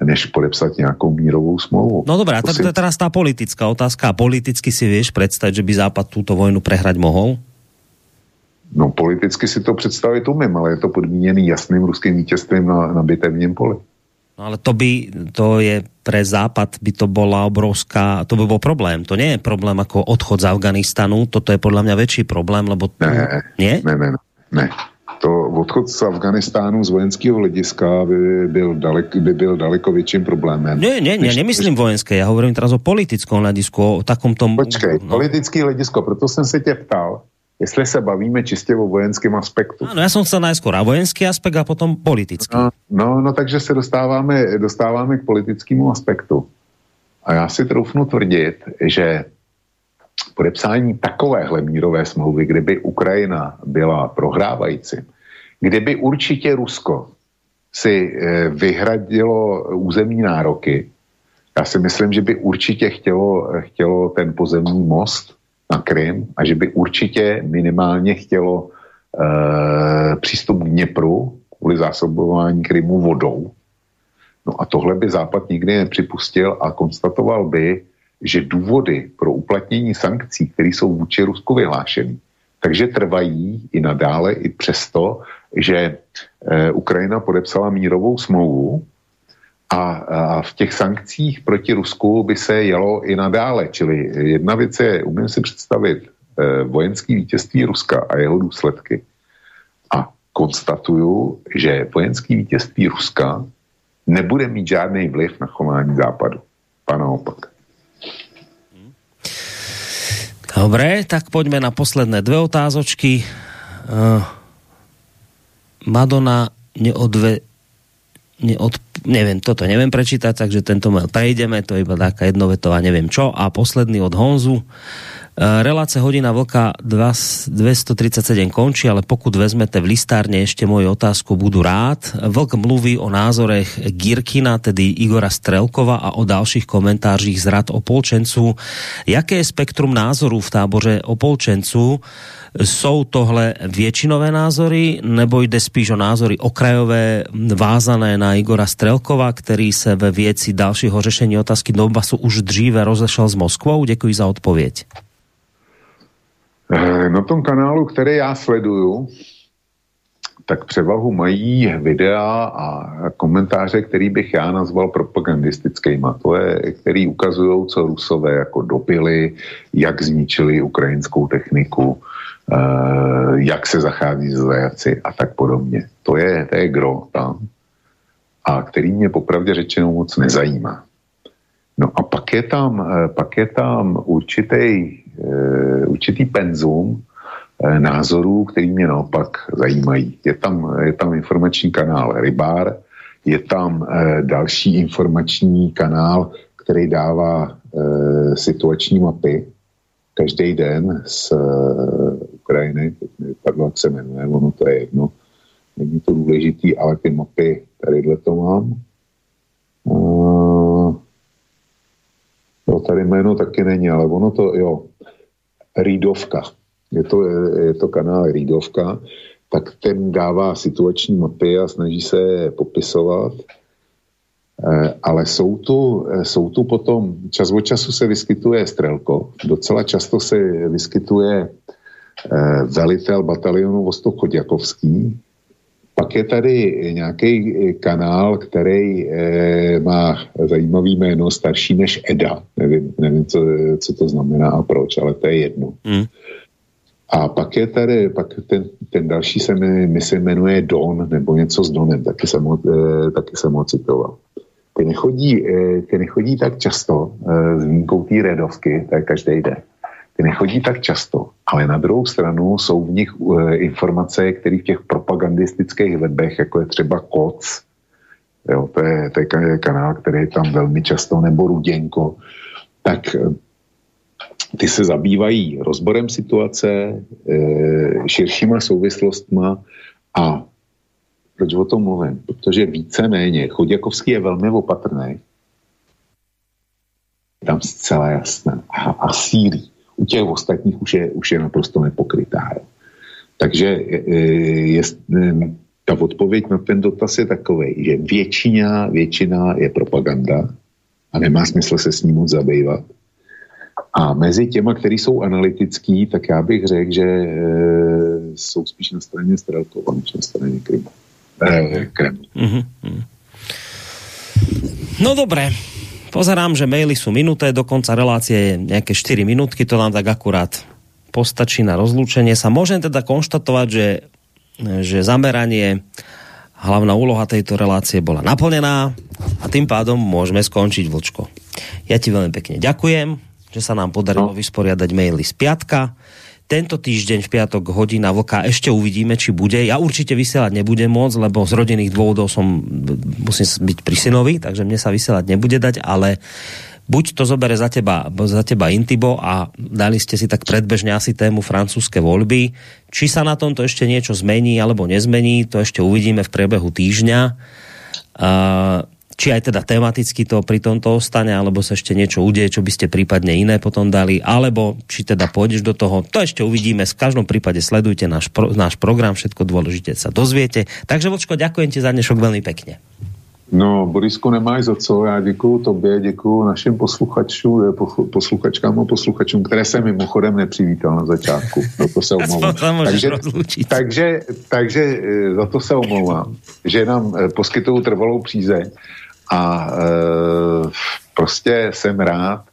než podepsat nějakou mírovou smlouvu. No dobré, a to je teraz tá politická otázka. Politicky si vieš predstaviť, že by Západ túto vojnu prehrať mohol? No politicky si to představit umím, ale je to podmíněný jasným ruským vítězstvím na, na bitevním poli. No ale to by, to je pre Západ by to bola obrovská, to by bol problém. To nie je problém ako odchod z Afganistanu, toto je podľa mňa väčší problém, lebo... Ne, nie? ne, ne, ne. To odchod z Afganistánu z vojenského hlediska by byl, dalek, by byl daleko větším problémem. Ne, ne, ne, nemyslím vojenské, já hovorím teraz o politickom hledisku, o takom tom... Počkej, no. politický hledisko, proto jsem se tě ptal, jestli se bavíme čistě o vojenském aspektu. Ano, já jsem se najskôr a vojenský aspekt a potom politický. No, no, no takže se dostáváme, dostáváme k politickému aspektu. A já si troufnu tvrdit, že podepsání takovéhle mírové smlouvy, kdyby Ukrajina byla prohrávajícím, kdyby určitě Rusko si eh, vyhradilo územní nároky, já si myslím, že by určitě chtělo, chtělo ten pozemní most na Krym a že by určitě minimálně chtělo e, přístup k Dněpru kvůli zásobování Krymu vodou. No a tohle by Západ nikdy nepřipustil a konstatoval by, že důvody pro uplatnění sankcí, které jsou vůči Rusku vyhlášeny, takže trvají i nadále, i přesto, že e, Ukrajina podepsala mírovou smlouvu, a, a v těch sankcích proti Rusku by se jelo i nadále. Čili jedna věc je, umím si představit eh, vojenský vítězství Ruska a jeho důsledky. A konstatuju, že vojenský vítězství Ruska nebude mít žádný vliv na chování Západu. A naopak. Dobre, tak poďme na posledné dve otázočky. Uh, Madonna neodve, neod, neviem, toto neviem prečítať, takže tento mail prejdeme, to je iba taká jednovetová, neviem čo. A posledný od Honzu. Reláce hodina vlka 237 končí, ale pokud vezmete v listárne ešte moju otázku, budu rád. Vlk mluví o názorech Girkina, tedy Igora Strelkova a o dalších komentářích z rad Opolčencu. Jaké je spektrum názorů v táboře Opolčencu? Jsou tohle většinové názory, nebo jde spíš o názory okrajové, vázané na Igora Strelkova, který se ve věci dalšího řešení otázky Donbasu už dříve rozešel s Moskvou? Děkuji za odpověď. Eh, na tom kanálu, který já sleduju, tak převahu mají videa a komentáře, který bych já nazval propagandistickýma. To je, který ukazují, co Rusové jako dobili, jak zničili ukrajinskou techniku, Eh, jak se zachází s zajaci a tak podobně. To je, to je gro tam. A který mě popravdě řečeno moc nezajímá. No a pak je tam, pak je tam určitý, určitý penzum názorů, který mě naopak zajímají. Je tam, je tam informační kanál Rybár, je tam další informační kanál, který dává situační mapy každý den z Ukrajiny, teď jak se jmenuje, ono to je jedno, není to důležitý, ale ty mapy tadyhle to mám. Tady jméno taky není, ale ono to, jo, Rýdovka. Je to, je to kanál Rýdovka, tak ten dává situační mapy a snaží se je popisovat. E, ale jsou tu, e, jsou tu potom, čas od času se vyskytuje Strelko, docela často se vyskytuje Eh, velitel batalionu Vostok Chodjakovský. Pak je tady nějaký eh, kanál, který eh, má zajímavý jméno, starší než Eda. Nevím, nevím co, co to znamená a proč, ale to je jedno. Mm. A pak je tady, pak ten, ten další se mi, mi se jmenuje Don, nebo něco s Donem, taky jsem ho, taky jsem ho citoval. Ty nechodí, ty nechodí tak často s výjimkou té redovky, je každý den ty nechodí tak často, ale na druhou stranu jsou v nich uh, informace, které v těch propagandistických webech, jako je třeba KOC, jo, to, je, to je kanál, který je tam velmi často, nebo Ruděnko, tak uh, ty se zabývají rozborem situace, uh, širšíma souvislostma a proč o tom mluvím? Protože víceméně Chodjakovský je velmi opatrný, tam zcela jasné. A, a sílí u těch ostatních už je, už je naprosto nepokrytá. Jo. Takže e, e, je, je, ta odpověď na ten dotaz je takový, že většina, většina je propaganda a nemá smysl se s ním moc zabývat. A mezi těma, kteří jsou analytický, tak já bych řekl, že e, jsou spíš na straně Strelkova, než na straně Kremlu. E, Kremlu. Mm-hmm. No dobré, Pozerám, že maily sú minuté, do konca relácie je nejaké 4 minútky, to nám tak akurát postačí na rozlúčenie sa. Môžem teda konštatovať, že, že zameranie, hlavná úloha tejto relácie bola naplnená a tým pádom môžeme skončiť, Vlčko. Ja ti veľmi pekne ďakujem, že sa nám podarilo no. vysporiadať maily z piatka tento týždeň v piatok hodina vlka ešte uvidíme, či bude. Ja určite vysielať nebudem môcť, lebo z rodinných dôvodov som, musím byť pri synovi, takže mne sa vysielať nebude dať, ale buď to zobere za teba, za teba Intibo a dali ste si tak predbežne asi tému francúzske voľby. Či sa na tomto ešte niečo zmení alebo nezmení, to ešte uvidíme v priebehu týždňa. Uh, či aj teda tematicky to pri tomto ostane, alebo sa ešte niečo udeje, čo by ste prípadne iné potom dali, alebo či teda pôjdeš do toho, to ešte uvidíme. V každom prípade sledujte náš, pro, náš program, všetko dôležité sa dozviete. Takže Vočko, ďakujem ti za dnešok veľmi pekne. No, Borisko, nemáš za co. Já děkuju tobě, děkuju našim posluchačům, eh, posluchačkám a posluchačům, které jsem mimochodem nepřivítal na začátku. Za to se omlouvám. takže, takže, takže eh, za to se omlouvám, že nám eh, poskytují trvalou přízeň a e, prostě jsem rád,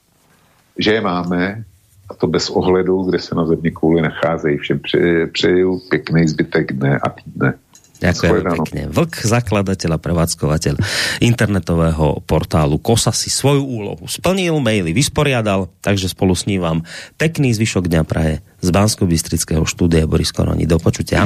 že je máme, a to bez ohledu, kde se na země kvůli nacházejí. Všem přeju pěkný zbytek dne a týdne. Ďakujem pekne. Vlk, zakladateľ a prevádzkovateľ internetového portálu KOSA si svoju úlohu splnil, maily vysporiadal, takže spolu s ním vám pekný zvyšok dňa praje z bansko bystrického štúdia Boris Koroni. Do počutia.